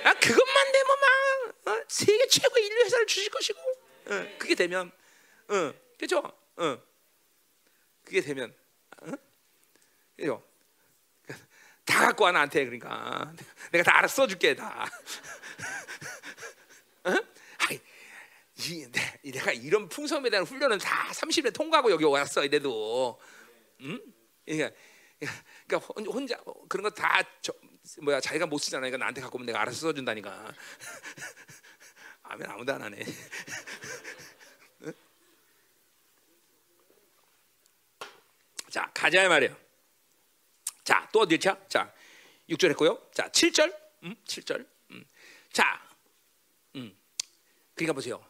아 그것만 되면 막 어? 세계 최고의 인류 회사를 주실 것이고, 어, 그게 되면, 어, 그죠? 어, 그게 되면, 어? 그죠? 다 갖고 와 나한테 그러니까 내가 다 알아 써줄게 다. 어? 아이, 이, 내, 내가 이런 풍성에 대한 훈련은 다 30년 통과하고 여기 왔어 이래도, 응? 그러니까, 그러니까 혼자 그런 거 다 뭐야 자기가 못 쓰잖아. 그러니까 나한테 갖고 오면 내가 알아서 써준다니까. 아멘 아무도 안 하네. 자 가자 말이에요. 자, 또 차? 자, 6절 했고요. 자, 7절. 음, 7절. 음. 자, 음. 그러니까 보세요.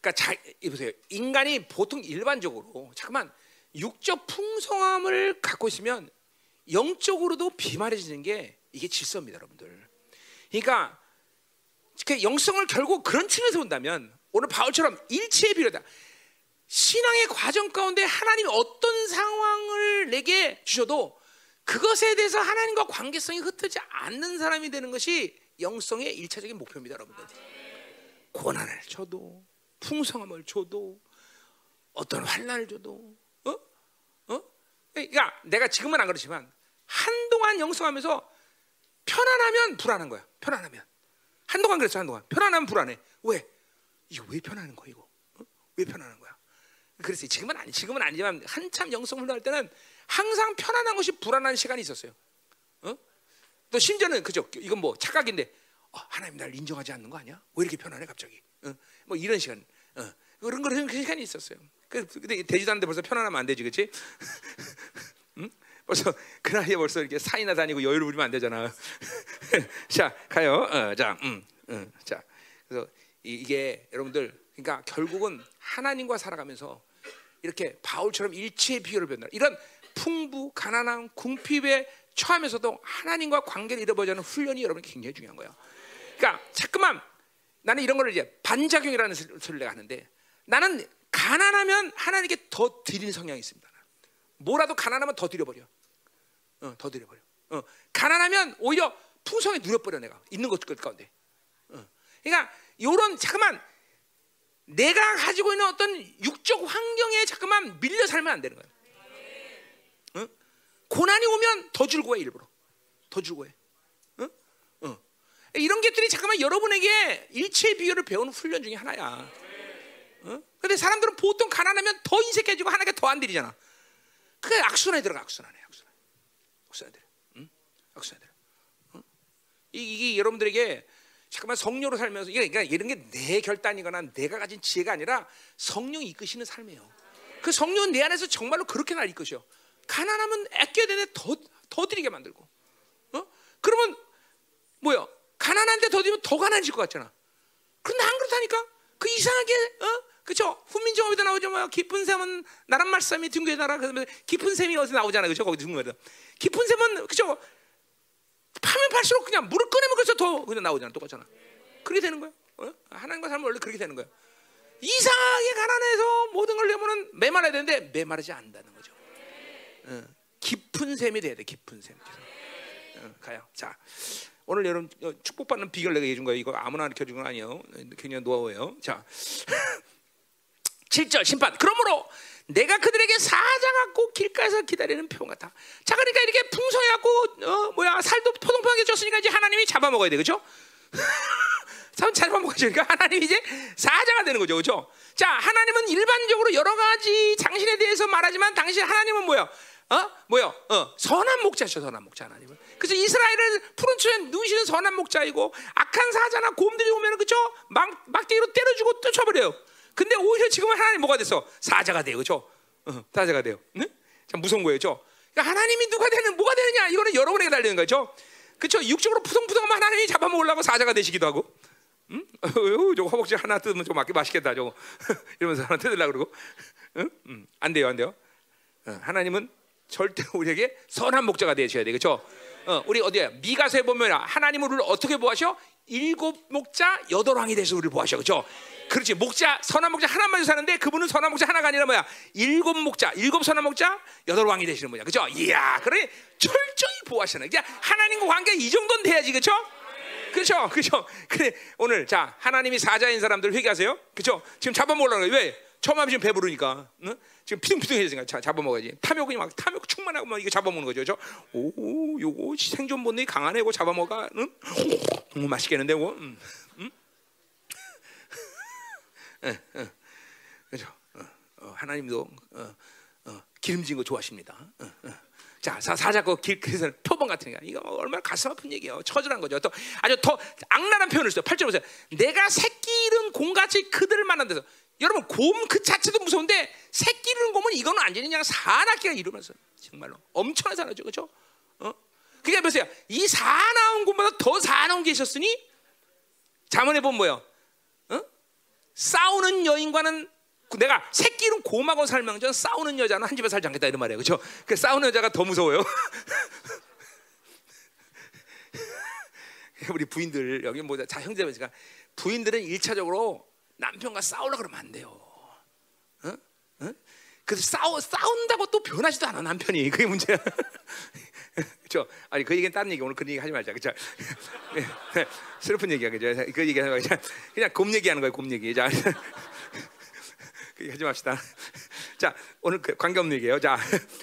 그러니까 자, 이 보세요. 인간이 보통 일반적으로 잠깐만 육적 풍성함을 갖고 있으면 영적으로도 비말해지는 게 이게 질서입니다, 여러분들. 그러니까 그 영성을 결국 그런 측면에서 본다면 오늘 바울처럼 일체의 비례다. 신앙의 과정 가운데 하나님이 어떤 상황을 내게 주셔도 그것에 대해서 하나님과 관계성이 흩어지지 않는 사람이 되는 것이 영성의 일차적인 목표입니다, 여러분들. 고난을 줘도 풍성함을 줘도 어떤 환난을 줘도 어? 어? 그러니까 내가 지금은 안 그렇지만 한동안 영성하면서 편안하면 불안한 거야. 편안하면 한동안 그랬어 한동안 편안하면 불안해. 왜? 이거 왜 편안한 거야 이거? 어? 왜 편안한 거야? 그래서 지금은 아니 지금은 아니지만 한참 영성 훈련할 때는 항상 편안한 것이 불안한 시간이 있었어요. 어? 또 심지어는 그죠? 이건 뭐 착각인데 어, 하나님 날 인정하지 않는 거 아니야? 왜 이렇게 편안해 갑자기? 어? 뭐 이런 시간, 어. 그런 그런 시간이 있었어요. 그, 근데 되지도 않는데 벌써 편안하면 안 되지, 그렇지? 응? 벌써 그 나이에 벌써 이렇게 사이나 다니고 여유를 부리면 안 되잖아. 자 가요. 어, 자, 음, 음, 자 그래서 이, 게 여러분들 그러니까 결국은 하나님과 살아가면서 이렇게 바울처럼 일체의 비결을 배운다. 이런 풍부, 가난한, 궁핍에 처하면서도 하나님과 관계를 잃어버리는 훈련이 여러분에게 굉장히 중요한 거예요. 그러니까 자꾸만 나는 이런 걸 이제 반작용이라는 소리를 내가 하는데 나는 가난하면 하나님께 더 드리는 성향이 있습니다. 뭐라도 가난하면 더 드려버려. 어, 더 드려버려. 어, 가난하면 오히려 풍성에 누려버려 내가 있는 것 가운데. 어. 그러니까 이런 잠깐만 내가 가지고 있는 어떤 육적 환경에 잠깐만 밀려 살면 안 되는. 어? 고난이 오면 더 줄고 해 일부러. 더 줄고 해. 어? 어. 이런 것들이 잠깐만 여러분에게 일체의 비결을 배우는 훈련 중에 하나야. 어? 근데 사람들은 보통 가난하면 더 인색해지고 하나가 더 안 들이잖아. 그게 악순환에 들어가 악순환에 악순환. 악순환 들어. 응? 악순환 들어. 응? 이게 여러분들에게 잠깐만 성령으로 살면서 그러니까 이런 게 내 결단이거나 내가 가진 지혜가 아니라 성령이 이끄시는 삶이에요. 그 성령은 내 안에서 정말로 그렇게 날 이끄셔. 가난하면 아껴야 되는데 더, 더 드리게 만들고. 어? 그러면 뭐야? 가난한데 더 드리면 더 가난해질 것 같잖아. 그런데 안 그렇다니까? 그 이상하게 어? 그죠? 훈민정음에도 나오죠. 뭐 깊은 샘은 나란 말씀이 둥근 나라 그러면 깊은 샘이 어디서 나오잖아요. 그죠? 거기 둥근 깊은 샘은 그죠? 파면 팔수록 그냥 물을 꺼내면 그래서 더 그냥 나오잖아. 똑같잖아. 그렇게 되는 거야. 어? 하나님과 살면 원래 그렇게 되는 거야. 이상하게 가난해서 모든 걸 내면은 메말아야 되는데 메마르지 않는다는 거죠. 어, 깊은 셈이 돼야 돼. 깊은 셈. 어, 가요. 자, 오늘 여러분 어, 축복받는 비결 내가 얘기해 준 거예요. 이거 아무나 가르쳐 준건 아니에요. 굉장히 노하우예요. 자, 7절 심판. 그러므로 내가 그들에게 사자 같고 길가에서 기다리는 표 같아. 자, 그러니까 이렇게 풍성해갖고 어, 뭐야 살도 포동포동하게 줬으니까 이제 하나님이 잡아먹어야 돼, 그렇죠? 참 잡아먹으니까 하나님이 이제 사자가 되는 거죠, 그렇죠? 자, 하나님은 일반적으로 여러 가지 당신에 대해서 말하지만 당신 하나님은 뭐야? 어? 뭐요? 어, 선한 목자죠, 선한 목자 하나님은. 그래서 이스라엘은 푸른 초에 누시는 선한 목자이고 악한 사자나 곰들이 오면은 그죠? 막 막대기로 때려주고 쫓아버려요. 근데 오히려 지금은 하나님 뭐가 됐어? 사자가 돼요, 그렇죠? 어, 사자가 돼요. 네? 참 무서운 거예요, 그렇죠? 그러니까 하나님이 누가 되는 뭐가 되느냐? 이거는 여러분에게 달리는 거죠. 그렇죠? 육적으로 푸성푸성하면 하나님이 잡아먹으려고 사자가 되시기도 하고. 응? 어, 저거 허벅지 하나 뜯으면 좀 맛있겠다, 저거. 이러면서 하나 뜯으려고 그러고. 응? 응. 안 돼요, 안 돼요. 어, 하나님은 절대 우리에게 선한 목자가 되셔야 돼, 그렇죠? 어, 우리 어디야? 미가서에 보면 하나님은 우리를 어떻게 보하셔? 일곱 목자 여덟 왕이 돼서 우리를 보하셔. 그렇죠? 그렇지. 목자 선한 목자 하나만 사는데 그분은 선한 목자 하나가 아니라 뭐야? 일곱 목자, 일곱 선한 목자 여덟 왕이 되시는 거야. 그렇죠? 이야, 그래 철저히 보하시는. 그냥 하나님과 관계 이 정도는 돼야지. 그렇죠? 그렇죠, 그렇죠. 그래 오늘 자 하나님이 사자인 사람들 회개하세요. 그렇죠? 지금 잡아먹으려고. 왜? 처음 하면 지금 배부르니까. 응? 지금 피둥피둥해지니까 자, 잡아먹어야지. 탐욕이 막 탐욕 충만하고 막 이거 잡아먹는 거죠, 그렇죠? 오, 요거 생존 본능이 강하네, 이거 잡아먹어. 응? 음, 맛있겠는데, 이거. 음. 음? 예, 예. 그렇죠? 어, 어, 하나님도 어, 어, 기름진 거 좋아하십니다. 자, 사, 사자고 길, 그래서 표본 같으니까 이거 얼마나 가슴 아픈 얘기예요. 처절한 거죠. 또 아주 더 악랄한 표현을 써요. 8절 보세요. 내가 새끼 잃은 곰같이 그들을 만난 데서 여러분 곰 그 자체도 무서운데 새끼 잃은 곰은 이거는 완전히 그냥 사납기가 이루면서 정말로 엄청난 사나죠. 그렇죠? 어? 그게 보세요. 이 사나운 곰보다 더 사나운 게 있었으니 자문해 보면 뭐예요? 어? 싸우는 여인과는 내가 새끼는 곰하고 살면 전 싸우는 여자는 한 집에 살지 않겠다 이런 말이에요. 그렇죠? 그 싸우는 여자가 더 무서워요. 우리 부인들 여기 뭐자 형제들이니까 부인들은 일차적으로 남편과 싸우려 그러면 안 돼요. 어? 어? 그래서 싸우 싸운다고 또 변하지도 않아 남편이 그게 문제야. 그렇죠? 아니 그 얘기는 다른 얘기 오늘 그 얘기 하지 말자. 그렇죠? 슬픈 얘기야 그죠? 그 얘기 하지 말자. 그냥 곰 얘기하는 거예요 곰 얘기. 자. 그 하지 맙시다. 자, 오늘 그 관계 없는 얘기예요. 자,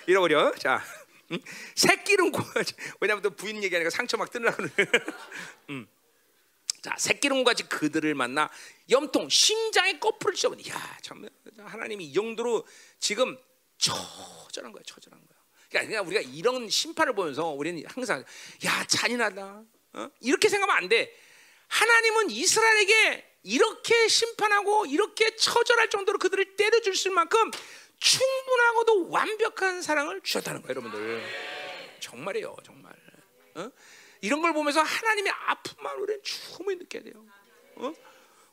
잃어버려. 자, 음? 새끼는 왜냐하면 또 부인 얘기하니까 상처 막 뜨느라고. 음. 자, 새끼는 같이 그들을 만나 염통 심장에 거풀을 찢어. 야, 참 하나님이 이 정도로 지금 처절한 거야, 처절한 거야. 그러니까 우리가 이런 심판을 보면서 우리는 항상 야 잔인하다. 어? 이렇게 생각하면 안 돼. 하나님은 이스라엘에게 이렇게 심판하고 이렇게 처절할 정도로 그들을 때려줄 수 만큼 충분하고도 완벽한 사랑을 주셨다는 거예요, 여러분들. 정말이에요, 정말. 어? 이런 걸 보면서 하나님의 아픔만 우리는 충분히 느껴야 돼요. 어?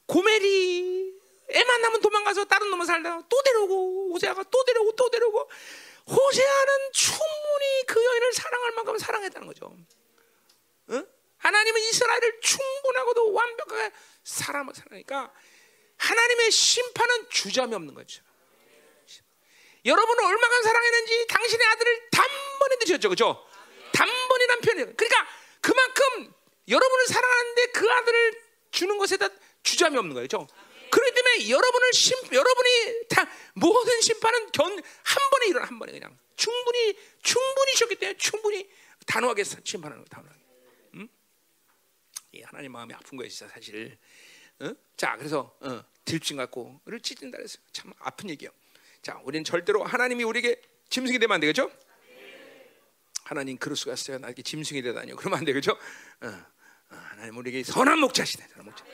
고멜이 애 만 나면 도망가서 다른 놈을 살다가 또 데려오고 호세아가 또 데려오고 또 데려오고 호세아는 충분히 그 여인을 사랑할 만큼 사랑했다는 거죠. 어? 하나님은 이스라엘을 충분하고도 완벽하게 사람을 사랑하니까 하나님의 심판은 주저함이 없는 거죠. 여러분은 얼마간 사랑했는지 당신의 아들을 단번에 드셨죠, 그렇죠? 단번이란 표현이에요. 그러니까 그만큼 여러분을 사랑하는데 그 아들을 주는 것에다 주저함이 없는 거예요, 그렇죠? 그렇기 때문에 여러분을 심, 여러분이 다 모든 심판은 견 한 번에 일어나 한 번에 그냥 충분히 충분히 셨기 때문에 충분히 단호하게 심판하는 거예요, 단호하게. 음? 이 하나님 마음이 아픈 거예요, 진짜 사실. 어? 자, 그래서 어, 들짐 갖고를 찢는다 그래서 참 아픈 얘기예요. 자, 우리는 절대로 하나님이 우리에게 짐승이 되면 안 되겠죠? 하나님 그럴 수가 있어요. 나에게 짐승이 되다니요. 그러면 안 되겠죠? 어, 어, 하나님 우리에게 선한 목자시네. 선한 목자.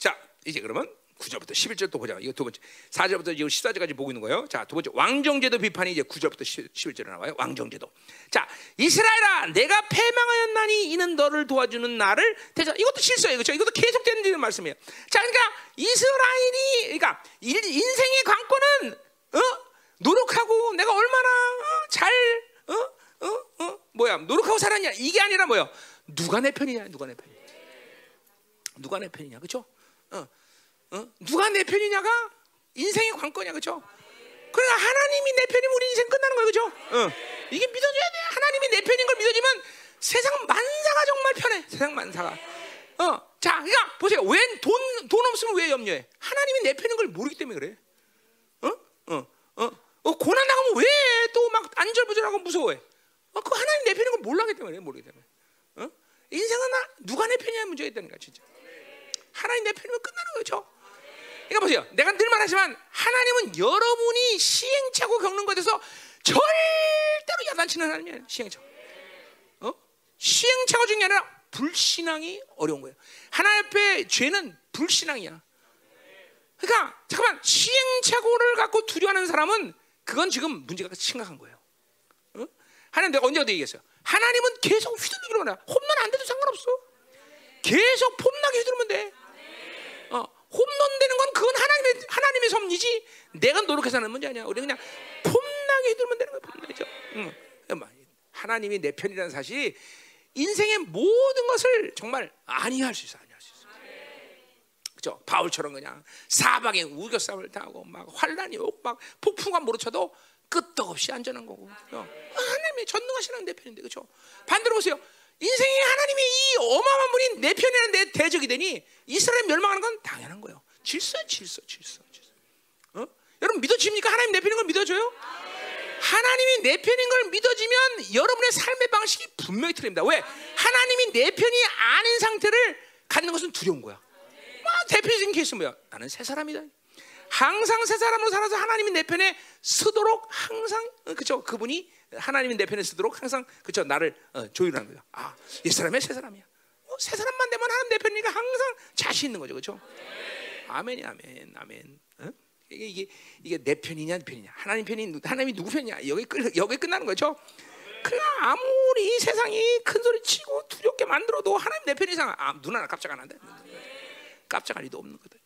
자, 이제 그러면 9절부터 11절 또 보자. 이거 두 번째. 4절부터 지금 14절까지 보고 있는 거예요. 자, 두 번째 왕정제도 비판이 이제 9절부터 11절에 나와요. 왕정제도. 자, 이스라엘아, 내가 패망하였나니 이는 너를 도와주는 나를 대자. 이것도 실수예요. 그렇죠? 이것도 계속되는 말씀이에요. 자, 그러니까 이스라엘이 그러니까 인생의 관건은 어? 노력하고 내가 얼마나 어? 잘 어? 어? 어? 뭐야? 노력하고 살았냐? 이게 아니라 뭐야? 누가 내 편이냐? 누가 내 편이냐? 누가 내 편이냐? 그렇죠? 어. 어? 누가 내 편이냐가 인생의 관건이야, 그렇죠? 그러니까 하나님이 내 편이면 우리 인생 끝나는 거예요, 그렇죠? 어. 이게 믿어줘야 돼. 하나님이 내 편인 걸 믿어지면 세상 만사가 정말 편해. 세상 만사가. 어, 자, 그러니까 보세요. 왜돈돈 없으면 왜 염려해? 하나님이 내 편인 걸 모르기 때문에 그래. 어, 어, 어, 어 고난 당하면 왜 또 막 안절부절하고 무서워해? 어, 그 하나님 내 편인 걸 몰라기 때문에 모르기 때문에. 어? 인생은 나 누가 내 편이냐 문제가 있다는 거야, 진짜. 하나님 내 편이면 끝나는 거죠. 그러니까 보세요. 내가 늘 말하지만 하나님은 여러분이 시행착오 겪는 것에 서 절대로 야단치는 하나님이 아니에요. 시행착오. 어? 시행착오 중에 아니라 불신앙이 어려운 거예요. 하나님 앞에 죄는 불신앙이야. 그러니까 잠깐만 시행착오를 갖고 두려워하는 사람은 그건 지금 문제가 심각한 거예요. 어? 내가 언제 어디 얘기했어요? 하나님은 계속 휘둘리기로 하 홈런 안 돼도 상관없어. 계속 폼나게 휘두르면 돼. 홈런 되는 건 그건 하나님의 하나님의 섭리지 내가 노력해서 하는 문제 아니야. 우리 그냥 폼나게 해두면 되는 거야. 폼나죠. 응. 하나님이 내 편이라는 사실이 인생의 모든 것을 정말 안이할 수 있어. 안이할 수 있어. 그죠? 바울처럼 그냥 사방에 우겨싸움을 당하고 막 환란이 오고 막 폭풍과 몰아쳐도 끄떡 없이 안전한 거고. 그죠? 하나님이 전능하시는 내 편인데 그죠? 반대로 보세요. 인생에 하나님이 이 어마어마한 분이 내 편이라는 내 대적이 되니 이스라엘 멸망하는 건 당연한 거예요. 질서, 질서, 질서, 질서. 어? 여러분 믿어집니까? 하나님 내 편인 걸 믿어줘요? 하나님이 내 편인 걸 믿어지면 여러분의 삶의 방식이 분명히 틀립니다. 왜? 하나님이 내 편이 아닌 상태를 갖는 것은 두려운 거야. 뭐 대표적인 케이스 뭐야? 나는 새 사람이다. 항상 새 사람으로 살아서 하나님이 내 편에 서도록 항상 어, 그죠? 그분이 하나님이 내 편에 서도록 항상 그죠? 나를 어, 조율하는 거야. 아, 이 사람이 새 사람이야. 어, 새 사람만 되면 하나님 내 편이니까 항상 자신 있는 거죠, 그죠? 아멘이 아멘, 아멘. 어? 이게 이게 이게 내 편이냐 내 편이냐 하나님 편이 하나님이 누구 편이냐 여기 끝 여기 끝나는 거죠. 그냥 아무리 이 세상이 큰 소리 치고 두렵게 만들어도 하나님 내 편 이상 아, 눈 하나 깜짝 안 한다. 깜짝 할 리도 없는 거다.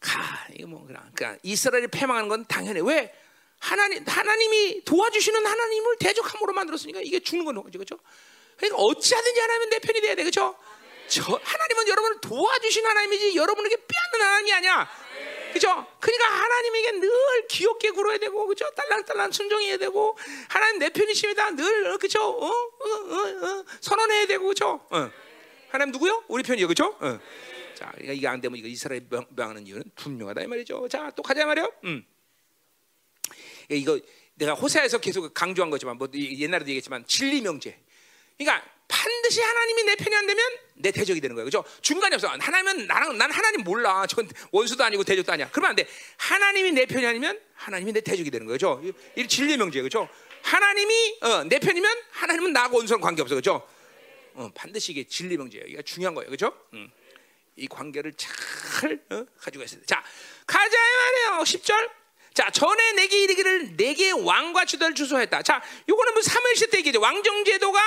음. 가 이거 뭐 그냥 그냥 이스라엘이 패망하는 건 당연해. 왜 하나님 하나님이 도와주시는 하나님을 대적함으로 만들었으니까 이게 죽는 건 거죠, 그렇죠? 그러니까 어찌하든지 하나님은 내 편이 돼야 돼, 그렇죠? 저 하나님은 여러분을 도와주신 하나님이지 여러분에게 빼앗는 하나님이 아니야. 그죠? 그러니까 하나님에게 늘 귀엽게 굴어야 되고, 그죠? 딸랑딸랑 순종해야 되고, 하나님 내 편이십니다. 늘, 그죠? 어? 어, 어, 어, 선언해야 되고, 그죠? 어. 하나님 누구요? 우리 편이요, 그죠? 어. 자, 그러니까 이게 안 되면 이거 이스라엘 명, 명하는 이유는 분명하다 이 말이죠. 자, 또 가자 말이요. 음. 이거 내가 호세에서 계속 강조한 거지만, 뭐 옛날에도 얘기했지만 진리 명제. 그러니까 반드시 하나님이 내 편이 안 되면 내 대적이 되는 거예요. 그죠? 중간이 없어. 하나님은 나랑 난 하나님 몰라. 전 원수도 아니고 대적도 아니야. 그러면 안 돼. 하나님이 내 편이 아니면 하나님이 내 대적이 되는 거죠. 이 진리 명제예요. 그죠? 하나님이 어, 내 편이면 하나님은 나하고 원수랑 관계 없어. 그죠? 어, 반드시 이게 진리 명제예요. 이게 중요한 거예요. 그죠? 음. 이 관계를 잘 어, 가지고 있어야 돼. 자, 가자 말이에요. 10절. 자, 전에 내게 이르기를 내게 왕과 주도를 주소했다. 자, 요거는 뭐 사무엘시 때 얘기죠. 왕정 제도가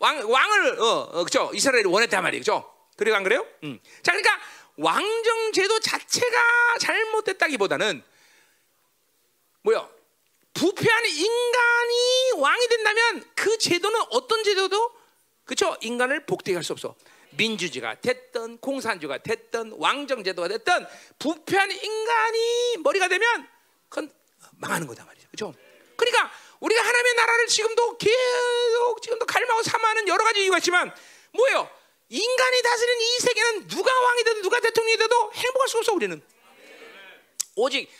왕, 왕을 어, 어 그죠 이스라엘이 원했단 말이죠. 그래요 안 그래요? 음. 자 그러니까 왕정 제도 자체가 잘못됐다기보다는 뭐요? 부패한 인간이 왕이 된다면 그 제도는 어떤 제도도 그죠 인간을 복되게 할 수 없어. 민주주의가 됐던 공산주의가 됐던 왕정 제도가 됐던 부패한 인간이 머리가 되면 그건 망하는 거다 말이죠. 그죠? 그러니까 우리가 하나님의 나라를 지금도 계속 지금도 갈망하고 삼하는 여러 가지 이유가 있지만 뭐예요? 인간이 다스리는 이 세계는 누가 왕이 되든 누가 대통령이 돼도 행복할 수 없어 우리는. 오직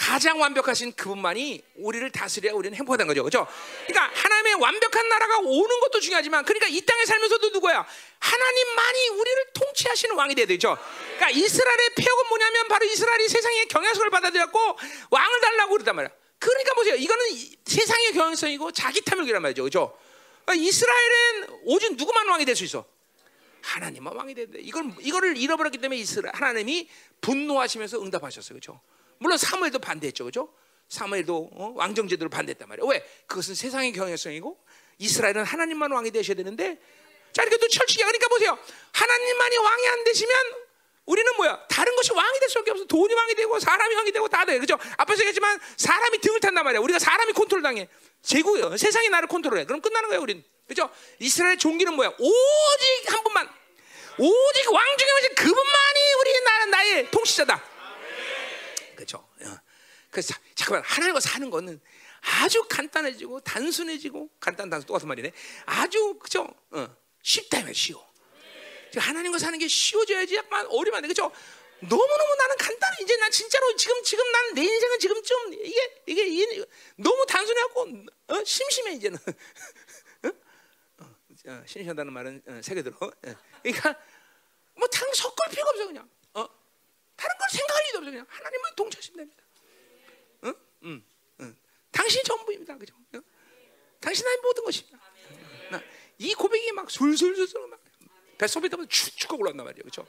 가장 완벽하신 그분만이 우리를 다스려야 우리는 행복하다는 거죠. 그렇죠? 그러니까 하나님의 완벽한 나라가 오는 것도 중요하지만 그러니까 이 땅에 살면서도 누구야? 하나님만이 우리를 통치하시는 왕이 돼야 되죠. 그러니까 이스라엘의 폐역은 뭐냐면 바로 이스라엘이 세상의 경향성을 받아들였고 왕을 달라고 그러단 말이야. 그러니까 보세요. 이거는 세상의 경향성이고 자기 탐욕이란 말이죠. 그죠? 그러니까 이스라엘은 오직 누구만 왕이 될 수 있어? 하나님만 왕이 되는데 이걸 이거를 잃어버렸기 때문에 이스라엘 하나님이 분노하시면서 응답하셨어요. 그죠? 물론 사무엘도 반대했죠. 그죠? 사무엘도 어? 왕정 제도를 반대했단 말이에요. 왜? 그것은 세상의 경향성이고 이스라엘은 하나님만 왕이 되셔야 되는데 자 이렇게 또 철칙이야. 그러니까 보세요. 하나님만이 왕이 안 되시면 우리는 뭐야? 다른 것이 왕이 될 수밖에 없어. 돈이 왕이 되고 사람이 왕이 되고 다 돼. 그죠? 앞에서 얘기했지만 사람이 등을 탄단 말이야. 우리가 사람이 컨트롤 당해. 제국이요. 세상이 나를 컨트롤해. 그럼 끝나는 거야, 우리는. 그죠? 이스라엘 종기는 뭐야? 오직 한 분만. 오직 왕 중에 오직 그분만이 우리 나는 나의 통치자다. 어. 그래서 잠깐만 하나님과 사는 거는 아주 간단해지고 단순해지고 간단 단순 똑같은 말이네. 아주 그죠? 어. 쉽다면 쉬워. 하나님과 사는 게 쉬워져야지 약간 어려면 안 돼. 그죠? 너무너무 나는 간단해. 이제 난 진짜로 지금, 지금 난내 인생은 지금 좀 이게, 이게, 이게 너무 단순해갖고, 어? 심심해, 이제는. 어? 어, 심심하다는 말은 어, 세게 들어. 어. 그러니까, 뭐, 다른 섞을 필요가 없어, 그냥. 어? 다른 걸 생각할 일도 없어, 그냥. 하나님만 동치하시면 됩니다. 응? 응. 응. 당신이 전부입니다. 그죠? 어? 당신 의 모든 것입니다. 이 고백이 막 술술술 막 뱃속에 타면 축축 올라온단 말이에요. 그렇죠?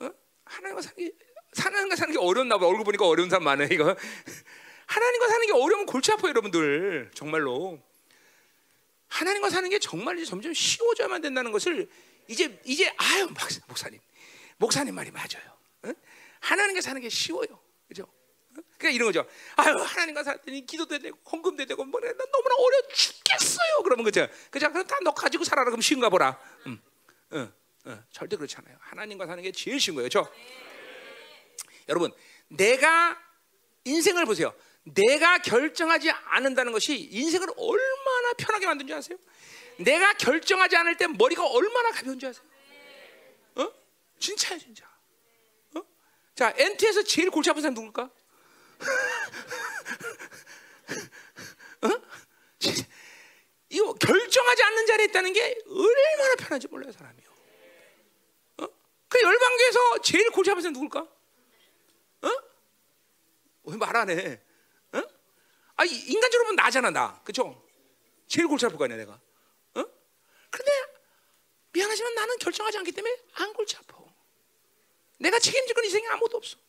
어? 하나님과 사는 게 하나님과 사는 게 어려웠나 봐. 얼굴 보니까 어려운 사람 많아 이거. 하나님과 사는 게 어려우면 골치 아파요, 여러분들. 정말로. 하나님과 사는 게 정말 점점 쉬워져야만 된다는 것을 이제 이제 아유 목사님 목사님 말이 맞아요. 어? 하나님과 사는 게 쉬워요, 그죠? 어? 그러니까 이런 거죠. 아유 하나님과 살았더니 기도도 되고 헌금도 되고 뭐난 너무나 어려 죽겠어요. 그러면 그죠? 그죠? 그럼 다 너 가지고 살아라 그럼 쉬운가 보라. 음, 어, 어, 절대 그렇지 않아요. 하나님과 사는 게 제일 쉬운 거예요. 저 여러분 내가 인생을 보세요. 내가 결정하지 않는다는 것이 인생을 얼마나 편하게 만든 줄 아세요? 내가 결정하지 않을 때 머리가 얼마나 가벼운 줄 아세요? 어? 진짜야 진짜. 어? 자 엔트에서 제일 골치 아픈 사람 누굴까? 어? 이거 결정하지 않는 자리에 있다는 게 얼마나 편한지 몰라요 사람이요. 어? 그 열방교에서 제일 골치 아픈 사람 누굴까? 어? 왜 말 안 해? 어? 아 인간적으로 보면 나잖아 나, 그렇죠? 제일 골치 아플 거 아니야 내가. 어? 그런데 미안하지만 나는 결정하지 않기 때문에 안 골치 아파. 내가 책임질 건 인생에 아무도 없어. 어?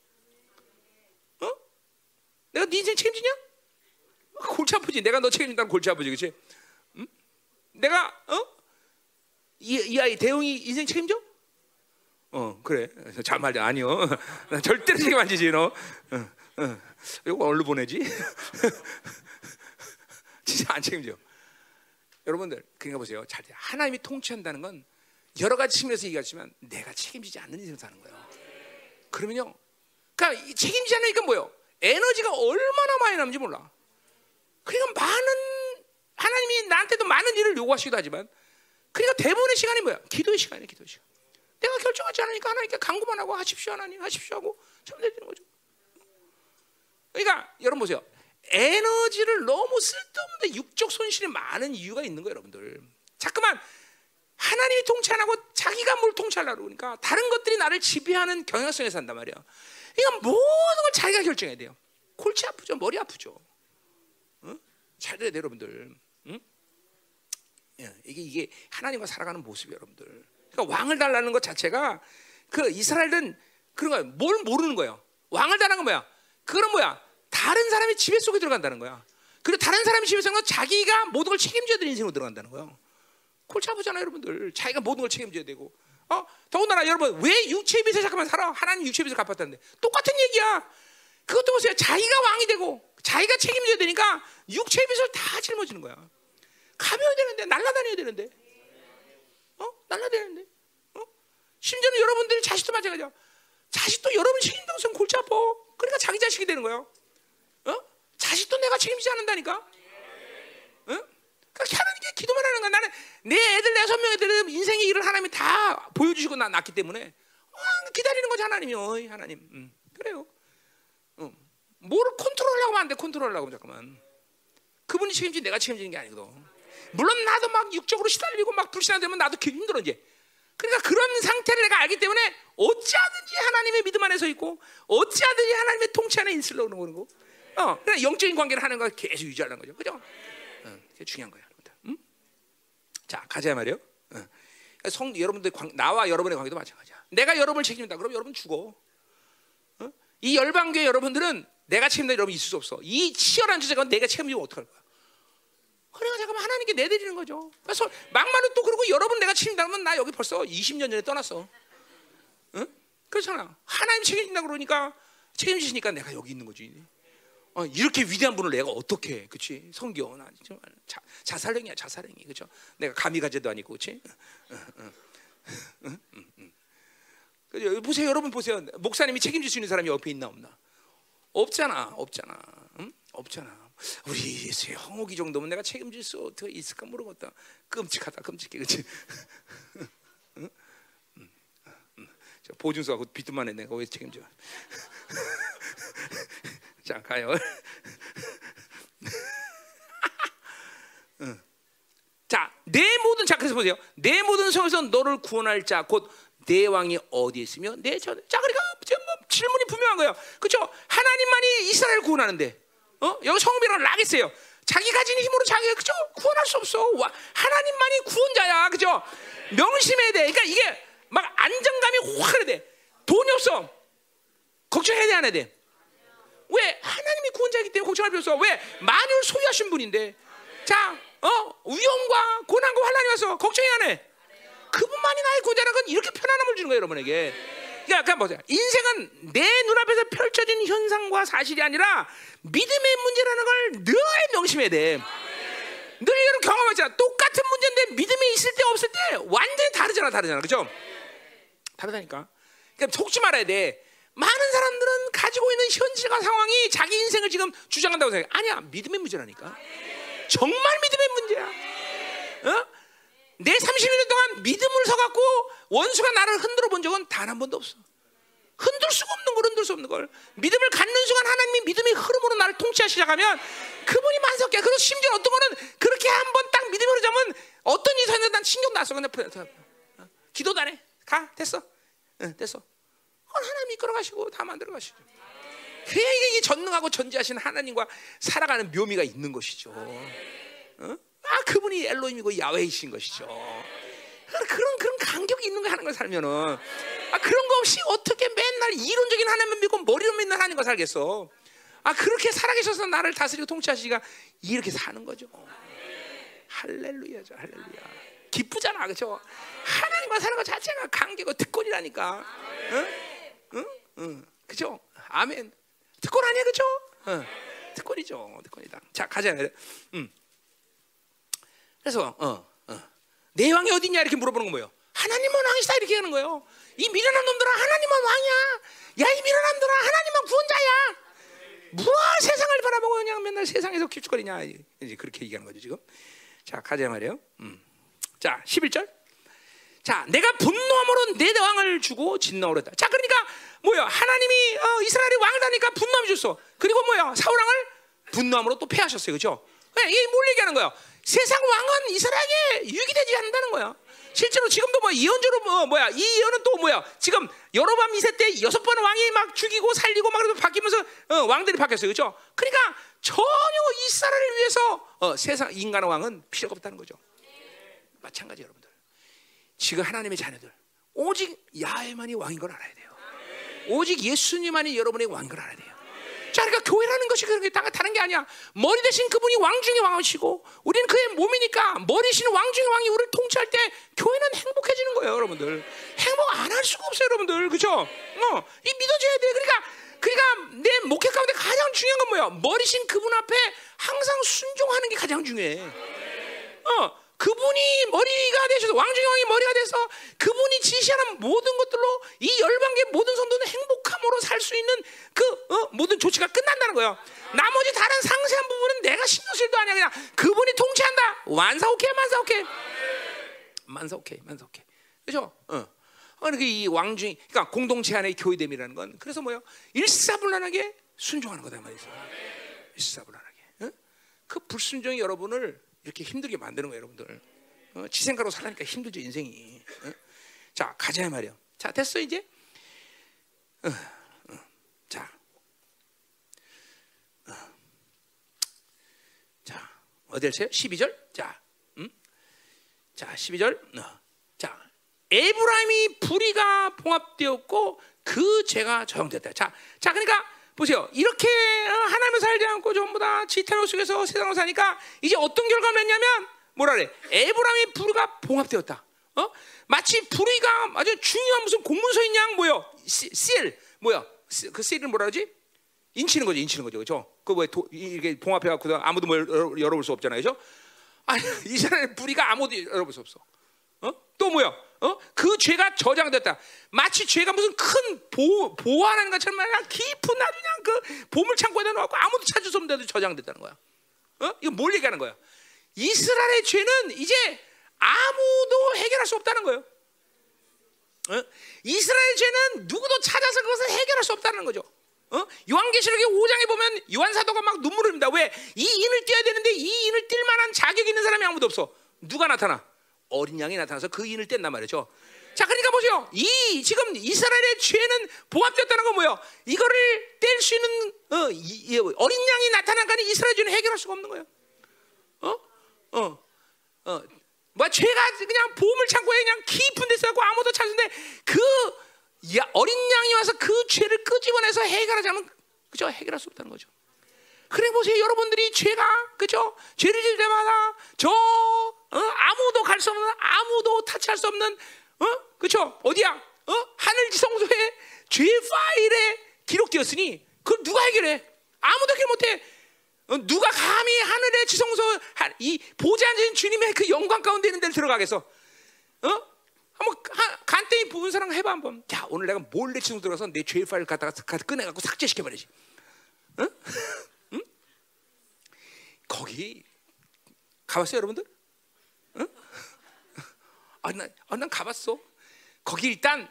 내가 네 인생 책임지냐? 골치 아프지. 내가 너 책임진다면 골치 아프지, 그렇지? 응? 내가 어? 이, 이 아이 대웅이 인생 책임져? 어 그래 잘 말자 아니요 난 절대로 책임 안 지지 너 어, 어. 이거 얼른 보내지 진짜 안 책임져 여러분들 그러니까 보세요 잘 하나님이 통치한다는 건 여러 가지 측면에서 얘기하지만 내가 책임지지 않는 인생 사는 거예요 그러면요 그러니까 이 책임지지 않으니까 뭐요 에너지가 얼마나 많이 남는지 몰라 그러니까 많은 하나님이 나한테도 많은 일을 요구하시기도 하지만 그러니까 대부분의 시간이 뭐야 기도의 시간이에요 기도의 시간 내가 결정하지 않으니까 하나님께 강구만 하고 하십시오 하나님 하십시오 하고 참되는 거죠. 그러니까 여러분 보세요. 에너지를 너무 쓸데없는 육적 손실이 많은 이유가 있는 거예요, 여러분들. 자꾸만 하나님이 통치 안 하고 자기가 뭘 통치하려고 그러니까 다른 것들이 나를 지배하는 경향성에 산단 말이야. 그러니까 모든 걸 자기가 결정해야 돼요. 골치 아프죠, 머리 아프죠. 어? 잘 들어야 돼요, 여러분들. 응? 예, 이게 이게 하나님과 살아가는 모습이에요, 여러분들. 그러니까 왕을 달라는 것 자체가 그 이스라엘은 그런 거야. 뭘 모르는 거예요. 왕을 달라는 건 뭐야? 그건 뭐야? 다른 사람의 지배 속에 들어간다는 거야. 그리고 다른 사람의 지배성은 자기가 모든 걸 책임져야 되는 인생으로 들어간다는 거예요. 골치 아프잖아요, 여러분들. 자기가 모든 걸 책임져야 되고. 어? 더군다나 여러분 왜 육체의 빚을 잠깐만 살아? 하나님 육체의 빚을 갚았다는데 똑같은 얘기야. 그것도 보세요. 자기가 왕이 되고 자기가 책임져야 되니까 육체의 빚을 다 짊어지는 거야. 가벼워야 되는데 날라다녀야 되는데 어? 날라다니는데 어? 심지어는 여러분들 자식도 마찬가지야. 자식도 여러분 서 골치 아파. 그러니까 자기 자식이 되는 거예요. 어? 자식도 내가 책임지지 않는다니까. 어? 그러니까 하나님께 기도만 하는 거야. 나는 내 애들 내 선명 애들은 인생의 일을 하나님이 다 보여주시고 나 낳기 때문에 어, 기다리는 거지 하나님이. 어이, 하나님. 음, 그래요. 어. 뭐를 컨트롤하려고 하면 안 돼. 컨트롤하려고 잠깐만. 그분이 책임지 내가 책임지는 게 아니거든. 물론 나도 막 육적으로 시달리고 막 불신하되면 나도 힘들어 이제. 그러니까 그런 상태를 내가 알기 때문에 어찌하든지 하나님의 믿음 안에 서 있고 어찌하든지 하나님의 통치 안에 있으려고 그러는 거. 어, 그냥 영적인 관계를 하는 걸 계속 유지하는 거죠. 그죠? 어, 그게 중요한 거야. 음? 자, 가자 말이요. 어. 성 여러분들 관, 나와 여러분의 관계도 마찬가지야. 내가 여러분을 책임진다. 그럼 여러분 죽어. 어? 이 열방교회 여러분들은 내가 책임다 여러분 있을 수 없어. 이 치열한 주제가 내가 책임지면 어떡할 거야? 그러니까 잠깐만 하나님께 내드리는 거죠. 그래서 막말로 또 그러고 여러분 내가 책임다면 나 여기 벌써 20년 전에 떠났어. 응? 그렇잖아. 하나님 책임진다 그러니까 책임지시니까 내가 여기 있는 거지. 어, 이렇게 위대한 분을 내가 어떻게, 그렇지? 성경 아 정말 자, 자살행이야, 자살행이, 그렇죠? 내가 감히 가제도 아니고, 그렇지? 보세요, 여러분 보세요. 목사님이 책임질 수 있는 사람이 옆에 있나 없나? 없잖아, 없잖아, 응? 없잖아. 우리 예수의 황옥이 정도면 내가 책임질 수 어떻게 있을까 모르겠다. 끔찍하다, 끔찍해. 응. 보증서하고 비트만 해 내가 왜 책임져? 자 가요. 자, 내 모든 자 그래서 보세요. 내 모든 성에서 너를 구원할 자 곧 내 왕이 어디 있으며 내 전. 자 그러니까 뭐 질문이 분명한 거예요. 그렇죠? 하나님만이 이스라엘 구원하는데, 어 여기 성비랑 라겠어요. 자기 가진 힘으로 자기가 그죠 구원할 수 없어. 와, 하나님만이 구원자야, 그죠? 명심해야 돼. 그러니까 이게 막 안정감이 확 그래 돼. 돈이 없어. 걱정해야 돼, 안 해야 돼? 왜 하나님이 구원자이기 때문에 걱정할 필요 없어. 왜 만유를 소유하신 분인데. 자, 어 위험과 고난과 환란이 와서 걱정이 안 해. 그분만이 나의 구원자라는 건 이렇게 편안함을 주는 거예요, 여러분에게. 그러니까 뭐죠? 인생은 내 눈앞에서 펼쳐진 현상과 사실이 아니라 믿음의 문제라는 걸 늘 명심해야 돼. 늘 여러분 경험하잖아. 똑같은 문제인데 믿음이 있을 때 없을 때 완전히 다르잖아, 다르잖아, 그죠? 다르다니까. 그러니까 속지 말아야 돼. 많은 사람들은 가지고 있는 현실과 상황이 자기 인생을 지금 주장한다고 생각해. 아니야, 믿음의 문제라니까. 정말 믿음의 문제야. 어? 내 31년 동안 믿음을 서갖고 원수가 나를 흔들어 본 적은 단 한 번도 없어. 흔들 수가 없는 걸 흔들 수 없는 걸 믿음을 갖는 순간 하나님이 믿음의 흐름으로 나를 통치하기 시작하면 그분이 만석해 그리고 심지어 어떤 거는 그렇게 한 번 딱 믿음을 흐르자면 어떤 일이 생겼는데 난안 써. 그냥 어, 기도도 안 해. 가 됐어. 응, 됐어. 하나님 이끌어 가시고 다 만들어 가시죠. 그게 이게 전능하고 전지하신 하나님과 살아가는 묘미가 있는 것이죠. 어? 아 그분이 엘로임이고 야훼이신 것이죠. 그런 그런 간격이 있는 거 하는 걸 살면은 아 그런 거 없이 어떻게 맨날 이론적인 하나님을 믿고 머리로 믿는 하나님과 살겠어? 아 그렇게 살아계셔서 나를 다스리고 통치하시기가 이렇게 사는 거죠. 할렐루야죠, 할렐루야. 기쁘잖아, 그렇죠? 하나님과 사는 것 자체가 간격고 특권이라니까. 응? 응? 응. 그죠? 아멘. 특권 아니야, 그죠? 응. 특권이죠, 특권이다. 자, 가자. 음. 그래서 어, 어. 내 왕이 어디냐 이렇게 물어보는 건 뭐예요? 하나님은 왕이시다 이렇게 하는 거예요. 이 미련한 놈들아 하나님은 왕이야. 야 이 미련한 놈들아 하나님은 구원자야. 무엇 세상을 바라보고 그냥 맨날 세상에서 깁죽거리냐 이제 그렇게 얘기하는 거죠 지금. 자 가자 말이에요. 음. 자 11절. 자 내가 분노함으로 내 왕을 주고 진노하려 했다. 자 그러니까 뭐야 하나님이 어, 이스라엘이 왕을 다니까 분노함 줬어. 그리고 뭐야 사울 왕을 분노함으로 또 패하셨어요. 그렇죠? 이게 뭘 얘기하는 거야? 세상 왕은 이스라엘에게 유익이 되지 않는다는 거야. 실제로 지금도 뭐 예언적으로 뭐 뭐야 이 예언은 또 뭐야 지금 여로밤 이세 때 여섯 번 왕이 막 죽이고 살리고 막 바뀌면서 어, 왕들이 바뀌었어요 그렇죠? 그러니까 전혀 이스라엘을 위해서 어, 세상 인간의 왕은 필요가 없다는 거죠. 마찬가지 여러분들 지금 하나님의 자녀들 오직 야훼만이 왕인 걸 알아야 돼요. 오직 예수님만이 여러분의 걸 알아야 돼요. 자, 그러니까 교회라는 것이 그렇게 다른 게 아니야. 머리 대신 그분이 왕 중의 왕이시고, 우리는 그의 몸이니까 머리신 왕 중의 왕이 우리를 통치할 때 교회는 행복해지는 거예요, 여러분들. 행복 안 할 수가 없어요, 여러분들, 그죠? 어, 이 믿어줘야 돼. 그러니까, 그러니까 내 목회 가운데 가장 중요한 건 뭐야? 머리신 그분 앞에 항상 순종하는 게 가장 중요해. 어. 그분이 머리가 되셔서 왕중의 왕이 머리가 돼서 그분이 지시하는 모든 것들로 이 열방계 모든 성도는 행복함으로 살 수 있는 그 어, 모든 조치가 끝난다는 거예요. 나머지 다른 상세한 부분은 내가 신경 쓸도 아니야 그냥 그분이 통치한다. 완사오케 만사오케 만사오케 만사오케 그죠? 어. 그러니까 이 왕중 그러니까 공동체 안의 교회됨이라는 건 그래서 뭐요? 일사불란하게 순종하는 거다 말이죠. 일사불란하게. 어? 그 불순종이 여러분을 이렇게 힘들게 만드는 거예요, 여러분들. 어, 지 생각으로 살라니까 힘들죠 인생이. 어? 자 가자 말이요. 자 됐어 이제. 어, 어. 자, 어. 자 어디를 쳐요? 12절. 자, 음? 자 12절. 어. 자 에브라임이 불의가 봉합되었고 그 죄가 저용됐다. 자, 자 그러니까 보세요. 이렇게 어, 하나님을 살지 않고 전부 다 지탄을 속에서 세상을 사니까 이제 어떤 결과를 냈냐면 뭐라 그래? 에브라임의 불의가 봉합되었다. 어? 마치 불의가 아주 중요한 무슨 공문서인 양 뭐요? 실 뭐야? 그 실을 뭐라 그러지? 인치는 거죠, 인치는 거죠, 그렇죠? 그왜 이게 봉합해 갖고 아무도 뭘 열어볼 수 없잖아요, 그렇죠? 아니 이스라엘 불의가 아무도 열어볼 수 없어. 어? 또 뭐야? 어? 그 죄가 저장됐다. 마치 죄가 무슨 큰 보, 보호하는 것처럼 말이야. 깊은 아주 그냥 그 보물 창고에다 놓고 아무도 찾을 수 없는 데도 저장됐다는 거야. 어? 이거 뭘 얘기하는 거야? 이스라엘의 죄는 이제 아무도 해결할 수 없다는 거예요. 어? 이스라엘 죄는 누구도 찾아서 그것을 해결할 수 없다는 거죠. 어? 요한계시록의 5장에 보면 요한 사도가 막 눈물을 흘립니다. 왜? 이 인을 띄어야 되는데 이 인을 뛸 만한 자격 있는 사람이 아무도 없어. 누가 나타나? 어린 양이 나타나서 그 인을 뗀단 말이죠. 자, 그러니까 보세요. 이 지금 이스라엘의 죄는 봉합됐다는 건 뭐예요? 이거를 뗄 수 있는 어, 이, 어린 양이 나타나니까 이스라엘 죄는 해결할 수가 없는 거예요. 어? 어? 어? 뭐 죄가 그냥 보물 창고에 그냥 깊은 데서 하고 아무도 찾는데 그 야, 어린 양이 와서 그 죄를 끄집어내서 해결하자면 그죠? 해결할 수 없다는 거죠. 그래 보세요, 여러분들이 죄가 그죠? 죄를 질 때마다 저 어? 아무도 갈 수 없는 아무도 타치할 수 없는 어? 그렇죠? 어디야? 어? 하늘 지성소에 죄 파일에 기록되었으니 그걸 누가 해결해? 아무도 해결 못해. 어, 누가 감히 하늘의 지성소 이 보좌 앉은 주님의 그 영광 가운데 있는 데를 들어가겠어? 어? 한번 간땡이 부은 사람 해봐 한번. 야 오늘 내가 몰래 지성 들어가서 내 죄 파일 갖다가 꺼내갖고 삭제시켜 버리지. 어? 응? 거기 가봤어요 여러분들? 응? 아, 난, 아, 난 가봤어. 거기 일단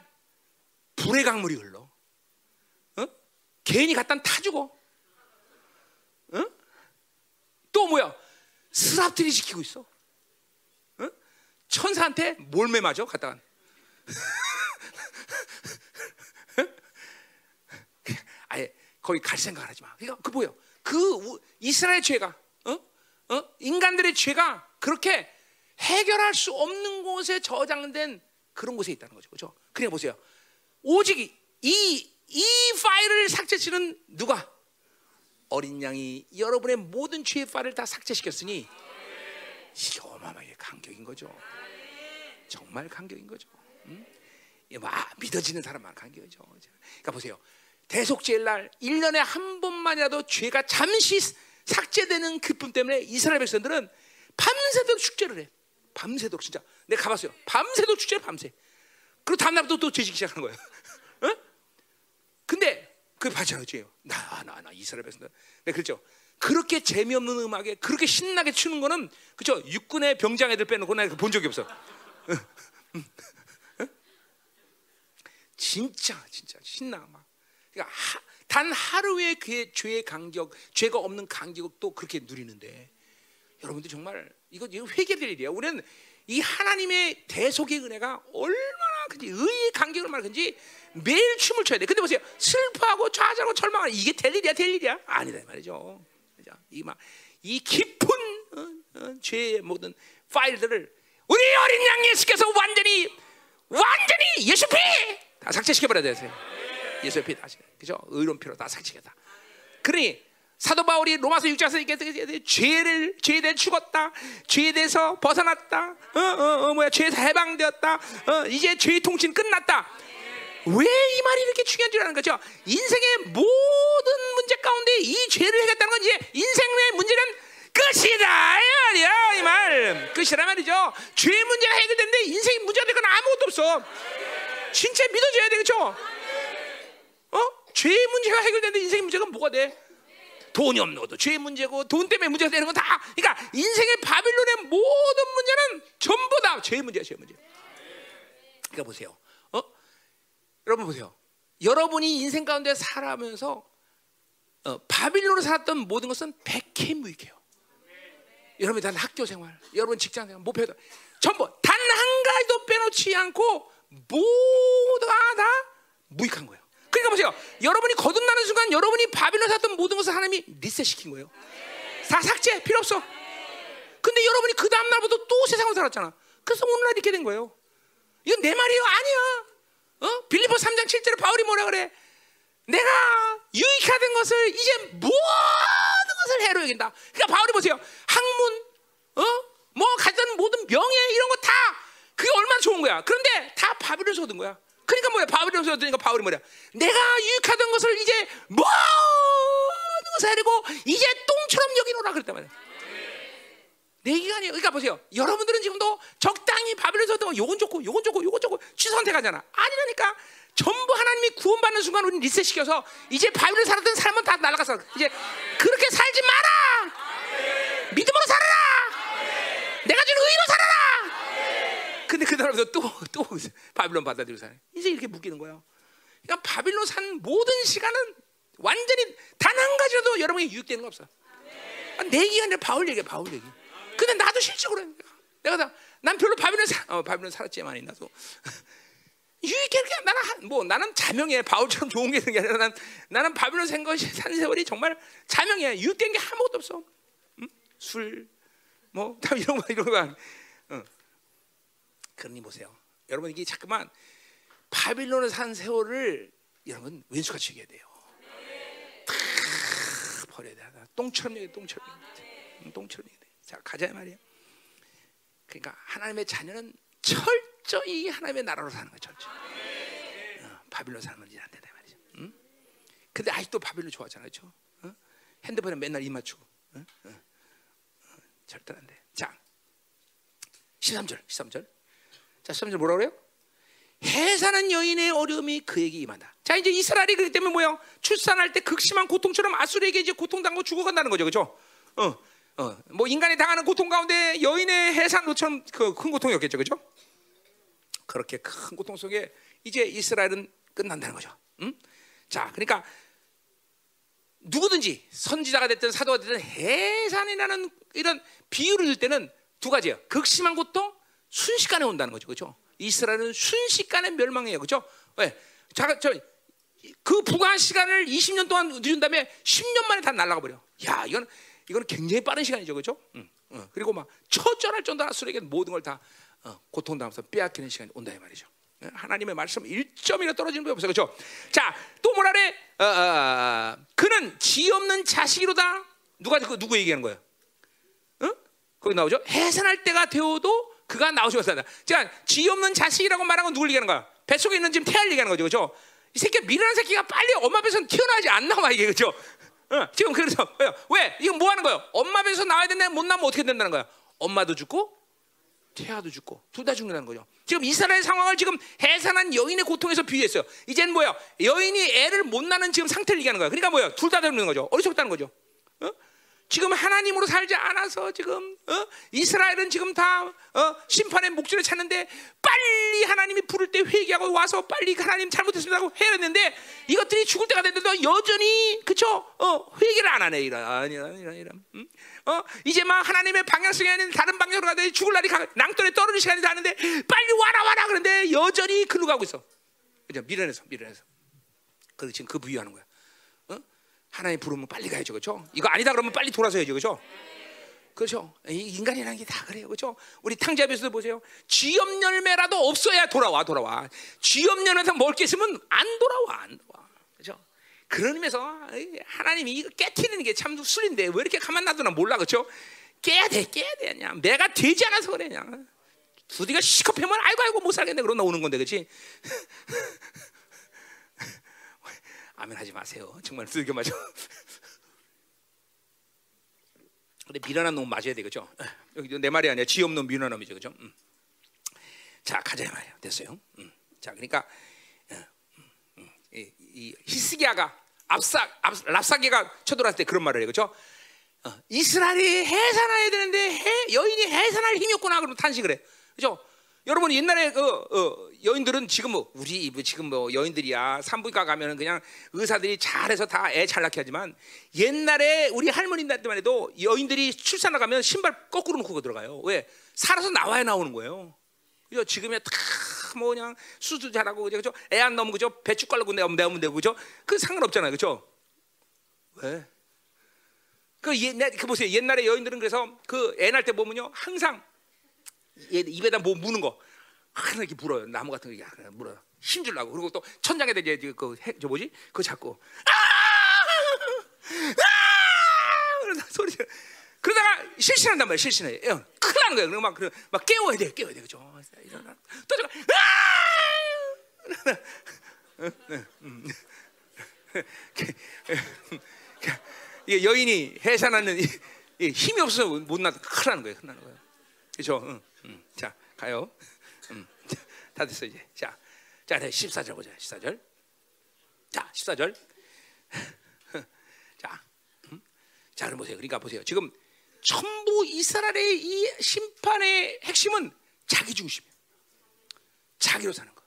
불의 강물이 흘러. 어? 괜히 갖다 타 죽어. 어? 또 뭐야? 스랍들이 지키고 있어. 어? 천사한테 몰매 맞아 갖다가. 아예 거기 갈 생각을 하지 마. 그러니까 그 뭐요? 그 이스라엘 죄가, 어? 어? 인간들의 죄가 그렇게 해결할 수 없는 곳에 저장된 그런 곳에 있다는 거죠. 그렇죠? 그래 보세요. 오직 이, 이 파일을 삭제시는 누가? 어린 양이 여러분의 모든 죄의 파일을 다 삭제시켰으니 이게 어마어마하게 간격인 거죠. 정말 간격인 거죠. 응? 와, 믿어지는 사람만 간격이죠. 그러니까 보세요. 대속죄일 날 1년에 한 번만이라도 죄가 잠시 삭제되는 기쁨 때문에 이스라엘 백성들은 밤새도록 축제를 해. 밤새도록 진짜. 내가 가봤어요. 밤새도록 축제 밤새. 그리고 다음날부터 또 죄지기 시작하는 거예요. 어? 근데 그 마찬가지예요. 나, 나, 나 이스라엘 백성들. 네, 그렇죠. 그렇게 재미없는 음악에 그렇게 신나게 추는 거는 그죠? 육군의 병장 애들 빼놓고 내가 본 적이 없어. 진짜 진짜 신나 막. 그러니까 하, 단 하루의 그의 죄의 간격, 죄가 없는 간격도 그렇게 누리는데 여러분들 정말 이거 이거 회개될 일이야. 우리는 이 하나님의 대속의 은혜가 얼마나 그지 의의 간격을 말하는지 매일 춤을 춰야 돼. 근데 보세요, 슬퍼하고 좌절하고 절망하는 이게 될 일이야, 될 일이야? 아니다 말이죠. 이막 이 깊은 어, 어, 죄의 모든 파일들을 우리 어린 양 예수께서 완전히 완전히 예수 피다 삭제시켜 버려야 되세요. 예수 피 다시 그죠? 의로운 피로 다 삭제겠다. 그러니 사도 바울이 로마서 6장에서 얘기했듯이 죄를 죄에 대해 죽었다. 죄에 대해서 벗어났다. 어, 어, 어 뭐야? 죄에서 해방되었다. 어, 이제 죄의 통치는 끝났다. 왜이 말이 이렇게 중요한 줄 아는 거죠? 인생의 모든 문제 가운데 이 죄를 해결했다는 건 이제 인생의 문제는 끝이다 이 말이야 이 말. 끝이라 말이죠. 죄 문제가 해결됐는데 인생의 문제가 될 건 아무것도 없어. 진짜 믿어줘야 되겠죠? 어? 죄 문제가 해결됐는데 인생의 문제가 뭐가 돼? 돈이 없는 것도 죄의 문제고 돈 때문에 문제가 되는 건 다 그러니까 인생의 바빌론의 모든 문제는 전부 다 죄의 문제야 죄의 문제. 그러니까 보세요. 어? 여러분 보세요. 여러분이 인생 가운데 살아면서 어, 바빌론으로 살았던 모든 것은 백해무익해요. 여러분이 단 학교 생활, 여러분 직장 생활, 목표도 전부 단 한 가지도 빼놓지 않고 모두가 다 무익한 거예요. 그러니까 보세요. 여러분이 거듭나는 순간 여러분이 바빌론 샀던 모든 것을 하나님이 리셋시킨 거예요. 다 삭제 필요 없어. 근데 여러분이 그 다음 날부터 또 세상을 살았잖아. 그래서 오늘날 이렇게 된 거예요. 이건 내 말이에요. 아니야. 어? 빌리포 3장 7절에 바울이 뭐라 그래? 내가 유익하던 것을 이제 모든 것을 해로 여긴다. 그러니까 바울이 보세요. 학문, 어? 뭐 가진 모든 명예 이런 거 다 그게 얼마나 좋은 거야. 그런데 다 바빌론에서 얻은 거야. 그러니까 뭐야? 바울이 얻으니까 바울이 뭐야? 내가 유익하던 것을 이제 모든 것을 하려고 이제 똥처럼 여기노라 그랬단 말이야. 내 얘기가 아니에요. 그러니까 보세요. 여러분들은 지금도 적당히 바빌론에서 얻은 요건 좋고 요건 좋고 요건 좋고 취선택하잖아. 아니라니까. 전부 하나님이 구원받는 순간 우리 리셋시켜서 이제 바빌론 살았던 사람은 다 날아가서 이제 그렇게 살지 마라. 믿음으로 살아라. 내가 주는 의로 살아라. 근데 그 다음에 또또 바빌론 받아들이고 사는 이제 이렇게 묶이는 거예요. 그러니까 바빌론 산 모든 시간은 완전히 단 한 가지라도 여러분이 유익되는 거 없어. 아, 내 얘기가 아니라 바울 얘기야, 바울 얘기. 근데 나도 실적으로 내가 다, 난 별로 바빌론 사, 어, 바빌론 살았지만 나도 유익해 나는 한, 뭐 나는 자명해 바울처럼 좋은 게 아니라 난, 나는 바빌론 산 것이 산 세월이 정말 자명해 유익된 게 아무것도 없어. 응? 술, 뭐 이런 거 이런 거. 응. 그러니 보세요. 여러분 이게 자꾸만 바빌론을 산 세월을 여러분 왼수같이 얘기해야 돼요. 다 버려야 돼. 똥처럼 얘기해, 똥처럼 얘기해. 똥처럼 얘기해. 자, 가자 말이야. 그러니까 하나님의 자녀는 철저히 하나님의 나라로 사는 거죠. 철저히. 바빌론 사는 건지 안 된다 말이죠. 응? 근데 아직도 바빌론 좋아하잖아요, 그렇죠? 어? 핸드폰에 맨날 입 맞추고. 어? 어? 어, 절대 안 돼. 자, 13절, 13절. 자, 13절 뭐라 그래요? 해산한 여인의 어려움이 그에게 임한다. 자, 이제 이스라엘이 그렇기 때문에 뭐요? 출산할 때 극심한 고통처럼 아수르에게 이제 고통당하고 죽어간다는 거죠, 그렇죠? 어, 어, 뭐 인간이 당하는 고통 가운데 여인의 해산도처럼 그 큰 고통이었겠죠, 그렇죠? 그렇게 큰 고통 속에 이제 이스라엘은 끝난다는 거죠. 음? 자, 그러니까 누구든지 선지자가 됐든 사도가 됐든 해산이라는 이런 비유를 들 때는 두 가지예요. 극심한 고통, 순식간에 온다는 거죠. 그렇죠? 이스라엘은 순식간에 멸망해요. 그렇죠? 왜? 자, 저, 그 부가한 시간을 20년 동안 늦은 다음에 10년 만에 다 날아가 버려. 야, 이건 이건 굉장히 빠른 시간이죠. 그렇죠? 응, 응. 그리고 막 처절할 정도로 아수르에게 모든 걸다 어, 고통당하면서 빼앗기는 시간이 온다 이 말이죠. 하나님의 말씀 1점이나 떨어지는 거 없어요. 그렇죠? 자, 또 뭐라 그래? 어, 어, 어, 그는 지 없는 자식이로다. 누가 그 누구 얘기하는 거예요? 응? 거기 나오죠? 해산할 때가 되어도 그가 산다. 자, 지 없는 자식이라고 말하는 건 누굴 얘기하는 거야? 뱃속에 있는 지금 태아를 얘기하는 거죠. 그렇죠? 이 새끼 미련한 새끼가 빨리 엄마 뱃에서 튀어나오지 않나 이게 그렇죠? 어, 지금 그래서 왜? 이거 뭐 하는 거예요? 엄마 뱃에서 나와야 되는데 못 나면 어떻게 된다는 거야? 엄마도 죽고 태아도 죽고 둘 다 죽는다는 거죠. 지금 이스라엘 상황을 지금 해산한 여인의 고통에서 비유했어요. 이제는 뭐야? 여인이 애를 못 낳는 지금 상태를 얘기하는 거야. 그러니까 뭐야? 둘 다 죽는 거죠. 어리석다는 거죠. 어? 지금 하나님으로 살지 않아서 지금 어? 이스라엘은 지금 다 어? 심판의 목줄을 찾는데 빨리 하나님이 부를 때 회개하고 와서 빨리 하나님 잘못했습니다고 해야 되는데 이것들이 죽을 때가 됐는데도 여전히 그쵸 어, 회개를 안 하네 이런 이런 이런 이런 음? 어? 이제 막 하나님의 방향성이 아닌 다른 방향으로 가되 죽을 날이 낭떠에 떨어질 시간이 다는데 빨리 와라 와라 그런데 여전히 글로 가고 있어 그죠 미련해서 미련해서 그래서 지금 그 부유하는 거야 하나님 부르면 빨리 가야죠, 그렇죠? 이거 아니다 그러면 빨리 돌아서야죠, 그렇죠? 그렇죠? 인간이라는 게 다 그래요, 그렇죠? 우리 탕자비에서도 보세요. 쥐염 열매라도 없어야 돌아와, 돌아와. 쥐염 열매에서 먹을 게 있으면 안 돌아와, 안 돌아와, 그렇죠? 의미에서 하나님이 이거 깨트리는 게 참 술인데 왜 이렇게 가만 놔두나 몰라, 그렇죠? 깨야 돼, 깨야 돼, 그냥 내가 되지 않아서 그래, 그냥. 두디가 시커피면 아이고 아이고 못 살겠네 그러나 오는 건데, 그렇지? 아멘 하지 마세요. 정말 두들겨 맞아. 근데 미련한 놈 맞아야 되겠죠. 여기 내 말이 아니야. 지 없는 미련한 놈이죠, 그죠? 음. 자 가자 말이야. 됐어요. 음. 자 그러니까 어, 음, 이, 이 히스기야가 압사 압, 랍사기가 쳐들어왔을 때 그런 말을 해요, 그죠? 어, 이스라엘이 해산해야 되는데 해, 여인이 해산할 힘이 없구나 그러면 탄식을 해, 그죠? 여러분 옛날에 그 어, 여인들은 지금 뭐 우리 뭐 지금 뭐 여인들이야 산부인과 가면은 그냥 의사들이 잘해서 다 애 잘 낳게 하지만 옛날에 우리 할머니 때만 해도 여인들이 출산을 가면 신발 거꾸로 놓고 들어가요. 왜? 살아서 나와야 나오는 거예요. 그죠? 지금에 다 뭐 그냥 수술 잘하고 그죠? 애안 나오면 그죠? 깔고 내면 내면 되고 그죠? 그 상관없잖아요. 그죠? 왜? 그 옛날 그 보세요. 옛날에 여인들은 그래서 그 애 낳을 때 보면요. 항상 입에다 뭐 무는 거 하나 이렇게 물어요. 나무 같은 거 그냥 물어요. 힘 주려고. 그리고 또 천장에다 이제 그저 뭐지? 그거 잡고 아! 아! 소리 그러다가 실신한단 말이야. 실신해. 예, 큰일 나는 거예요. 그리고 막, 막 깨워야 돼. 깨워야 돼. 그죠? 일어나. 또 제가 이게 여인이 해산하는 힘이 없어서 못 나도 큰일 나는 거예요. 큰일 나는 거예요. 그렇죠? 응. 음, 자, 가요. 음, 다 됐어 이제. 자, 자, 14절 보자. 14절. 자, 14절. 자, 음? 자, 보세요. 그러니까 보세요. 지금 전부 이스라엘의 이 심판의 핵심은 자기 중심이에요. 자기로 사는 거.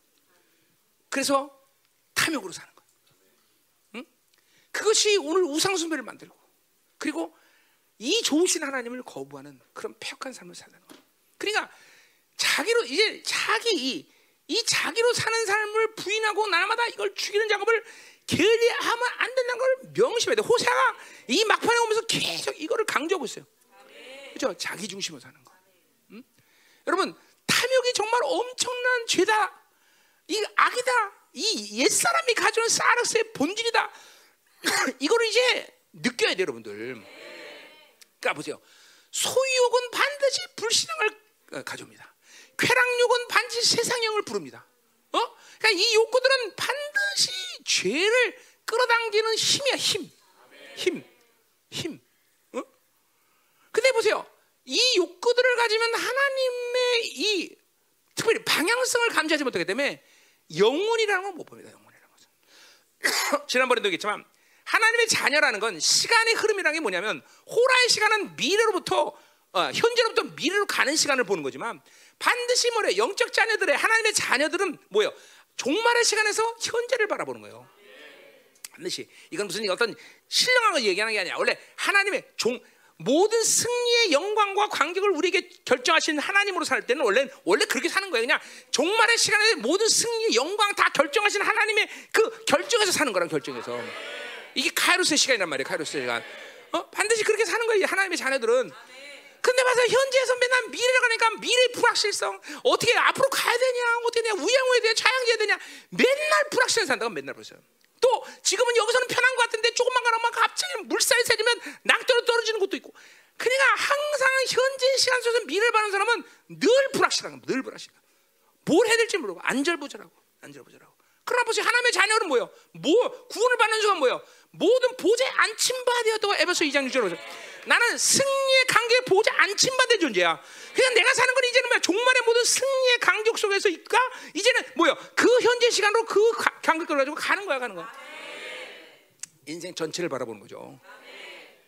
그래서 탐욕으로 사는 거. 응? 그것이 오늘 우상 숭배를 만들고 그리고 이 좋으신 하나님을 거부하는 그런 폐역한 삶을 사는 거. 그러니까 자기로 이제 자기 이, 이 자기로 사는 삶을 부인하고 날마다 이걸 죽이는 작업을 게을리하면 안 된다는 걸 명심해야 돼. 호세가 이 막판에 오면서 계속 이거를 강조하고 있어요. 그렇죠? 자기 중심으로 사는 거. 음? 여러분 탐욕이 정말 엄청난 죄다. 이 악이다. 이 옛사람이 가져온 사르스의 본질이다. 이거를 이제 느껴야 돼요, 여러분들. 그러니까 보세요. 소유욕은 반드시 불신앙을 어, 가져옵니다. 쾌락욕은 반드시 세상형을 부릅니다. 어? 그러니까 이 욕구들은 반드시 죄를 끌어당기는 힘이야 힘, 힘, 힘. 어? 근데 보세요, 이 욕구들을 가지면 하나님의 이 특별히 방향성을 감지하지 못하기 때문에 영혼이라는 걸못 봅니다. 영혼이라는 것은 지난번에도 얘기했지만 하나님의 자녀라는 건 시간의 흐름이라는 게 뭐냐면 호라의 시간은 미래로부터 어, 현재로부터 미래로 가는 시간을 보는 거지만 반드시 뭐래 영적 자녀들의 하나님의 자녀들은 뭐예요? 종말의 시간에서 현재를 바라보는 거예요. 반드시 이건 무슨 어떤 신령한 걸 얘기하는 게 아니야. 원래 하나님의 종 모든 승리의 영광과 관객을 우리에게 결정하신 하나님으로 살 때는 원래 원래 그렇게 사는 거예요. 그냥 종말의 시간에 모든 승리의 영광 다 결정하신 하나님의 그 결정에서 사는 거란 결정에서 이게 카이로스의 시간이란 말이에요. 카이로스의 시간. 어? 반드시 그렇게 사는 거예요. 하나님의 자녀들은. 근데 맞아 현재에서 맨날 미래를 가니까 미래 불확실성 어떻게 앞으로 가야 되냐 어떻게 되냐 우양우야 되냐 차양해야 되냐 맨날 불확실한 산다고 맨날 보세요. 또 지금은 여기서는 편한 것 같은데 조금만 가라면 갑자기 물살이 세지면 낙도로 떨어지는 것도 있고. 그러니까 항상 현재 시간 속에서 미래를 바라는 사람은 늘 불확실한 겁니다. 늘 불확실한. 뭘 해야 될지 모르고 안절부절하고 안절부절하고. 그러나 보세요 하나님의 자녀는 뭐요? 뭐 구원을 받는 순간 뭐요? 모든 보좌에 안침받아 되었다고 에베소 2장 6절에 보세요. 나는 승리의 관계에 보좌 안침받은 존재야. 그냥 내가 사는 건 이제는 뭐야? 종말의 모든 승리의 간격 속에서 있까 이제는 뭐요? 그 현재 시간으로 그 간격을 가지고 가는 거야, 가는 거야. 인생 전체를 바라보는 거죠.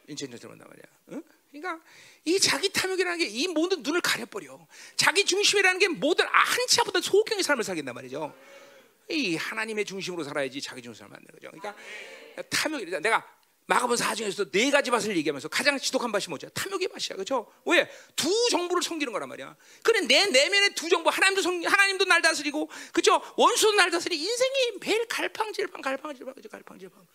인생 전체를 본단 말이야. 응? 그러니까 이 자기 탐욕이라는 게 이 모든 눈을 가려버려. 자기 중심이라는 게 모든 아, 한치 앞보다 소경의 삶을 살겠단 말이죠. 이 하나님의 중심으로 살아야지 자기 중심을 만드는 거죠. 그러니까 탐욕이 내가 마가본 사중에서 네 가지 맛을 얘기하면서 가장 지독한 맛이 뭐죠? 탐욕의 맛이야, 그렇죠? 왜? 두 정부를 섬기는 거란 말이야. 그래 내 내면의 두 정부 하나님도 성, 하나님도 날 다스리고, 그렇죠? 원수도 날 다스리. 인생이 매일 갈팡질팡, 갈팡질팡, 그죠? 갈팡질팡.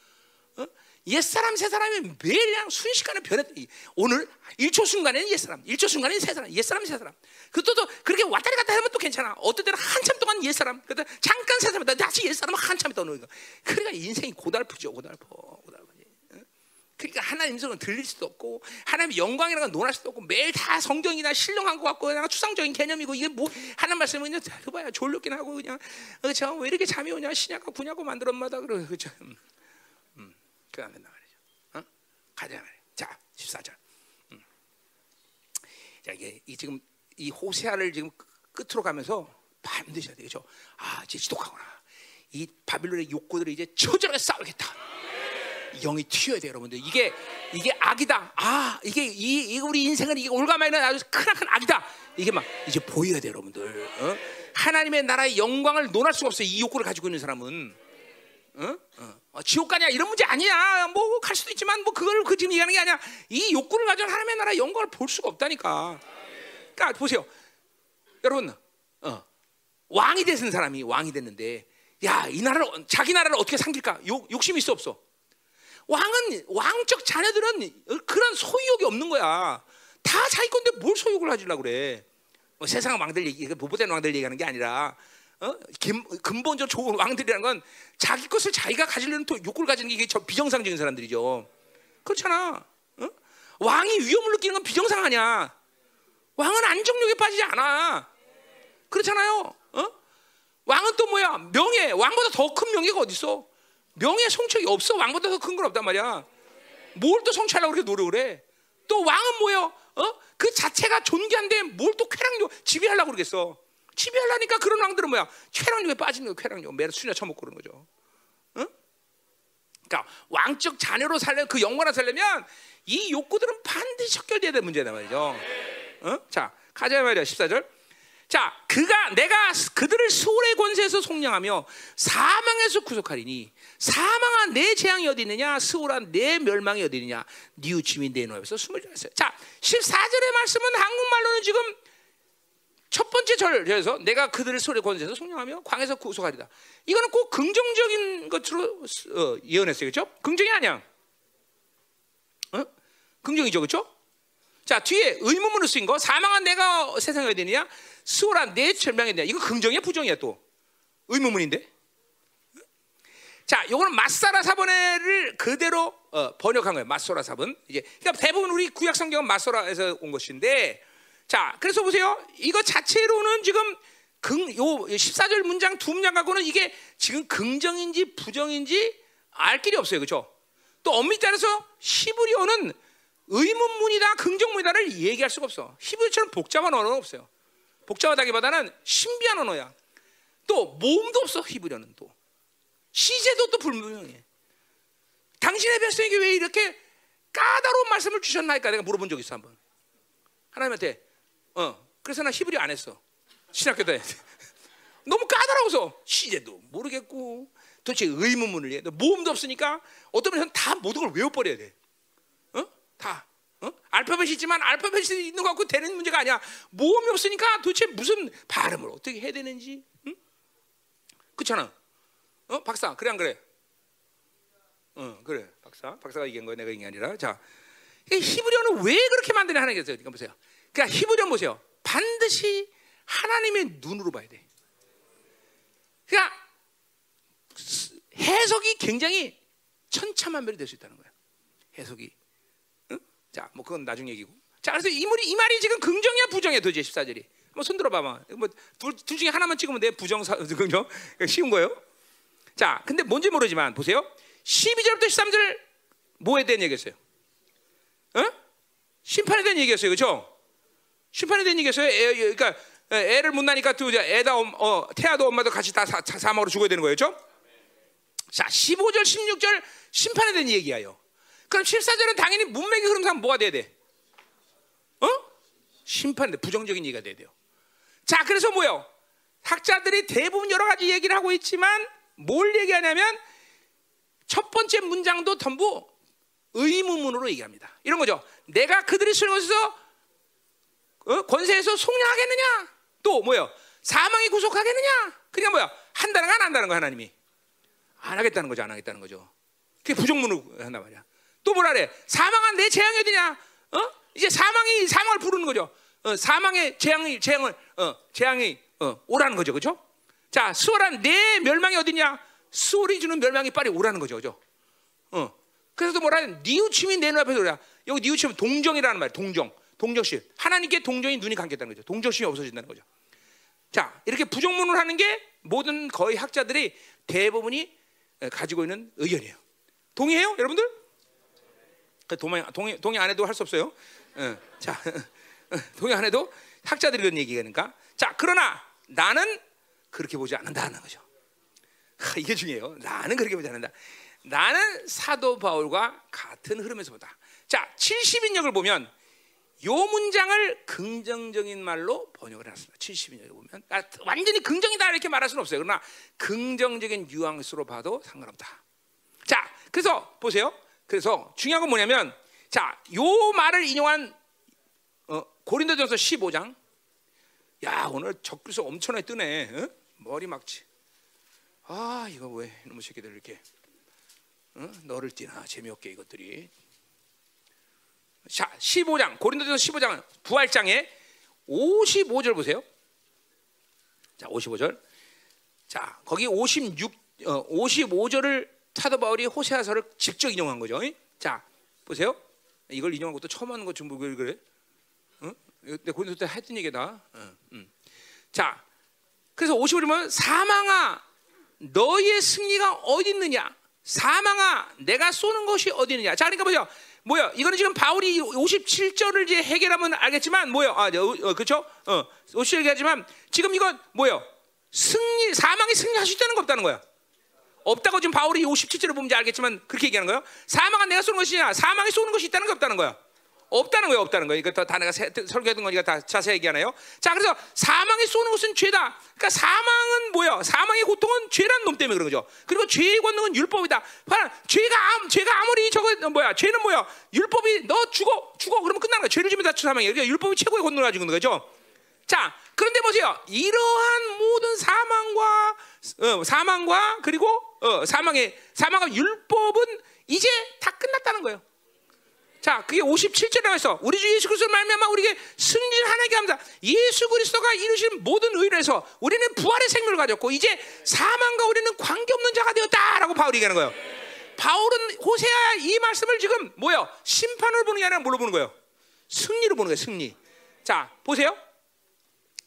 어? 옛 사람 새 사람이 매일 그냥 순식간에 변했. 오늘 1초 순간에는 옛 사람, 1초 순간에는 새 사람, 옛 사람 새 사람. 또 그렇게 왔다리 갔다 하면 또 괜찮아. 어떤 때는 한참 동안 옛 사람, 그다 잠깐 새 사람, 다시 옛 사람 한참 있다 오는 거. 그러니까 인생이 고달프죠, 고달퍼. 그러니까 하나님 음성은 들릴 수도 없고 하나님 영광이라는 건 논할 수도 없고 매일 다 성경이나 신령한 것 같고 그냥 추상적인 개념이고 이게 뭐 하나님 말씀은 그냥 그봐야 졸렸긴 하고 그냥. 그렇죠 왜 이렇게 잠이 오냐? 신약과 군약과 만들었마다 그러 그죠 음, 음, 그안 된다 말이죠. 어? 가자 말이야 자 14절. 음. 자 이게 이 지금 이 호세아를 지금 끝으로 가면서 반드시 해야 되겠죠? 아 이제 지독하구나. 이 바빌론의 욕구들이 이제 처절하게 싸우겠다 영이 튀어야 돼요, 여러분들. 이게 이게 악이다. 아, 이게 이, 이 우리 인생은 이게 올가마에는 아주 크나큰 악이다. 이게 막 이제 보여야 돼요, 여러분들. 어? 하나님의 나라의 영광을 논할 수가 없어요. 이 욕구를 가지고 있는 사람은. 어? 어. 어, 지옥 가냐 이런 문제 아니야. 뭐 갈 수도 있지만 뭐 그걸 그 지금 얘기하는 게 아니야. 이 욕구를 가지고 하나님의 나라 의 영광을 볼 수가 없다니까. 그러니까 보세요, 여러분. 어. 왕이 되는 사람이 왕이 됐는데, 야 이 나라를 자기 나라를 어떻게 삼길까? 욕 욕심이 있어 없어? 왕은 왕적 자녀들은 그런 소유욕이 없는 거야. 다 자기 건데 뭘 소유욕을 가지려고 그래? 뭐 세상 왕들 얘기, 보보된 왕들 얘기하는 게 아니라 어? 근본적으로 좋은 왕들이라는 건 자기 것을 자기가 가지려는 욕구를 가지는 게 비정상적인 사람들이죠. 그렇잖아. 어? 왕이 위험을 느끼는 건 비정상 아니야. 왕은 안정욕에 빠지지 않아. 그렇잖아요. 어? 왕은 또 뭐야? 명예. 왕보다 더 큰 명예가 어디 있어? 명예 성취이 없어. 왕보다 더 큰 건 없단 말이야. 뭘 또 성취하려고 그렇게 노력을 해? 또 왕은 뭐예요? 어? 그 자체가 존귀한데 뭘 또 쾌락욕 지배하려고 그러겠어? 지배하려니까 그런 왕들은 뭐야? 쾌락욕에 빠지는 거 쾌락욕. 매일 수냐 처먹고 그러는 거죠. 어? 그러니까 왕적 자녀로 살려 그 영광을 살려면 이 욕구들은 반드시 척결돼야 될 문제다 말이죠. 어? 자, 가자 말이야. 14절. 자, 그가 내가 그들을 수월의 권세에서 속량하며 사망에서 구속하리니 사망한 내 재앙이 어디 있느냐 수월한 내 멸망이 어디 있느냐 니우침이 내 노에서 숨을 들었어요. 자, 14절의 말씀은 한국말로는 지금 첫 번째 절에서 내가 그들을 수월의 권세에서 속량하며 광에서 구속하리다. 이거는 꼭 긍정적인 것으로 어, 예언했어요. 그렇죠? 긍정이 아니야. 어? 긍정이죠. 그렇죠? 자, 뒤에 의문문으로 쓰인 거 사망한 내가 세상에 있느냐 수월한 내 절망에 대한 이거 긍정이야 부정이야 또 의문문인데. 자, 요거는 마사라 사본을 그대로 어, 번역한 거예요. 마소라 사본. 이제 그러니까 대부분 우리 구약 성경은 마소라에서 온 것인데, 자, 그래서 보세요. 이거 자체로는 지금 긍, 요 14절 문장 두 문장 갖고는 이게 지금 긍정인지 부정인지 알 길이 없어요. 그렇죠? 또 엄밀히 따라서 히브리어는 의문문이다 긍정문이다를 얘기할 수가 없어. 히브리처럼 복잡한 언어는 없어요. 복잡하다기보다는 신비한 언어야. 또 모음도 없어 히브리어는 또 시제도 또 불분명해. 당신의 백성에게 왜 이렇게 까다로운 말씀을 주셨나이까 내가 물어본 적 있어 한번. 하나님한테 어 그래서 나 히브리 안 했어. 신학교 다닐 때 너무 까다로워서 시제도 모르겠고 도대체 의문문을 해. 모음도 없으니까 어떤 분은 다 모든 걸 외워버려야 돼. 어? 다. 어? 알파벳이 있지만 알파벳이 있는 것 같고 되는 문제가 아니야. 모음이 없으니까 도대체 무슨 발음을 어떻게 해야 되는지. 응? 그렇잖아. 어? 박사 그래 안 그래? 어 그래 박사 박사가 얘기한 거야 내가 얘기한 게 아니라 자 히브리어는 왜 그렇게 만드냐 하는 게 있어요. 그러니까 보세요. 그러니까 히브리어 보세요. 반드시 하나님의 눈으로 봐야 돼. 그러니까 해석이 굉장히 천차만별이 될 수 있다는 거야. 해석이. 응? 자, 뭐 그건 나중 얘기고. 자, 그래서 이 말이 이 말이 지금 긍정이야 부정이야 도대체 14절이. 한번 손 들어 봐봐. 뭐둘 둘 중에 하나만 찍으면 돼. 부정 사 긍정. 쉬운 거예요. 자, 근데 뭔지 모르지만 보세요. 12절부터 13절 뭐에 대한 얘기였어요? 어? 심판에 대한 얘기였어요. 그렇죠? 심판에 대한 얘기였어요. 애, 그러니까 애를 못 낳으니까 또 애다 어, 태아도 엄마도 같이 다 사, 사망으로 죽어야 되는 거예요. 그렇죠? 자, 15절, 16절 심판에 대한 얘기예요. 그럼 14절은 당연히 문맥의 흐름상 뭐가 돼야 돼? 어? 심판에 부정적인 얘기가 돼야 돼요. 자, 그래서 뭐요? 학자들이 대부분 여러 가지 얘기를 하고 있지만 뭘 얘기하냐면 첫 번째 문장도 전부 의문문으로 얘기합니다. 이런 거죠. 내가 그들이 쓰러져서 어? 권세에서 속량하겠느냐? 또 뭐요? 사망이 구속하겠느냐? 그러니까 뭐야? 한다는 거안 한다는 거 하나님이 안 하겠다는 거죠. 안 하겠다는 거죠. 그게 부정문으로 한단 말이야. 또 뭐라 그래? 사망한 내 재앙이 어디냐? 어? 이제 사망이 사망을 부르는 거죠. 어, 사망의 재앙이 재앙을 어, 재앙이 어, 오라는 거죠. 그렇죠? 자, 수월한 내 멸망이 어디냐? 수월이 주는 멸망이 빨리 오라는 거죠. 그죠? 어. 그래서 뭐라 해? 니우침이 내 눈앞에서 오라. 여기 니우침은 동정이라는 말이에요. 동정. 동정심. 하나님께 동정이 눈이 감겼다는 거죠. 동정심이 없어진다는 거죠. 자, 이렇게 부정문을 하는 게 모든 거의 학자들이 대부분이 가지고 있는 의견이에요. 동의해요, 여러분들? 그 동의, 동의, 동의 안 해도 할 수 없어요. 어, 자, 동의 안 해도 학자들이 그런 얘기니까. 자, 그러나 나는 그렇게 보지 않는다는 거죠. 이게 중요해요. 나는 그렇게 보지 않는다. 나는 사도 바울과 같은 흐름에서 보다. 자, 70인역을 보면 요 문장을 긍정적인 말로 번역을 해놨습니다. 70인역을 보면 아, 완전히 긍정이다 이렇게 말할 수는 없어요. 그러나 긍정적인 뉘앙스로 봐도 상관없다. 자, 그래서 보세요. 그래서 중요한 건 뭐냐면 자, 요 말을 인용한 어, 고린도전서 15장. 야, 오늘 적글서 엄청나게 뜨네. 어? 머리 막지. 아, 이거 왜 이놈의 새끼들 이렇게 어? 너를 뛰나 재미없게 이것들이 자, 15장 고린도전서 15장 부활장에 55절 보세요. 자, 55절. 자, 거기 56 어, 55절을 사도 바울이 호세아서를 직접 인용한 거죠. 자, 보세요. 이걸 인용한 것도 처음 하는 것좀왜 그래? 어? 내 고린도 때 했던 얘기다. 어, 음. 자, 그래서 55절은 사망아 너희의 승리가 어디 있느냐? 사망아 내가 쏘는 것이 어디 있느냐? 자, 그러니까 보세요. 뭐야? 이거는 지금 바울이 57절을 이제 해결하면 알겠지만 뭐야? 아, 어, 그렇죠? 어, 57절 얘기하지만 지금 이건 뭐야? 승리 사망이 승리할 수 있다는 거 없다는 거야. 없다고 지금 바울이 57절을 보면 알겠지만 그렇게 얘기하는 거예요. 사망은 내가 쏘는 것이냐? 사망이 쏘는 것이 있다는 게 없다는 거야. 없다는 거예요, 없다는 거예요. 이거 다 내가 설교했던 거니까 다 자세히 얘기하나요? 자, 그래서 사망이 쏘는 것은 죄다. 그러니까 사망은 뭐야? 사망의 고통은 죄란 놈 때문에 그런 거죠. 그리고 죄의 권능은 율법이다. 죄가 죄가 아무리 저거 뭐야? 죄는 뭐야? 율법이 너 죽어 죽어 그러면 끝나는 거야. 죄를 지면 다 사망이에요. 그러니까 율법이 최고의 권능을 가지고 있는 거죠. 자, 그런데 보세요. 이러한 모든 사망과 어, 사망과 그리고 어, 사망의 사망과 율법은 이제 다 끝났다는 거예요. 자, 그게 57절에 나와서 우리 주 예수 그리스도 말미암아 우리에게 승리를 하나님께 합니다. 예수 그리스도가 이루신 모든 의를 서 우리는 부활의 생명을 가졌고 이제 사망과 우리는 관계없는 자가 되었다라고 바울이 얘기하는 거예요. 바울은 호세아 이 말씀을 지금 뭐요? 심판을 보는 게 아니라 뭘로 보는 거예요? 승리로 보는 거예요. 승리. 자, 보세요.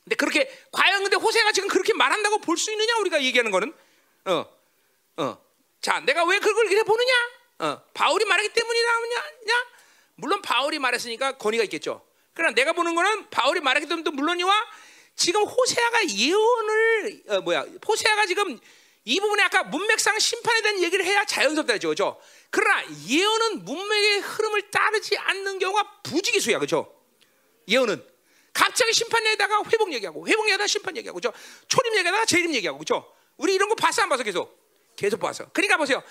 근데 그렇게 과연 근데 호세가 지금 그렇게 말한다고 볼 수 있느냐 우리가 얘기하는 거는 어, 어. 자, 내가 왜 그걸 이렇게 보느냐? 어, 바울이 말하기 때문이냐? 물론 바울이 말했으니까 권위가 있겠죠. 그러나 내가 보는 거는 바울이 말하기 때문에 물론이와 지금 호세아가 예언을 어, 뭐야? 호세아가 지금 이 부분에 아까 문맥상 심판에 대한 얘기를 해야 자연스럽다죠, 그죠? 그러나 예언은 문맥의 흐름을 따르지 않는 경우가 부지기수야, 그죠? 예언은 갑자기 심판 얘기다가 회복 얘기하고 회복 얘기하다 심판 얘기하고 그죠? 초림 얘기하다가 재림 얘기하고 그죠? 우리 이런 거 봤어 안 봤어 계속? 계속 봤어. 그러니까 보세요.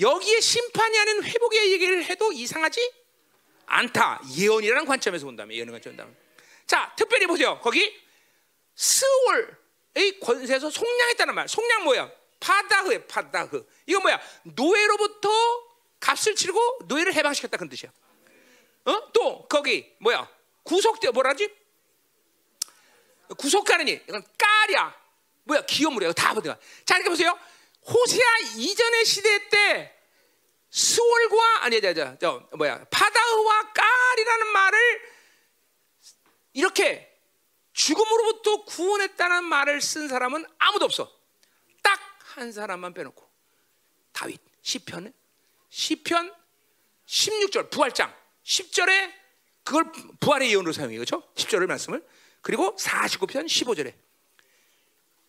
여기에 심판이 아닌 회복의 얘기를 해도 이상하지 않다. 예언이라는 관점에서 본다면 예언의 관점 본다면. 자, 특별히 보세요. 거기 스월의 권세에서 속량했다는 말. 속량 뭐야? 파다흐에 파다흐. 이거 뭐야? 노예로부터 값을 치르고 노예를 해방시켰다 그런 뜻이야. 어? 또 거기 뭐야? 구속돼 뭐라지? 구속하느니 이건 까랴. 뭐야? 기업물이야. 다 보세요. 자, 이렇게 보세요. 호세아 이전의 시대 때 스월과 아니 저, 저, 저 뭐야? 파다흐와 깔이라는 말을 이렇게 죽음으로부터 구원했다는 말을 쓴 사람은 아무도 없어. 딱 한 사람만 빼놓고 다윗 시편 시편 16절 부활장 10절에 그걸 부활의 예언으로 사용해요. 그렇죠? 10절의 말씀을. 그리고 49편 15절에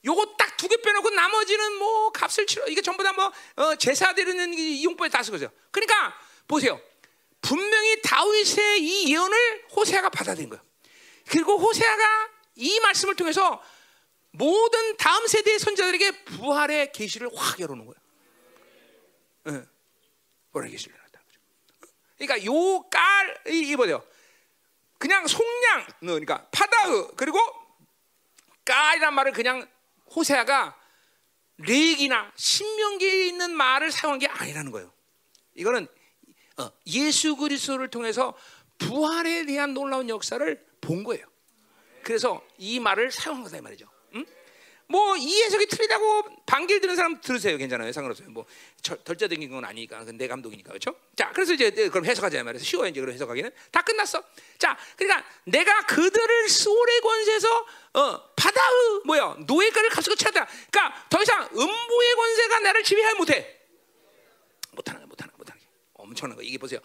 요거 딱 두 개 빼놓고 나머지는 뭐 값을 치러 이게 전부 다뭐 어, 제사 드리는 이용법에 다 쓰고요. 그러니까 보세요. 분명히 다윗의 이 예언을 호세아가 받아들인 거예요. 그리고 호세아가 이 말씀을 통해서 모든 다음 세대의 선자들에게 부활의 계시를 확 열어놓은 거예요. 네. 부활의 계시를 열었다. 그러니까 요 깔이 뭐예요? 그냥 속량, 그러니까 파다흐 그리고 깔이란 말을 그냥 호세아가 레기나 신명기에 있는 말을 사용한 게 아니라는 거예요. 이거는 어, 예수 그리스도를 통해서 부활에 대한 놀라운 역사를 본 거예요. 그래서 이 말을 사용한 거다 이 말이죠. 응? 뭐이 해석이 틀리다고 반길 드는 사람 들으세요. 괜찮아요. 상관없어요. 뭐 덜자댕긴 건 아니니까. 내 감독이니까 그렇죠? 자, 그래서 이제 그럼 해석하자 말이에요. 쉬워요. 이제 그럼 해석하기는 다 끝났어. 자, 그러니까 내가 그들을 소래 권세에서 어, 바다의 뭐야 노예가를 값으로 찾다. 그러니까 더 이상 음부의 권세가 나를 지배하지 못해. 못하는 거, 못하는 거, 못하는 게 엄청난 거. 이게 보세요.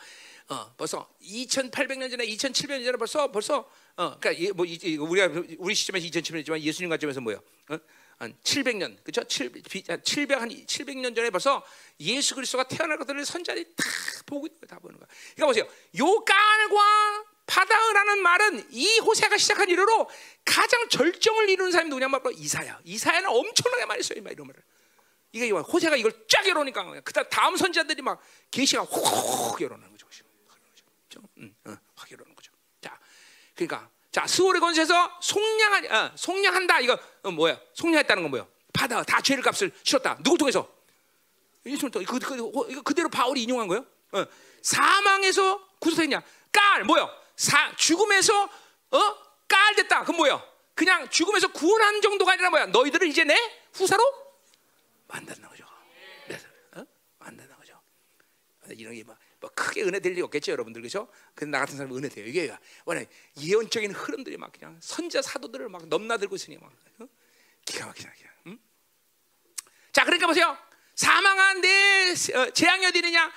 어, 벌써 2,800년 전에, 2,700년 전에 벌써 벌써 어, 그러니까 뭐 이, 우리가 우리 시점에서 2,700년이지만 예수님 관점에서 뭐요? 어? 한 700년, 그렇죠? 700한 700년 전에 벌써 예수 그리스도가 태어날 것들을 선자들이 다 보고 있는 거다 보는 거야. 그러니까 보세요. 요 깔과 파다라는 말은 이 호세가 시작한 이후로 가장 절정을 이루는 사람이 누구냐면 바로 이사야. 이사야는 엄청나게 많이 써요, 이런 말을. 이게 호세가 이걸 쫙 열어놓으니까 그다음 다음 선자들이 막 계시가 확 열어놓는 거죠. 그렇죠? 응, 응, 확 열어놓는 거죠. 자, 그러니까 자 스월의 권세에서 속량한 어, 속량한다 이거 어, 뭐야? 속량했다는 건 뭐야? 받아 다 죄를 값을 치렀다. 누구 통해서? 예수님 그, 그, 그, 그대로 바울이 인용한 거예요. 어, 사망에서 구속했냐? 깔 뭐야? 사, 죽음에서 어? 깔됐다. 그건 뭐야? 그냥 죽음에서 구원한 정도가 아니라 뭐야? 너희들을 이제 내 후사로 만든다는 거죠. 네. 어? 만든다는 거죠. 이런 게 막, 뭐 크게 은혜 될리 없겠죠, 여러분들 그죠? 근데 나 같은 사람은 은혜 돼요. 이게 원래 예언적인 흐름들이 막 그냥 선자 사도들을 막 넘나들고 있으니 막 어? 기가 막히다. 응? 자, 그러니까 보세요. 사망한 내 어, 재앙이 어디 있느냐?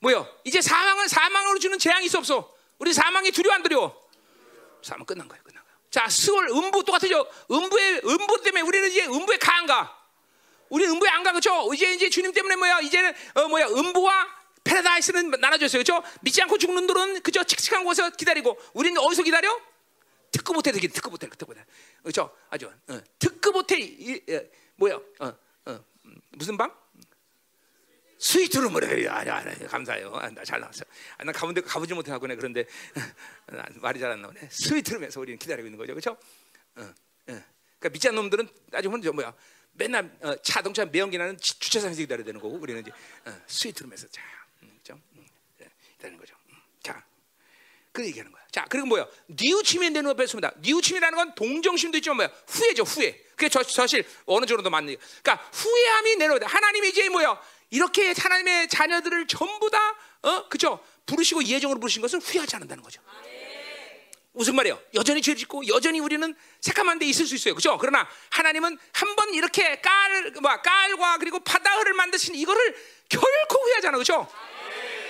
뭐요? 이제 사망은 사망으로 주는 재앙이 있어 없어? 우리 사망이 두려워 안 두려워? 사망 끝난 거예요, 끝난 거예요. 자, 스월 음부 똑같죠? 음부의 음부 때문에 우리는 이제 음부에 가안 가? 우리 음부에 안 가, 그렇죠? 이제 이제 주님 때문에 뭐야? 이제는 어 뭐야? 음부와 패러다이스는 나눠졌어요, 그렇죠? 믿지 않고 죽는 돌은 그저 칙칙한 곳에서 기다리고, 우리는 어디서 기다려? 특급 호텔 되기 특급 호텔, 특급 호텔, 그렇죠? 아주 어, 특급 호텔 이, 이, 뭐야? 어, 어, 무슨 방? 스위트룸을 해요. 아니, 아니, 감사해요. 아, 나잘 나왔어. 아, 난 가본 데 가보지 못하고네. 그런데 말이 잘 안 나오네. 스위트룸에서 우리는 기다리고 있는 거죠, 그렇죠? 어, 어. 그러니까 믿지 않는 놈들은 아주 혼자 뭐야? 맨날 어, 자동차 매연기 나는 주차장에서 기다려야 되는 거고 우리는 이제 어, 스위트룸에서 자, 기다리는 거죠. 음, 자, 그 얘기하는 거야. 자, 그리고 뭐야? 뉘우침이 내 눈앞에 습니다 뉘우침이라는 건 동정심도 있지만 뭐야? 후회죠, 후회. 그게 저, 사실 어느 정도도 맞는. 그러니까 후회함이 내려오다. 하나님이 이제 뭐야? 이렇게 하나님의 자녀들을 전부 다 어, 그죠? 부르시고 예정으로 부르신 것을 후회하지 않는다는 거죠. 무슨 말이요? 여전히 죄 짓고 여전히 우리는 새까만 데 있을 수 있어요. 그죠? 그러나 하나님은 한 번 이렇게 깔, 뭐, 깔과 그리고 바다를 만드신 이거를 결코 후회하잖아. 그죠?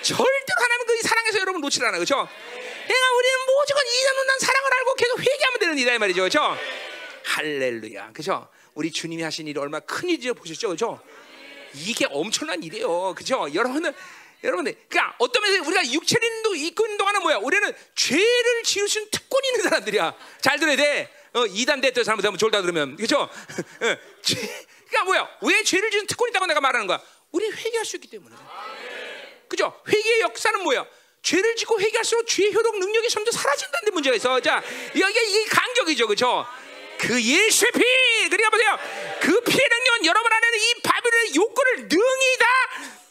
절대로 하나님은 그 사랑에서 여러분 놓치지 않아. 그죠? 내가 우리는 무조건 이전난 사랑을 알고 계속 회개하면 되는 일이다. 이 말이죠. 그죠? 할렐루야. 그죠? 우리 주님이 하신 일이 얼마나 큰 일인지 보셨죠. 그죠? 이게 엄청난 일이에요. 그죠? 여러분은 여러분들, 그러니까 어떤 면에서 우리가 입고 있는 동안은 뭐야? 우리는 죄를 지으신 특권이 있는 사람들이야. 잘 들어야 돼. 어, 이단 대때 잘못하면 졸다 들으면, 그렇죠? 어, 그러니까 뭐야? 왜 죄를 지은 특권이 있다고 내가 말하는 거야? 우리 회개할 수 있기 때문에. 그죠? 회개의 역사는 뭐야? 죄를 짓고 회개할수록 죄의 효력 능력이 점점 사라진다는 데 문제가 있어. 자, 여기가 이게 간격이죠, 그렇죠? 그 예수의 피, 그러니까 보세요. 그 피의 능력은 여러분 안에는 이 바빌론의 욕구를 능히 다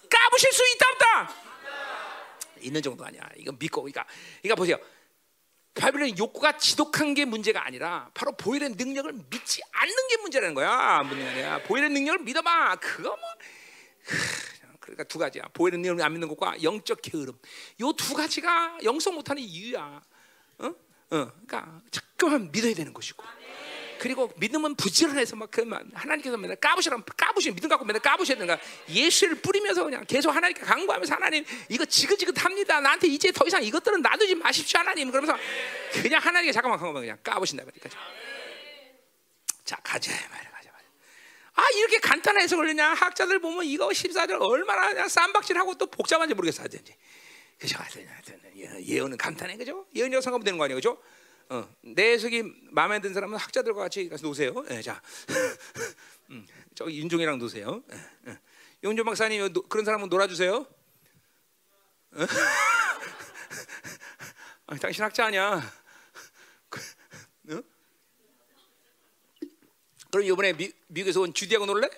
까부실 수 있다 없다. 있는 정도 아니야. 이건 믿고, 그러니까, 그러니까 보세요. 바빌론 욕구가 지독한 게 문제가 아니라 바로 보일의 능력을 믿지 않는 게 문제라는 거야. 보일의 능력을 믿어봐. 그거 뭐. 그러니까 두 가지야. 보일의 능력을 안 믿는 것과 영적 게으름. 요 두 가지가 영성 못하는 이유야. 어? 어. 그러니까 자꾸만 믿어야 되는 것이고. 그리고 믿음은 부지런해서 막 그만 하나님께서 맨날 까부시라면 까부시 믿음 갖고 맨날 까부셔야 되는가 예수를 뿌리면서 그냥 계속 하나님께 강구하면서 하나님 이거 지긋지긋합니다 나한테 이제 더 이상 이것들은 놔두지 마십시오 하나님 그러면서 그냥 하나님께 잠깐만 잠깐만 그냥 까부신다 그러니까 자 가자 말이야 아 이렇게 간단한 해석을 그냥 학자들 보면 이거 14절 얼마나 그냥 쌈박질하고 또 복잡한지 모르겠어 하든지 그죠 예언은 간단해 그죠 예언이라고 생각하면 되는 거 아니에요 그죠 어, 내 해석이 마음에 든 사람은 학자들과 같이 가서 노세요. 예, 자, 음, 저기 윤종이랑 노세요. 예, 예. 윤종 박사님 노, 그런 사람은 놀아주세요. 어? 아, 당신 학자 아니야. 그럼 이번에 미, 미국에서 온 주디하고 놀래?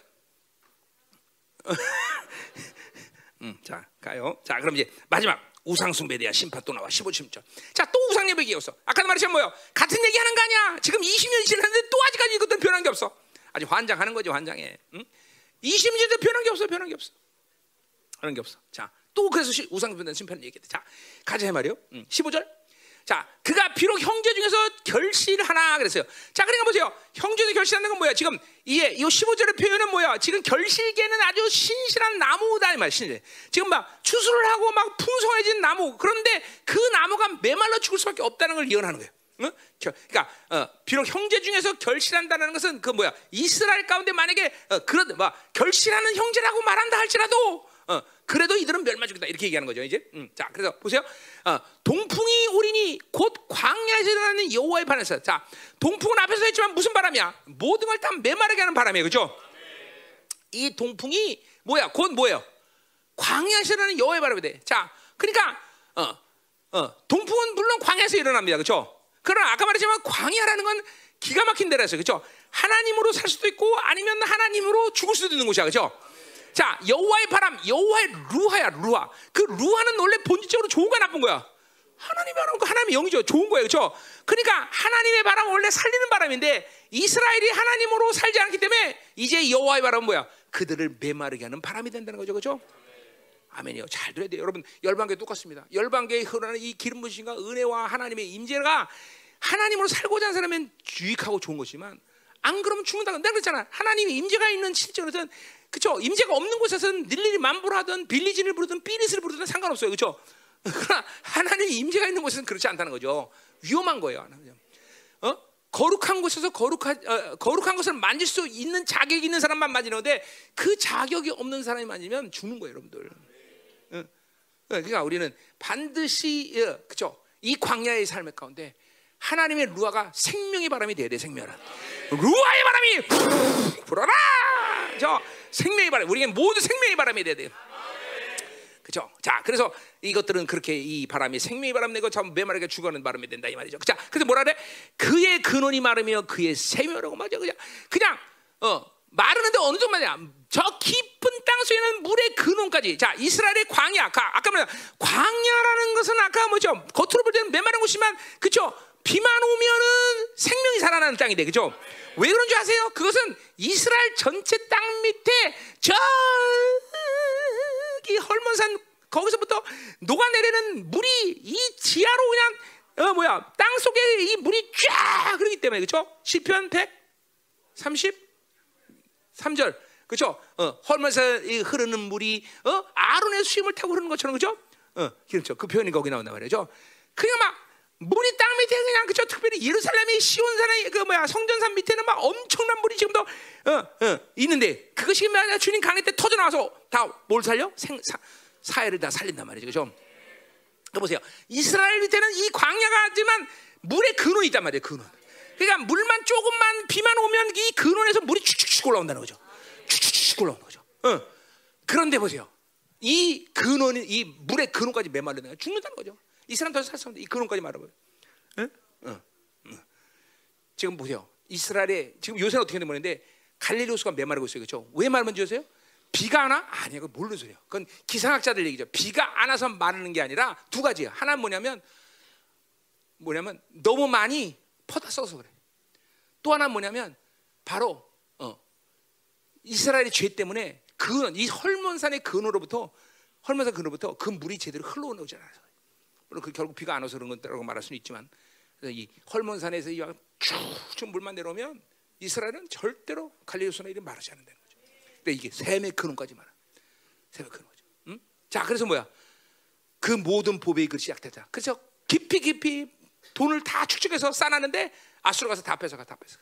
음, 자 가요. 자 그럼 이제 마지막 우상 숭배에 대한 심판 또 나와 15절. 자, 또 우상 예배 얘기였어. 아까도 말했지만 뭐요? 같은 얘기 하는 거 아니야. 지금 20년이 지났는데 또 아직까지 이것들은 변한 게 없어. 아직 환장하는 거지, 환장해. 응? 20년도 변한 게 없어, 변한 게 없어. 그런 게 없어. 자, 또 그래서 우상 숭배에 대한 심판을 얘기했대. 자, 가자 말이요. 응. 15절. 자, 그가 비록 형제 중에서 결실하나 그랬어요. 자, 그러니까 보세요. 형제도 결실하는 건 뭐야? 지금 이게 이 15절의 표현은 뭐야? 지금 결실계는 아주 신실한 나무다 이 말. 신실. 지금 막 추수를 하고 막 풍성해진 나무. 그런데 그 나무가 메말라 죽을 수밖에 없다는 걸 예언하는 거예요. 응? 그러니까 어, 비록 형제 중에서 결실한다는 것은 그 뭐야? 이스라엘 가운데 만약에 어, 그런 뭐 결실하는 형제라고 말한다 할지라도 어, 그래도 이들은 멸망 죽겠다 이렇게 얘기하는 거죠 이제. 음, 자, 그래서 보세요. 어, 동풍이 오리니 곧 일어나는 여호와의 바람에서. 자, 동풍은 앞에서 했지만 무슨 바람이야? 모든 걸 다 메마르게 하는 바람이에요, 그렇죠? 이 동풍이 뭐야? 곧 뭐예요? 일어나는 여호와의 바람이 돼. 자, 그러니까 어, 어, 동풍은 물론 광야에서 일어납니다, 그렇죠? 그러나 아까 말했지만 광야라는 건 기가 막힌 데라서 그렇죠? 하나님으로 살 수도 있고 아니면 하나님으로 죽을 수도 있는 곳이야, 그렇죠? 자, 여호와의 바람, 여호와의 루하야, 루하. 그 루하는 원래 본질적으로 좋은 거야, 나쁜 거야? 하나님의 바람, 그 하나님의 영이죠. 좋은 거예요, 그렇죠? 그러니까 하나님의 바람은 원래 살리는 바람인데 이스라엘이 하나님으로 살지 않기 때문에 이제 여호와의 바람은 뭐야? 그들을 메마르게 하는 바람이 된다는 거죠, 그렇죠? 아멘이요. 잘 들어야 돼요. 여러분, 열방계 똑같습니다. 열방계에 흐르는 이 기름 부신과 은혜와 하나님의 임재가 하나님으로 살고자 하는 사람은 유익하고 좋은 것이지만 안 그러면 죽는다. 내가 그랬잖아. 하나님의 임재가 있는 실제로는 그렇죠. 임재가 없는 곳에서는 일일이 만불하든 빌리진을 부르든 삐리스를 부르든 상관없어요. 그렇죠. 그러나 하나님의 임재가 있는 곳에서는 그렇지 않다는 거죠. 위험한 거예요. 어? 거룩한 곳에서 거룩한 어, 거룩한 것을 만질 수 있는 자격이 있는 사람만 만지는데 그 자격이 없는 사람이 만지면 죽는 거예요, 여러분들. 어? 그러니까 우리는 반드시 어, 그렇죠. 이 광야의 삶의 가운데 하나님의 루아가 생명의 바람이 돼야 돼, 생명은. 루아의 바람이 불어라. 저 생명의 바람. 우리에게 모두 생명의 바람이 돼야 돼요. 그죠? 자, 그래서 이것들은 그렇게 이 바람이 생명의 바람 내고 참 메마르게 죽어가는 바람이 된다 이 말이죠. 자, 그래서 뭐라 그래? 그의 근원이 마르며 그의 생명이라고 말이야. 그냥 그냥 어 마르는데 어느 정도냐? 저 깊은 땅 속에는 물의 근원까지. 자, 이스라엘의 광야. 아까 뭐냐? 광야라는 것은 아까 뭐죠? 겉으로 볼 때는 메마른 곳이지만 그죠? 비만 오면은 생명이 살아나는 땅이 돼. 그죠? 왜 그런 줄 아세요? 그것은 이스라엘 전체 땅 밑에 저기 헐몬산 거기서부터 녹아내리는 물이 이 지하로 그냥 어 뭐야 땅 속에 이 물이 쫙 흐르기 때문에 그렇죠? 시편 130 3절 그렇죠? 어, 헐면서 이 흐르는 물이 어 아론의 수임을 타고 흐르는 것처럼 그렇죠? 어 그렇죠. 그 표현이 거기 나온단 말이죠. 그냥 막 물이 땅 밑에 그냥 그죠 특별히 예루살렘이 시온산의 그 뭐야 성전산 밑에는 막 엄청난 물이 지금도 어, 어, 있는데 그것이 만약 주님 강의 때 터져 나와서 다 뭘 살려? 생 사, 사회를 다 살린단 말이죠. 그죠? 그 보세요. 이스라엘 밑에는 이 광야가지만 물의 근원이 있단 말이에요 근원. 그러니까 물만 조금만 비만 오면 이 근원에서 물이 축축축 올라온다는 거죠. 축축축 올라오는 거죠. 어. 그런데 보세요. 이 근원이 이 물의 근원까지 메말르면 죽는다는 거죠 이 사람 더 살수 없는데 이 근원까지 말아봐요. 응? 응. 응. 지금 보세요. 이스라엘에 지금 요새는 어떻게 되는 모르는데 갈릴리 호수가 메마르고 있어요. 그렇죠? 왜 마르는지 아세요? 비가 안 와? 아니야. 그건 모르는 소리야. 그건 기상학자들 얘기죠. 비가 안 와서 마르는 게 아니라 두 가지야. 하나는 뭐냐면 뭐냐면 너무 많이 퍼다 써서 그래. 또 하나는 뭐냐면 바로 어, 이스라엘의 죄 때문에 그이 헐몬산의 근원으로부터 헐몬산 근원으로부터 그 물이 제대로 흘러오지 않아서 물론 그 결국 비가 안 와서 그런 거라고 말할 수는 있지만 이 헐몬산에서 이쭉쭉 물만 내려오면 이스라엘은 절대로 갈릴리오스나 일이 마르지 않는다는 거죠. 근데 이게 샘의 근원까지 말아. 샘의 근원 거죠. 응? 자, 그래서 뭐야? 그 모든 보배의 그 시작되자. 그래서 깊이 깊이 돈을 다 축적해서 쌓았는데 아수로 가서 다 뺏어가 다 뺏어.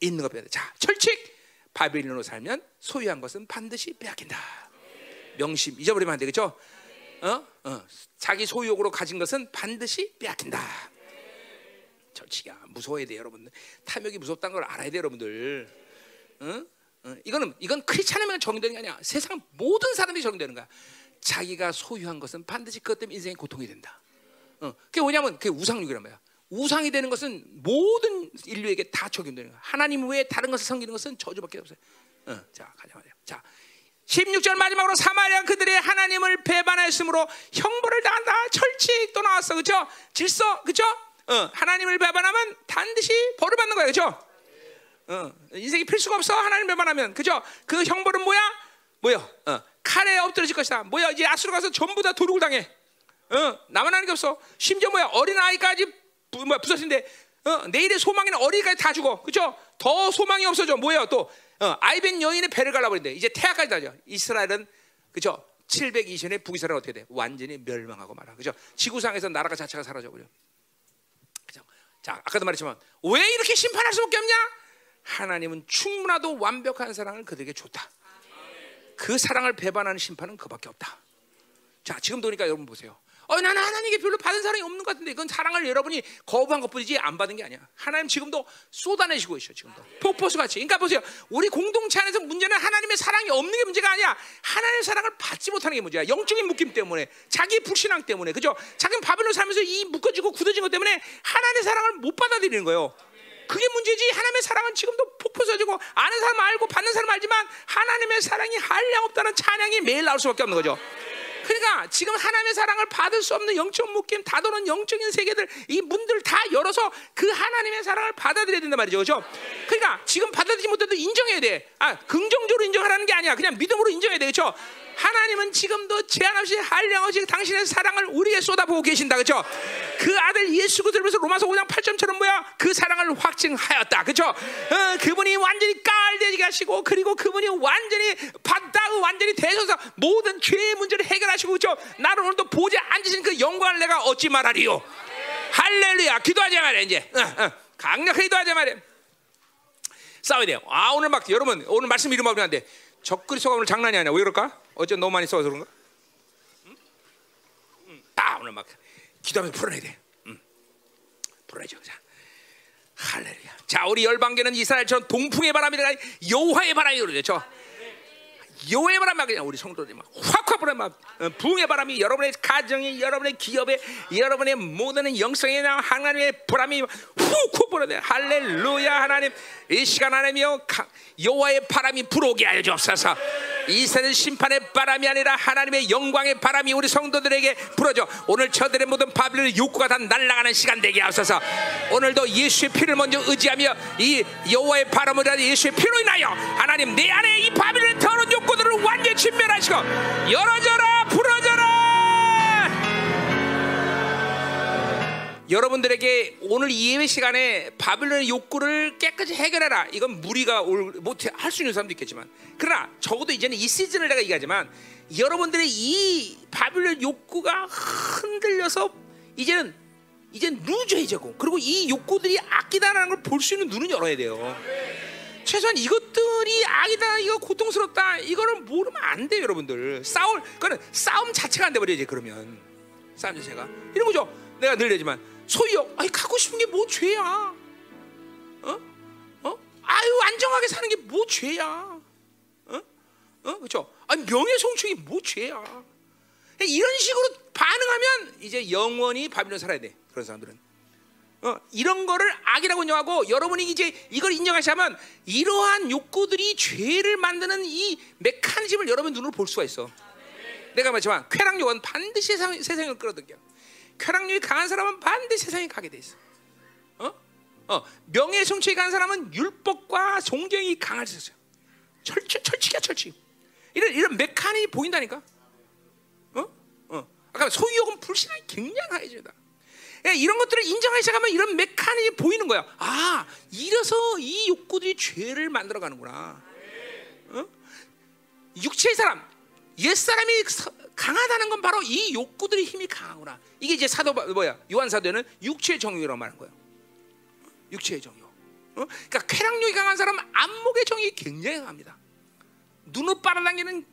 있는 거 빼야 돼. 자, 철칙 바빌론으로 살면 소유한 것은 반드시 빼앗긴다. 명심 잊어버리면 안 되겠죠? 어? 어. 자기 소유욕으로 가진 것은 반드시 빼앗긴다. 절치야 무서워야 돼 여러분들. 탐욕이 무섭다는 걸 알아야 돼 여러분들. 어? 어. 이거는 이건 크리스찬에만 적용되는 게 아니야. 세상 모든 사람들이 적용되는 거야. 자기가 소유한 것은 반드시 그것 때문에 인생의 고통이 된다. 어. 그게 뭐냐면 그게 우상육이란 말이야. 우상이 되는 것은 모든 인류에게 다 적용되는 거야. 하나님 외에 다른 것을 섬기는 것은 저주밖에 없어요. 어. 자 가자 말이야. 자 16절 마지막으로 사마리아 그들의 하나님을 배반하였으므로 형벌을 당한다. 철칙 또 나왔어. 그죠? 질서. 그죠? 어, 하나님을 배반하면 반드시 벌을 받는 거야. 그죠? 어, 인생이 필수가 없어. 하나님 배반하면. 그죠? 그 형벌은 뭐야? 뭐야? 어, 칼에 엎드러질 것이다. 뭐야? 이제 아수로 가서 전부 다 도륙을 당해. 어, 나만 하는 게 없어. 심지어 뭐야? 어린 아이까지 부, 뭐야? 부서진데 어, 내일의 소망이나 어린이까지 다 죽어. 그죠? 더 소망이 없어져. 뭐야? 또 어, 아이벤 여인의 배를 갈라버린대. 이제 태아까지 다죠. 이스라엘은 그죠? 720년에 북이스라엘 어떻게 돼? 완전히 멸망하고 말아. 그죠? 지구상에서 나라가 자체가 사라져 버려. 그죠? 자, 아까도 말했지만 왜 이렇게 심판할 수밖에 없냐? 하나님은 충분하도 완벽한 사랑을 그들에게 줬다. 그 사랑을 배반하는 심판은 그밖에 없다. 자, 지금 보니까 여러분 보세요. 어, 나는 하나님께 별로 받은 사랑이 없는 것 같은데 그건 사랑을 여러분이 거부한 것뿐이지 안 받은 게 아니야. 하나님 지금도 쏟아내시고 있어 지금도 폭포수 같이. 그러니까 보세요. 우리 공동체 안에서 문제는 하나님의 사랑이 없는 게 문제가 아니야. 하나님의 사랑을 받지 못하는 게 문제야. 영적인 묶임 때문에, 자기 불신앙 때문에, 그죠? 자기는 바벨론 살면서 이 묶어지고 굳어진 것 때문에 하나님의 사랑을 못 받아들이는 거예요. 그게 문제지. 하나님의 사랑은 지금도 폭포 져지고 아는 사람 알고 받는 사람 알지만 하나님의 사랑이 한량 없다는 찬양이 매일 나올 수밖에 없는 거죠. 그러니까 지금 하나님의 사랑을 받을 수 없는 영적 묶임, 다도는 영적인 세계들 이 문들 다 열어서 그 하나님의 사랑을 받아들여야 된단 말이죠, 그렇죠? 그러니까 지금 받아들이지 못해도 인정해야 돼. 아 긍정적으로 인정하라는 게 아니야. 그냥 믿음으로 인정해야 돼, 그렇죠? 하나님은 지금도 제한 없이 한량 없이 당신의 사랑을 우리에게 쏟아부고 계신다. 그렇죠? 그 아들 예수 그리스도에서 로마서 5장 8점처럼 뭐야? 그 사랑을 확증하였다. 그렇죠? 어, 그분이 완전히 깔되게 하시고 그리고 그분이 완전히 받다 완전히 대소서 모든 죄의 문제를 해결하시고 그렇죠? 나를 오늘도 보좌 앉으신 그 영광을 내가 얻지 말하리요. 할렐루야. 기도하자 말이야 이제. 어, 어. 강력하게 기도하자 말이야. 싸워야 돼요. 아 오늘 막 여러분 오늘 말씀 이름 하면 안 돼. 적그리스도가 오늘 장난이 아니야. 왜 그럴까? 어제 너무 많이 써서 그런가? 응? 응. 아 오늘 막 기도하면서 풀어내야 돼. 응. 풀어내죠. 자, 할렐루야. 자, 우리 열방계는 이스라엘처럼 동풍의 바람이라 여호와의 바람이 오르죠. 여호와의 바람이 그냥 우리 성도들이 막 확확 불어 막 어, 부흥의 바람이 여러분의 가정에 여러분의 기업에 여러분의 모든 영성에 하나님의 바람이 훅훅 불어대 할렐루야 하나님. 이 시간 하나님이여 여호와의 바람이 불어오게 하여 주옵소서. 이세는 심판의 바람이 아니라 하나님의 영광의 바람이 우리 성도들에게 불어줘. 오늘 저들의 모든 바빌론 욕구가 다 날아가는 시간 되게 하소서. 오늘도 예수의 피를 먼저 의지하며 이 여호와의 하는 예수의 피로 인하여 하나님 내 안에 이 바빌론의 더러운 욕구 들을 완전히 침멸하시고 열어져라 풀어져라 여러분들에게 오늘 이 예배 시간에 바빌론의 욕구를 깨끗이 해결해라. 이건 무리가 못할 수 있는 사람도 있겠지만, 그러나 적어도 이제는 이 시즌을 내가 얘기하지만 여러분들의 이 바빌론 욕구가 흔들려서 이제는 이제 루즈해지고 그리고 이 욕구들이 악이다라는 걸 볼 수 있는 눈은 열어야 돼요. 최소한 이것들이 악이다, 이거 고통스럽다, 이거를 모르면 안 돼요, 여러분들. 싸울, 그거는 싸움 자체가 안 돼버려야지 그러면 싸움 자체가 이런 거죠. 내가 늘 얘기지만 소유욕, 아니 갖고 싶은 게 뭐 죄야? 어? 어? 아유 안정하게 사는 게 뭐 죄야? 어? 어? 그렇죠? 아니 명예성취이 뭐 죄야? 이런 식으로 반응하면 이제 영원히 바빌론 살아야 돼. 그런 사람들은. 어, 이런 거를 악이라고 인정하고 여러분이 이제 이걸 인정하시면 이러한 욕구들이 죄를 만드는 이 메커니즘을 여러분 눈으로 볼 수가 있어. 내가 말했지만 쾌락욕은 반드시 세상, 세상을 끌어들여. 쾌락욕이 강한 사람은 반드시 세상에 가게 돼 있어. 어? 어, 명예 성취에 강한 사람은 율법과 존경이 있어요. 철칙, 철칙이야 철칙. 이런 이런 메커니 보인다니까. 어? 어. 아까 소유욕은 불신하기 굉장히 해진다 예, 이런 것들을 인정하기 시작하면 이런 메커니즘이 보이는 거야. 아, 이래서 이 욕구들이 죄를 만들어가는구나. 어? 육체의 사람, 옛 사람이 강하다는 건 바로 이 욕구들의 힘이 강하구나. 이게 이제 사도 뭐야? 요한 사도는 육체의 정욕이라고 말하는 거예요. 육체의 정욕. 어? 그러니까 쾌락욕이 강한 사람은 안목의 정욕이 굉장히 강합니다. 눈을 빨아당기는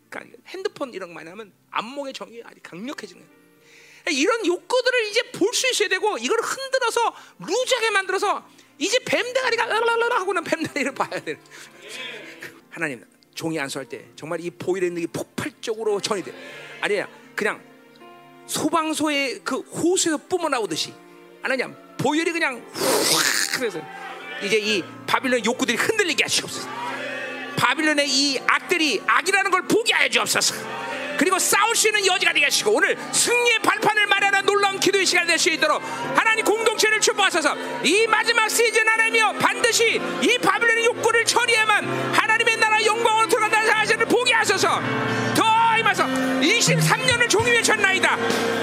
핸드폰 이런 거 많이 하면 안목의 정욕이 아주 강력해지는 거예요. 이런 욕구들을 이제 볼 수 있어야 되고 이걸 흔들어서 루즈하게 만들어서 이제 뱀대가리가 으르르 하고는 뱀대가리를 봐야 돼. 하나님 종이 안수할 때 정말 이 보일의 능력이 폭발적으로 전이 돼. 아니야 그냥 소방소의 그 호수에서 뿜어나오듯이 하나님 보혈이 그냥 확 그래서 이제 이 바빌론 욕구들이 흔들리게 하시옵소서. 바빌론의 이 악들이 악이라는 걸 보게 하여 주옵소서. 그리고 싸울 수 있는 여지가 되게 하시고 오늘 승리의 발판을 마련한 놀라운 기도의 시간 될수 있도록 하나님 공동체를 축복하소서. 이 마지막 시즌 하나님이여 반드시 이 바빌론의 욕구를 처리해만 하나님의 나라 영광으로 들어간다는 사실을 보게 하소서. 더 임하서. 23년을 종이 외쳤나이다.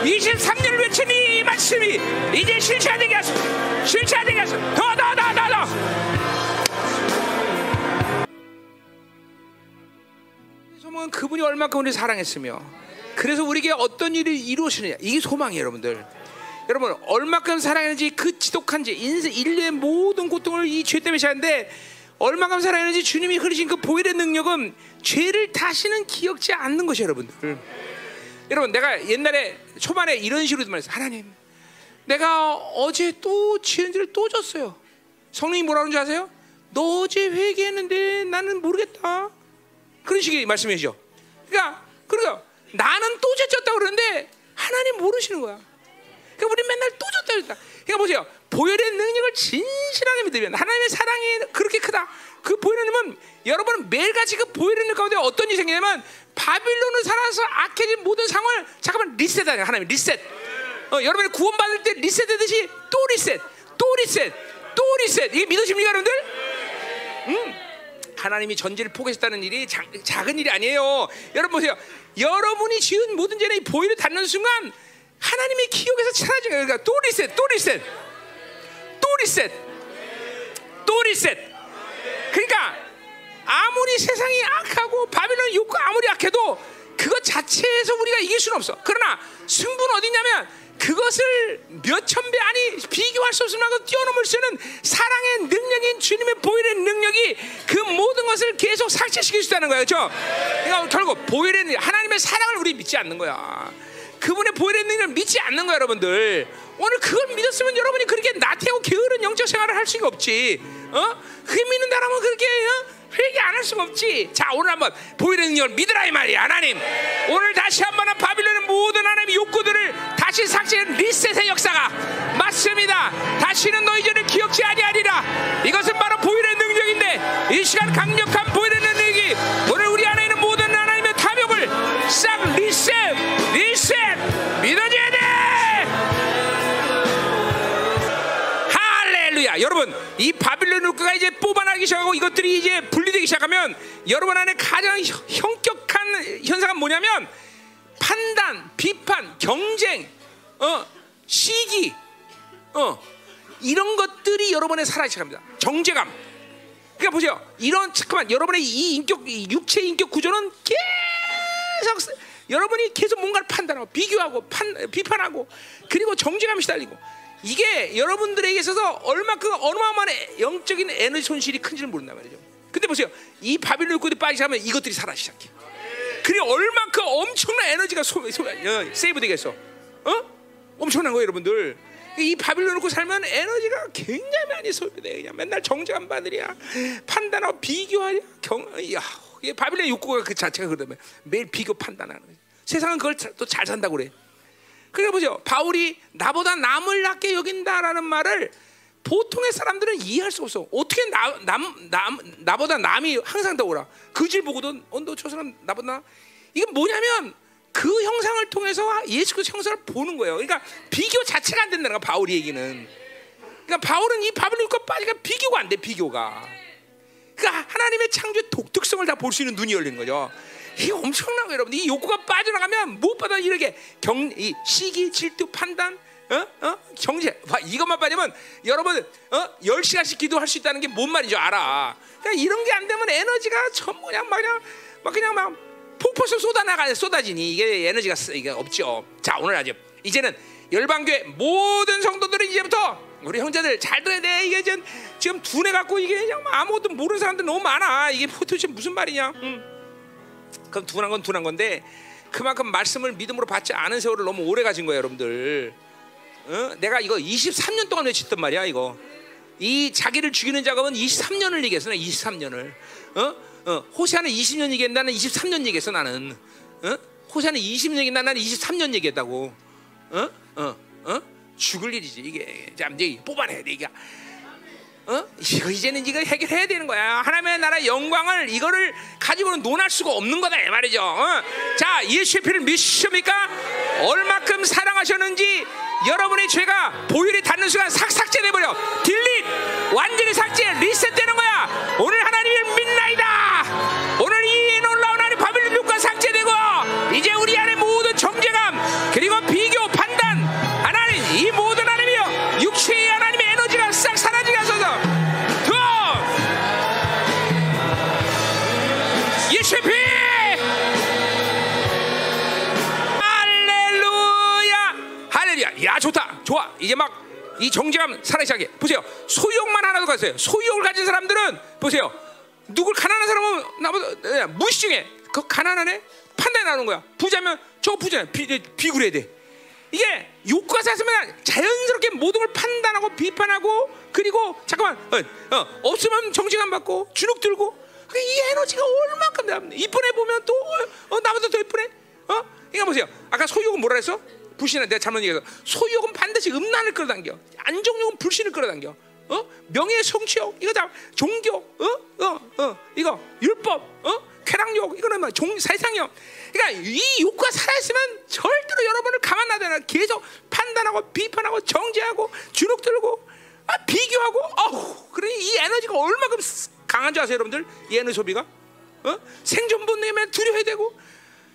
23년을 외친 이 말씀이 이제 실체화되게 하소서. 실체화되게 하소서. 더 소망은 그분이 얼마큼 우리 사랑했으며 그래서 우리에게 어떤 일을 이루시느냐. 이게 소망이에요 여러분들. 여러분 얼마큼 사랑했는지 그 지독한지 인생 인류의 모든 고통을 이 죄 때문에 시작는데 얼마큼 사랑했는지 주님이 흐르신 그 보혈의 능력은 죄를 다시는 기억지 않는 것이 여러분들. 여러분 내가 옛날에 초반에 이런 식으로 말했어요. 하나님 내가 어제 또 지은 죄를 또 졌어요. 성령이 뭐라는 줄 아세요? 너 어제 회개했는데 나는 모르겠다 그런 식의 말씀이죠. 그러니까 그러니까 나는 또 죄졌다고 그러는데 하나님 모르시는 거야. 그러니까 우리 맨날 또 졌다 그랬다. 그러니까 보세요. 보혈의 능력을 진실하게 믿으면 하나님의 사랑이 그렇게 크다. 그 보혈의 능력은 여러분은 매일같이 그 보혈의 능력 가운데 어떤 일이 생기냐면 바빌론을 살아서 악해진 모든 상황을 잠깐만 리셋하냐 하나님 리셋. 어, 여러분이 구원받을 때 리셋하듯이 또 리셋, 또 리셋, 또 리셋. 이게 믿으십니까 여러분들? 음. 하나님이 전지를 포기했다는 일이 자, 작은 일이 아니에요. 여러분 보세요. 여러분이 지은 모든 죄는 보혈을 닿는 순간 하나님의 기억에서 사라진 거예요. 그러니까 또 리셋, 또 리셋, 또 리셋, 또 리셋. 그러니까 아무리 세상이 악하고 바빌론 욕구 아무리 악해도 그것 자체에서 우리가 이길 수는 없어. 그러나 승부는 어디냐면 그것을 몇 천 배 아니 비교할 수 없을 만큼 뛰어넘을 수 있는 사랑의 능력인 주님의 보혈의 능력이 그 모든 것을 계속 삭제시킬 수 있다는 거예요. 그렇죠? 그러니까 결국 보혈의 하나님의 사랑을 우리 믿지 않는 거야. 그분의 보혈의 능력을 믿지 않는 거야, 여러분들. 오늘 그걸 믿었으면 여러분이 그렇게 나태하고 게으른 영적 생활을 할 수가 없지. 어? 그 믿는다라면 그렇게 어? 회개 안 할 수가 없지. 자, 오늘 한번 보이는 능력을 믿으라 이 말이야, 하나님. 오늘 다시 한번 바빌론의 모든 하나님의 욕구들을 다시 삭제한 리셋의 역사가 맞습니다. 다시는 너희 죄를 기억지 아니하리라. 이것은 바로 보이는 능력인데 이 시간 강력한 보이는 능력이 오늘 우리 안에 있는 모든 하나님의 탐욕을 싹 리셋, 리셋 믿어줘야 돼. 할렐루야, 여러분 이 바빌론 욕구가 이제 뽑아나기 시작하고 이것들이 이제 분리되기 시작하면 여러분 안에 가장 현격한 현상은 뭐냐면 판단, 비판, 경쟁, 어, 시기, 어, 이런 것들이 여러분의 살아있시갑니다 정제감. 그러니까 보세요. 이런 잠깐만 여러분의 이 인격, 이 육체 인격 구조는 계속 쓰- 여러분이 계속 뭔가를 판단하고 비교하고 판, 비판하고 그리고 정제감이 시달리고 이게 여러분들에게 있어서 얼마큼 어마어마한 에- 영적인 에너지 손실이 큰지를 모른단 말이죠. 근데 보세요. 이 바빌론 육군이 빠지면 이것들이 살아 시작해. 그리고 얼마큼 엄청난 에너지가 소, 소, 어, 세이브 되겠어. 어? 엄청난 거예요, 여러분들. 이 바빌론 놓고 살면 에너지가 굉장히 많이 소비돼. 그냥 맨날 정죄감 받으랴, 판단하고 비교하랴. 경, 야, 바빌론 욕구가 그 자체가 그러면 매일 비교 판단하는 거지. 세상은 그걸 또 잘 산다고 그래. 그러니까 보죠. 바울이 나보다 남을 낮게 여긴다라는 말을 보통의 사람들은 이해할 수 없어. 어떻게 나, 남, 남, 나보다 남이 항상 더 오라. 그질 보고도 언더 저 사람 나보다 이게 뭐냐면 그 형상을 통해서 예수 그리스도 형상을 보는 거예요. 그러니까 비교 자체가 안 된다는 거야. 바울 얘기는. 그러니까 바울은 이 바벨론 것 빠지가 비교가 안 돼. 비교가. 그러니까 하나님의 창조의 독특성을 다 볼 수 있는 눈이 열린 거죠. 이게 엄청난 거예요, 여러분. 이 욕구가 빠져나가면 무엇보다 이렇게 경, 이 시기, 질투, 판단, 어, 어, 경제, 봐, 이것만 빠지면 여러분, 어, 열 시간씩 기도할 수 있다는 게 뭔 말인지 알아. 그러니까 이런 게 안 되면 에너지가 전부 그냥 막 그냥 막 그냥 막 폭포수 쏟아나가 쏟아지니 이게 에너지가 쓰- 이게 없죠. 자, 오늘 아주 이제는 열방교회 모든 성도들은 이제부터 우리 형제들 잘 들어야 돼. 이게 지금 지금 두뇌 갖고 이게 그냥 아무것도 모르는 사람들 너무 많아. 이게 도대체 무슨 말이냐? 응. 그럼 둔한 건 둔한 건데 그만큼 말씀을 믿음으로 받지 않은 세월을 너무 오래 가진 거예요, 여러분들. 어? 내가 이거 23년 동안 외쳤단 말이야, 이거. 이 자기를 죽이는 작업은 23년을 얘기했어, 나 23년을. 어? 어, 호세아는 20년 얘기했는데 나는 23년 얘기했어, 나는. 어? 호세아는 20년 얘기했는데 나는 23년 얘기했다고. 어? 어? 어? 죽을 일이지, 이게. 참, 이제 뽑아내야 돼, 이게. 어? 이거 이제는 이거 해결해야 되는 거야. 하나님의 나라 영광을 이거를 가지고는 논할 수가 없는 거다 이 말이죠. 어? 자, 예수의 피를 믿으십니까? 얼마큼 사랑하셨는지 여러분의 죄가 보혈이 닿는 순간 삭삭제돼 버려. 딜릿 완전히 삭제 리셋 이 정죄감 살아기 시작해 보세요. 소유욕만 하나도 가세요. 소유욕을 가진 사람들은 보세요. 누굴 가난한 사람은 나보다 야, 무시중해 그 가난하네 판단이 나오는 거야. 부자면 저 부자야. 비, 비굴해야 돼. 이게 욕구가 샀으면 자연스럽게 모든 걸 판단하고 비판하고 그리고 잠깐만 어, 어, 없으면 정신감 받고 주눅 들고. 그이 에너지가 얼마큼 나 이쁜애 보면 또 어, 나보다 더 이쁜애 어? 이거 보세요. 아까 소유욕은 뭐라 했어? 불신은 내가 잘못 얘기해서. 소유욕은 반드시 음란을 끌어당겨. 안정욕은 불신을 끌어당겨. 어? 명예 성취욕. 이거 다 종교. 어? 어? 어? 이거 율법. 어? 쾌락욕. 이거는 막 종, 세상욕. 그러니까 이 욕구가 살아있으면 절대로 여러분을 가만 놔둬 계속 판단하고 비판하고 정죄하고 주눅 들고 아, 비교하고 아우 그러니 이 에너지가 얼마큼 강한 줄 아세요 여러분들? 이 에너지 소비가? 어? 생존 본능에 두려워야 되고.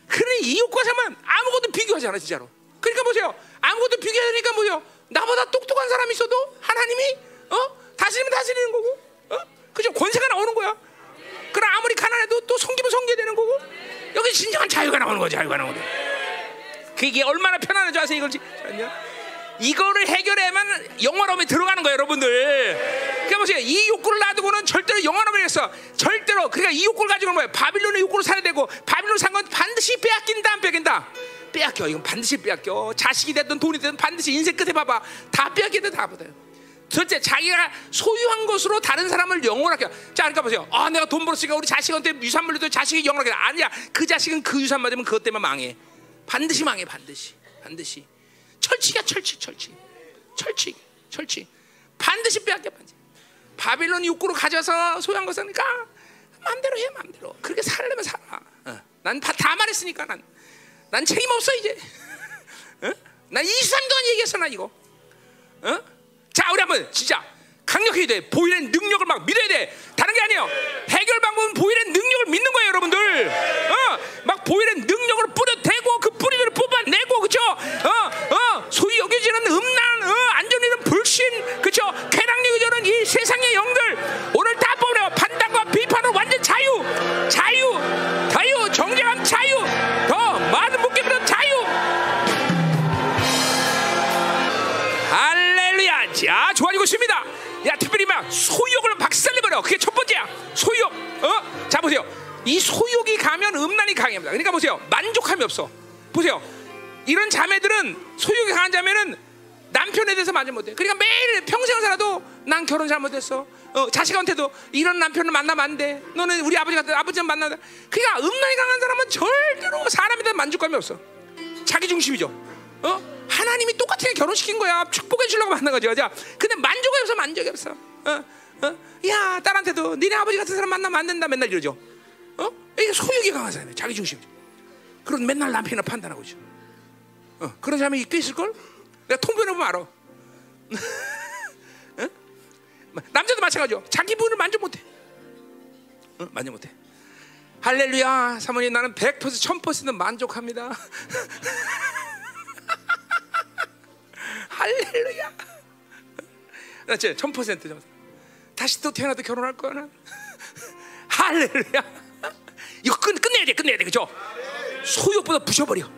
그러니 이 욕구가 살면 아무것도 비교하지 않아 진짜로 그러니까 보세요. 아무것도 비교하니까 뭐요? 나보다 똑똑한 사람이 있어도 하나님이 어? 다스리면 다스리는 거고 어? 그죠? 권세가 나오는 거야. 그럼 아무리 가난해도 또 섬기면 섬겨야 되는 거고 여기 진정한 자유가 나오는 거죠 자유가 나오는 거 그게 얼마나 편안한 줄 아세요 이걸? 지- 잠깐만요. 이거를 해결해야만 영원함에 들어가는 거예요 여러분들. 그러니까 보세요. 이 욕구를 놔두고는 절대로 영원함을 했어. 절대로. 그러니까 이 욕구를 가지고는 뭐야. 바빌론의 욕구를 살아야 되고 바빌론 산 건 반드시 빼앗긴다 안 빼앗긴다 빼앗겨. 이건 반드시 빼앗겨. 자식이 됐든 돈이 됐든 반드시 인생 끝에 봐봐. 다 빼앗긴다 다 받아요. 둘째 자기가 소유한 것으로 다른 사람을 영원하게 자 그러니까 보세요. 아 내가 돈 벌었으니까 우리 자식한테 유산 물려도 자식이 영원하게 아니야. 그 자식은 그 유산 받으면 그것 때문에 망해. 반드시 망해 반드시. 반드시. 철칙이야 철칙 철칙. 철칙 철칙. 반드시 빼앗겨 반드시. 바빌론 욕구로 가져서 소유한 것은 그러니까 마음대로 해 마음대로. 그렇게 살려면 살아. 어. 난다 말했으니까 난, 난 책임 없어 이제. 난 23년 얘기했어 나 이거. 어? 자 우리 한번 진짜 강력해야 돼. 보일의 능력을 막 믿어야 돼. 다른 게 아니에요. 해결 방법은 보일의 능력을 믿는 거예요, 여러분들. 어, 막 보일의 능력을 뿌려대고 그 뿌리들을 뽑아내고 그죠? 어, 어, 소위 여겨지는 음란, 어, 안전이든 불신, 그죠? 쾌락력이 저는 이 세상의 영들 오늘 다 뽑으려 판단과 비판은 완전 자유, 자유, 자유. 마 소욕을 박살내버려. 그게 첫 번째야. 소욕. 어? 자 보세요. 이 소욕이 가면 음란이 강합니다. 그러니까 보세요. 만족함이 없어. 보세요. 이런 자매들은 소욕이 강한 자매는 남편에 대해서 만족 못해. 그러니까 매일 평생을 살아도 난 결혼 잘 못했어. 어, 자식한테도 이런 남편을 만나면 안 돼. 너는 우리 아버지 같은 아버지만 만나다. 그러니까 음란이 강한 사람은 절대로 사람에 대한 만족감이 없어. 자기 중심이죠. 어? 하나님이 똑같이 결혼시킨 거야. 축복해 주려고 만난 거죠. 자, 근데 만족이 없어, 만족이 없어. 어? 어? 야, 딸한테도 니네 아버지 같은 사람 만나면 안 된다. 맨날 이러죠. 어? 이게 강한 사람이에요. 자기 중심이죠. 그런 맨날 남편을 판단하고 있죠. 어, 그런 사람이 꽤 있을 걸? 내가 통변해 보면 알아. 어? 남자도 마찬가지죠. 자기 부인을 만족 못해. 어? 만족 못해. 할렐루야, 사모님 나는 100% 1000% 만족합니다. 할렐루야. 나진 1000% 다시 또 태어나도 결혼할 거야 난. 할렐루야. 이거 끝 끝내야 돼, 끝내야 돼, 그죠? 소욕보다 부셔버려.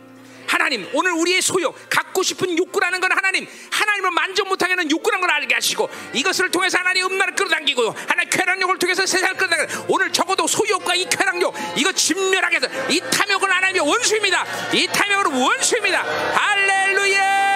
하나님 오늘 우리의 소욕 갖고 싶은 욕구라는 건 하나님 하나님을 만족 못하게 하는 욕구라는 걸 알게 하시고 이것을 통해서 하나님 음란을 끌어당기고 하나님 쾌락욕을 통해서 세상을 끌어당기고 오늘 적어도 소욕과 이 쾌락욕 이거 진멸하게 해서 이 탐욕은 하나님의 원수입니다 이 탐욕은 원수입니다 할렐루야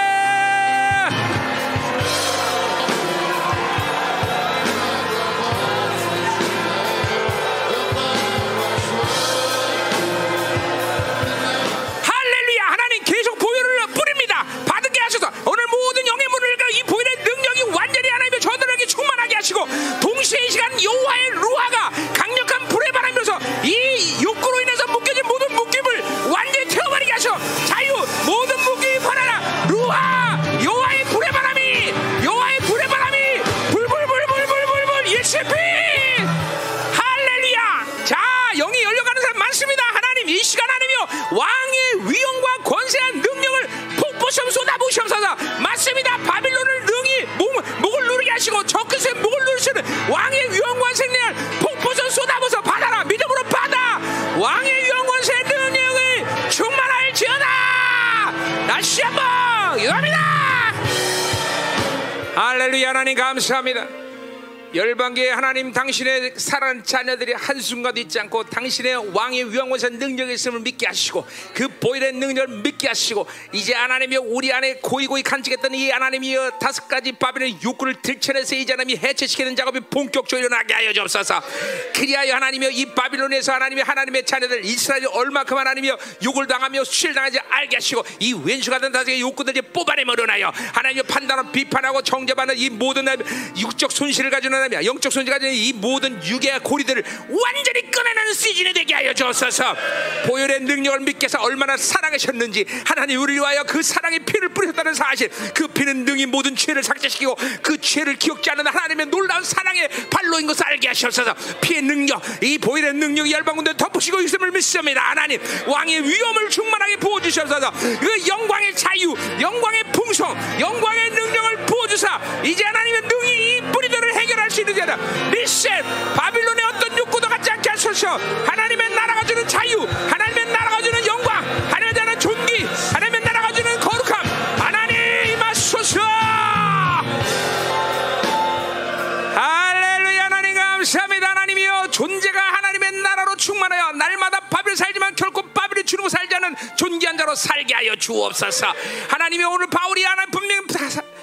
하시고 동시에 이 시간 여호와의 루아가 감사합니다. 열방계의 하나님 당신의 사랑하는 자녀들이 한순간도 잊지 않고 당신의 왕의 위엄원사 능력이 있음을 믿게 하시고 그 보일의 능력을 믿게 하시고 이제 하나님이 우리 안에 고이고이 간직했던 이 하나님이여 다섯 가지 바빌의 욕구를 들춰내서 이제 하나님이 해체시키는 작업이 본격적으로 일어나게 하여 주옵소서. 그리하여 하나님이여 이 바빌론에서 하나님이 하나님의 자녀들 이스라엘이 얼마큼 하나님이여 욕을 당하며 수치를 당하지 알게 하시고 이 왼수가 된 다섯의 욕구들이 뽑아내버려나요 하나님의 판단을 비판하고 정죄받는 이 모든 육적 손실을 가지는 하나님 영적 손지가 되는 이 모든 유괴와 고리들을 완전히 꺼내는 시즌이 되게 하여 주옵소서. 보혈의 능력을 믿게 해서 얼마나 사랑하셨는지 하나님 우리를 위하여 그 사랑의 피를 뿌리셨다는 사실 그 피는 능히 모든 죄를 삭제시키고 그 죄를 기억지 않는 하나님의 놀라운 사랑의 발로인 것을 알게 하셔서 피의 능력 이 보혈의 능력이 열방군대 덮으시고 있음을 믿습니다. 하나님 왕의 위엄을 충만하게 부어주셔서 그 영광의 자유 영광의 풍성 영광의 능력을 주사. 이제 하나님의 능히 이 뿌리들을 해결할 수 있는 자라 리셋. 바빌론의 어떤 욕구도 갖지 않게 하소서. 하나님의 나라가 주는 자유. 하나님의 나라가 주는 영광. 하나님의 존귀. 하나님의 충만하여 날마다 바빌 살지만 결코 바빌이 살지 않은 존귀한 자로 살게 하여 주옵소서. 하나님이 오늘 바울이 하나 분명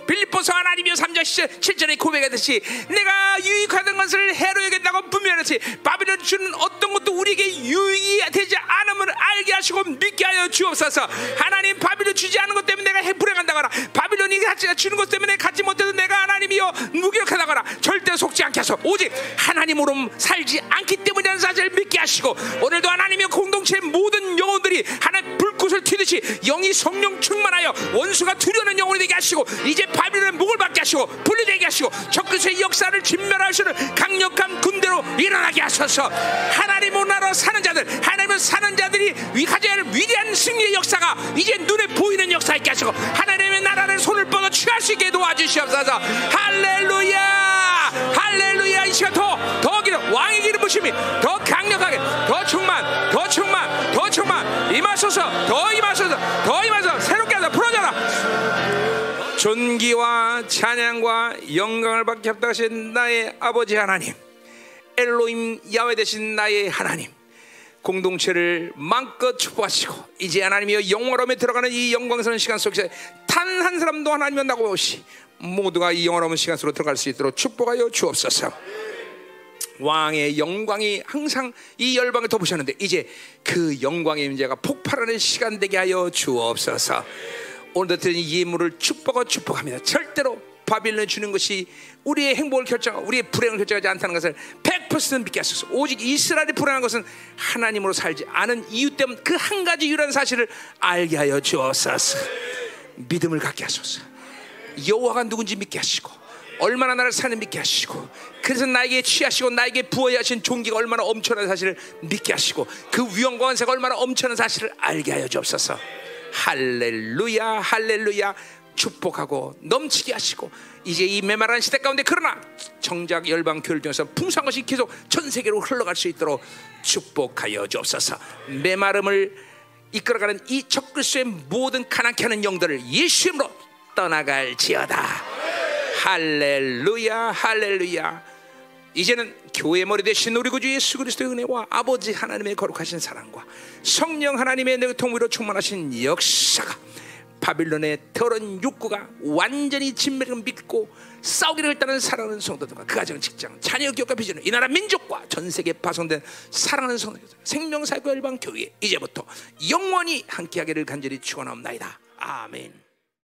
빌립보서 하나님이여 3장 7절에 고백하듯이 내가 유익하던 것을 해로 여긴다고 분명했지 바빌론 주는 어떤 것도 우리에게 유익이 되지 않음을 알게 하시고 믿게 하여 주옵소서. 하나님 바빌론 주지 않은 것 때문에 내가 불행한다거나 바빌론이 주는 것 때문에 갖지 못해도 내가 하나님이여 무기력하다거나 절대 속지 않게 하소 오직 하나님으로 살지 않기 때문이라는 사실을 믿게 하시고 오늘도 하나님의 공동체 모든 영혼들이 하나님 불꽃을 튀듯이 영이 성령 충만하여 원수가 두려는 영혼이 되게 하시고 이제 바빌론의 목을 받게 하시고 분리되게 하시고 적그리스의 역사를 진멸하시는 강력한 군대로 일어나게 하소서. 하나님의 나라로 사는 자들 하나님을 사는 자들이 가져야 할 위대한 승리의 역사가 이제 눈에 보이는 역사 있게 하시고 하나님의 나라를 손을 뻗어 취할 수 있게 도와주시옵소서. 할렐루야! 할렐루야! 이 시간 더, 더 기름 왕의 기름 부심이 더 강력하게 더 충만 더 충만 더 충만. 임하소서 더 임하소서 더 임하소서. 새롭게 하소서 풀어져라. 존귀 존귀와 찬양과 영광을 받게 합당하신 나의 아버지 하나님 엘로임 야외 되신 나의 하나님 공동체를 마음껏 축복하시고 이제 하나님이여 영원함에 들어가는 이 영광스러운 시간 속에서 단한 사람도 하나님 만나고 오시 모두가 이 영원함은 시간 속으로 들어갈 수 있도록 축복하여 주옵소서 왕의 영광이 항상 이 열방을 덮으셨는데 이제 그 영광의 임재가 폭발하는 시간 되게 하여 주옵소서 오늘도 드린 이 예물을 축복하고 축복합니다 절대로 바빌론 주는 것이 우리의 행복을 결정, 우리의 불행을 결정하지 않다는 것을 100% 믿게 하소서. 오직 이스라엘이 불행한 것은 하나님으로 살지 않은 이유 때문 그 한 가지 유일한 사실을 알게 하여 주옵소서. 믿음을 갖게 하소서. 여호와가 누군지 믿게 하시고 얼마나 나를 사는 믿게 하시고 그래서 나에게 취하시고 나에게 부어야 하신 종기가 얼마나 엄청난 사실을 믿게 하시고 그 위엄과 원세가 얼마나 엄청난 사실을 알게 하여 주옵소서. 할렐루야 할렐루야. 축복하고 넘치게 하시고 이제 이 메마른 시대 가운데 그러나 정작 열방 교회를 통해서 풍성한 것이 계속 전 세계로 흘러갈 수 있도록 축복하여 주옵소서. 메마름을 이끌어가는 이 적그리스의 모든 가난케 하는 영들을 예수 이름으로 떠나갈지어다 할렐루야 할렐루야 이제는 교회 머리 대신 우리 구주 예수 그리스도의 은혜와 아버지 하나님의 거룩하신 사랑과 성령 하나님의 통으로 충만하신 역사가 바빌론의 더러운 욕구가 완전히 진맥을 믿고 싸우기를 했다는 사랑하는 성도들과 그 가정, 직장, 자녀, 기업과 비전을 이 나라 민족과 전 세계에 파송된 사랑하는 성도들 생명사고 열방 교회 이제부터 영원히 함께하기를 간절히 축원하옵나이다. 아멘.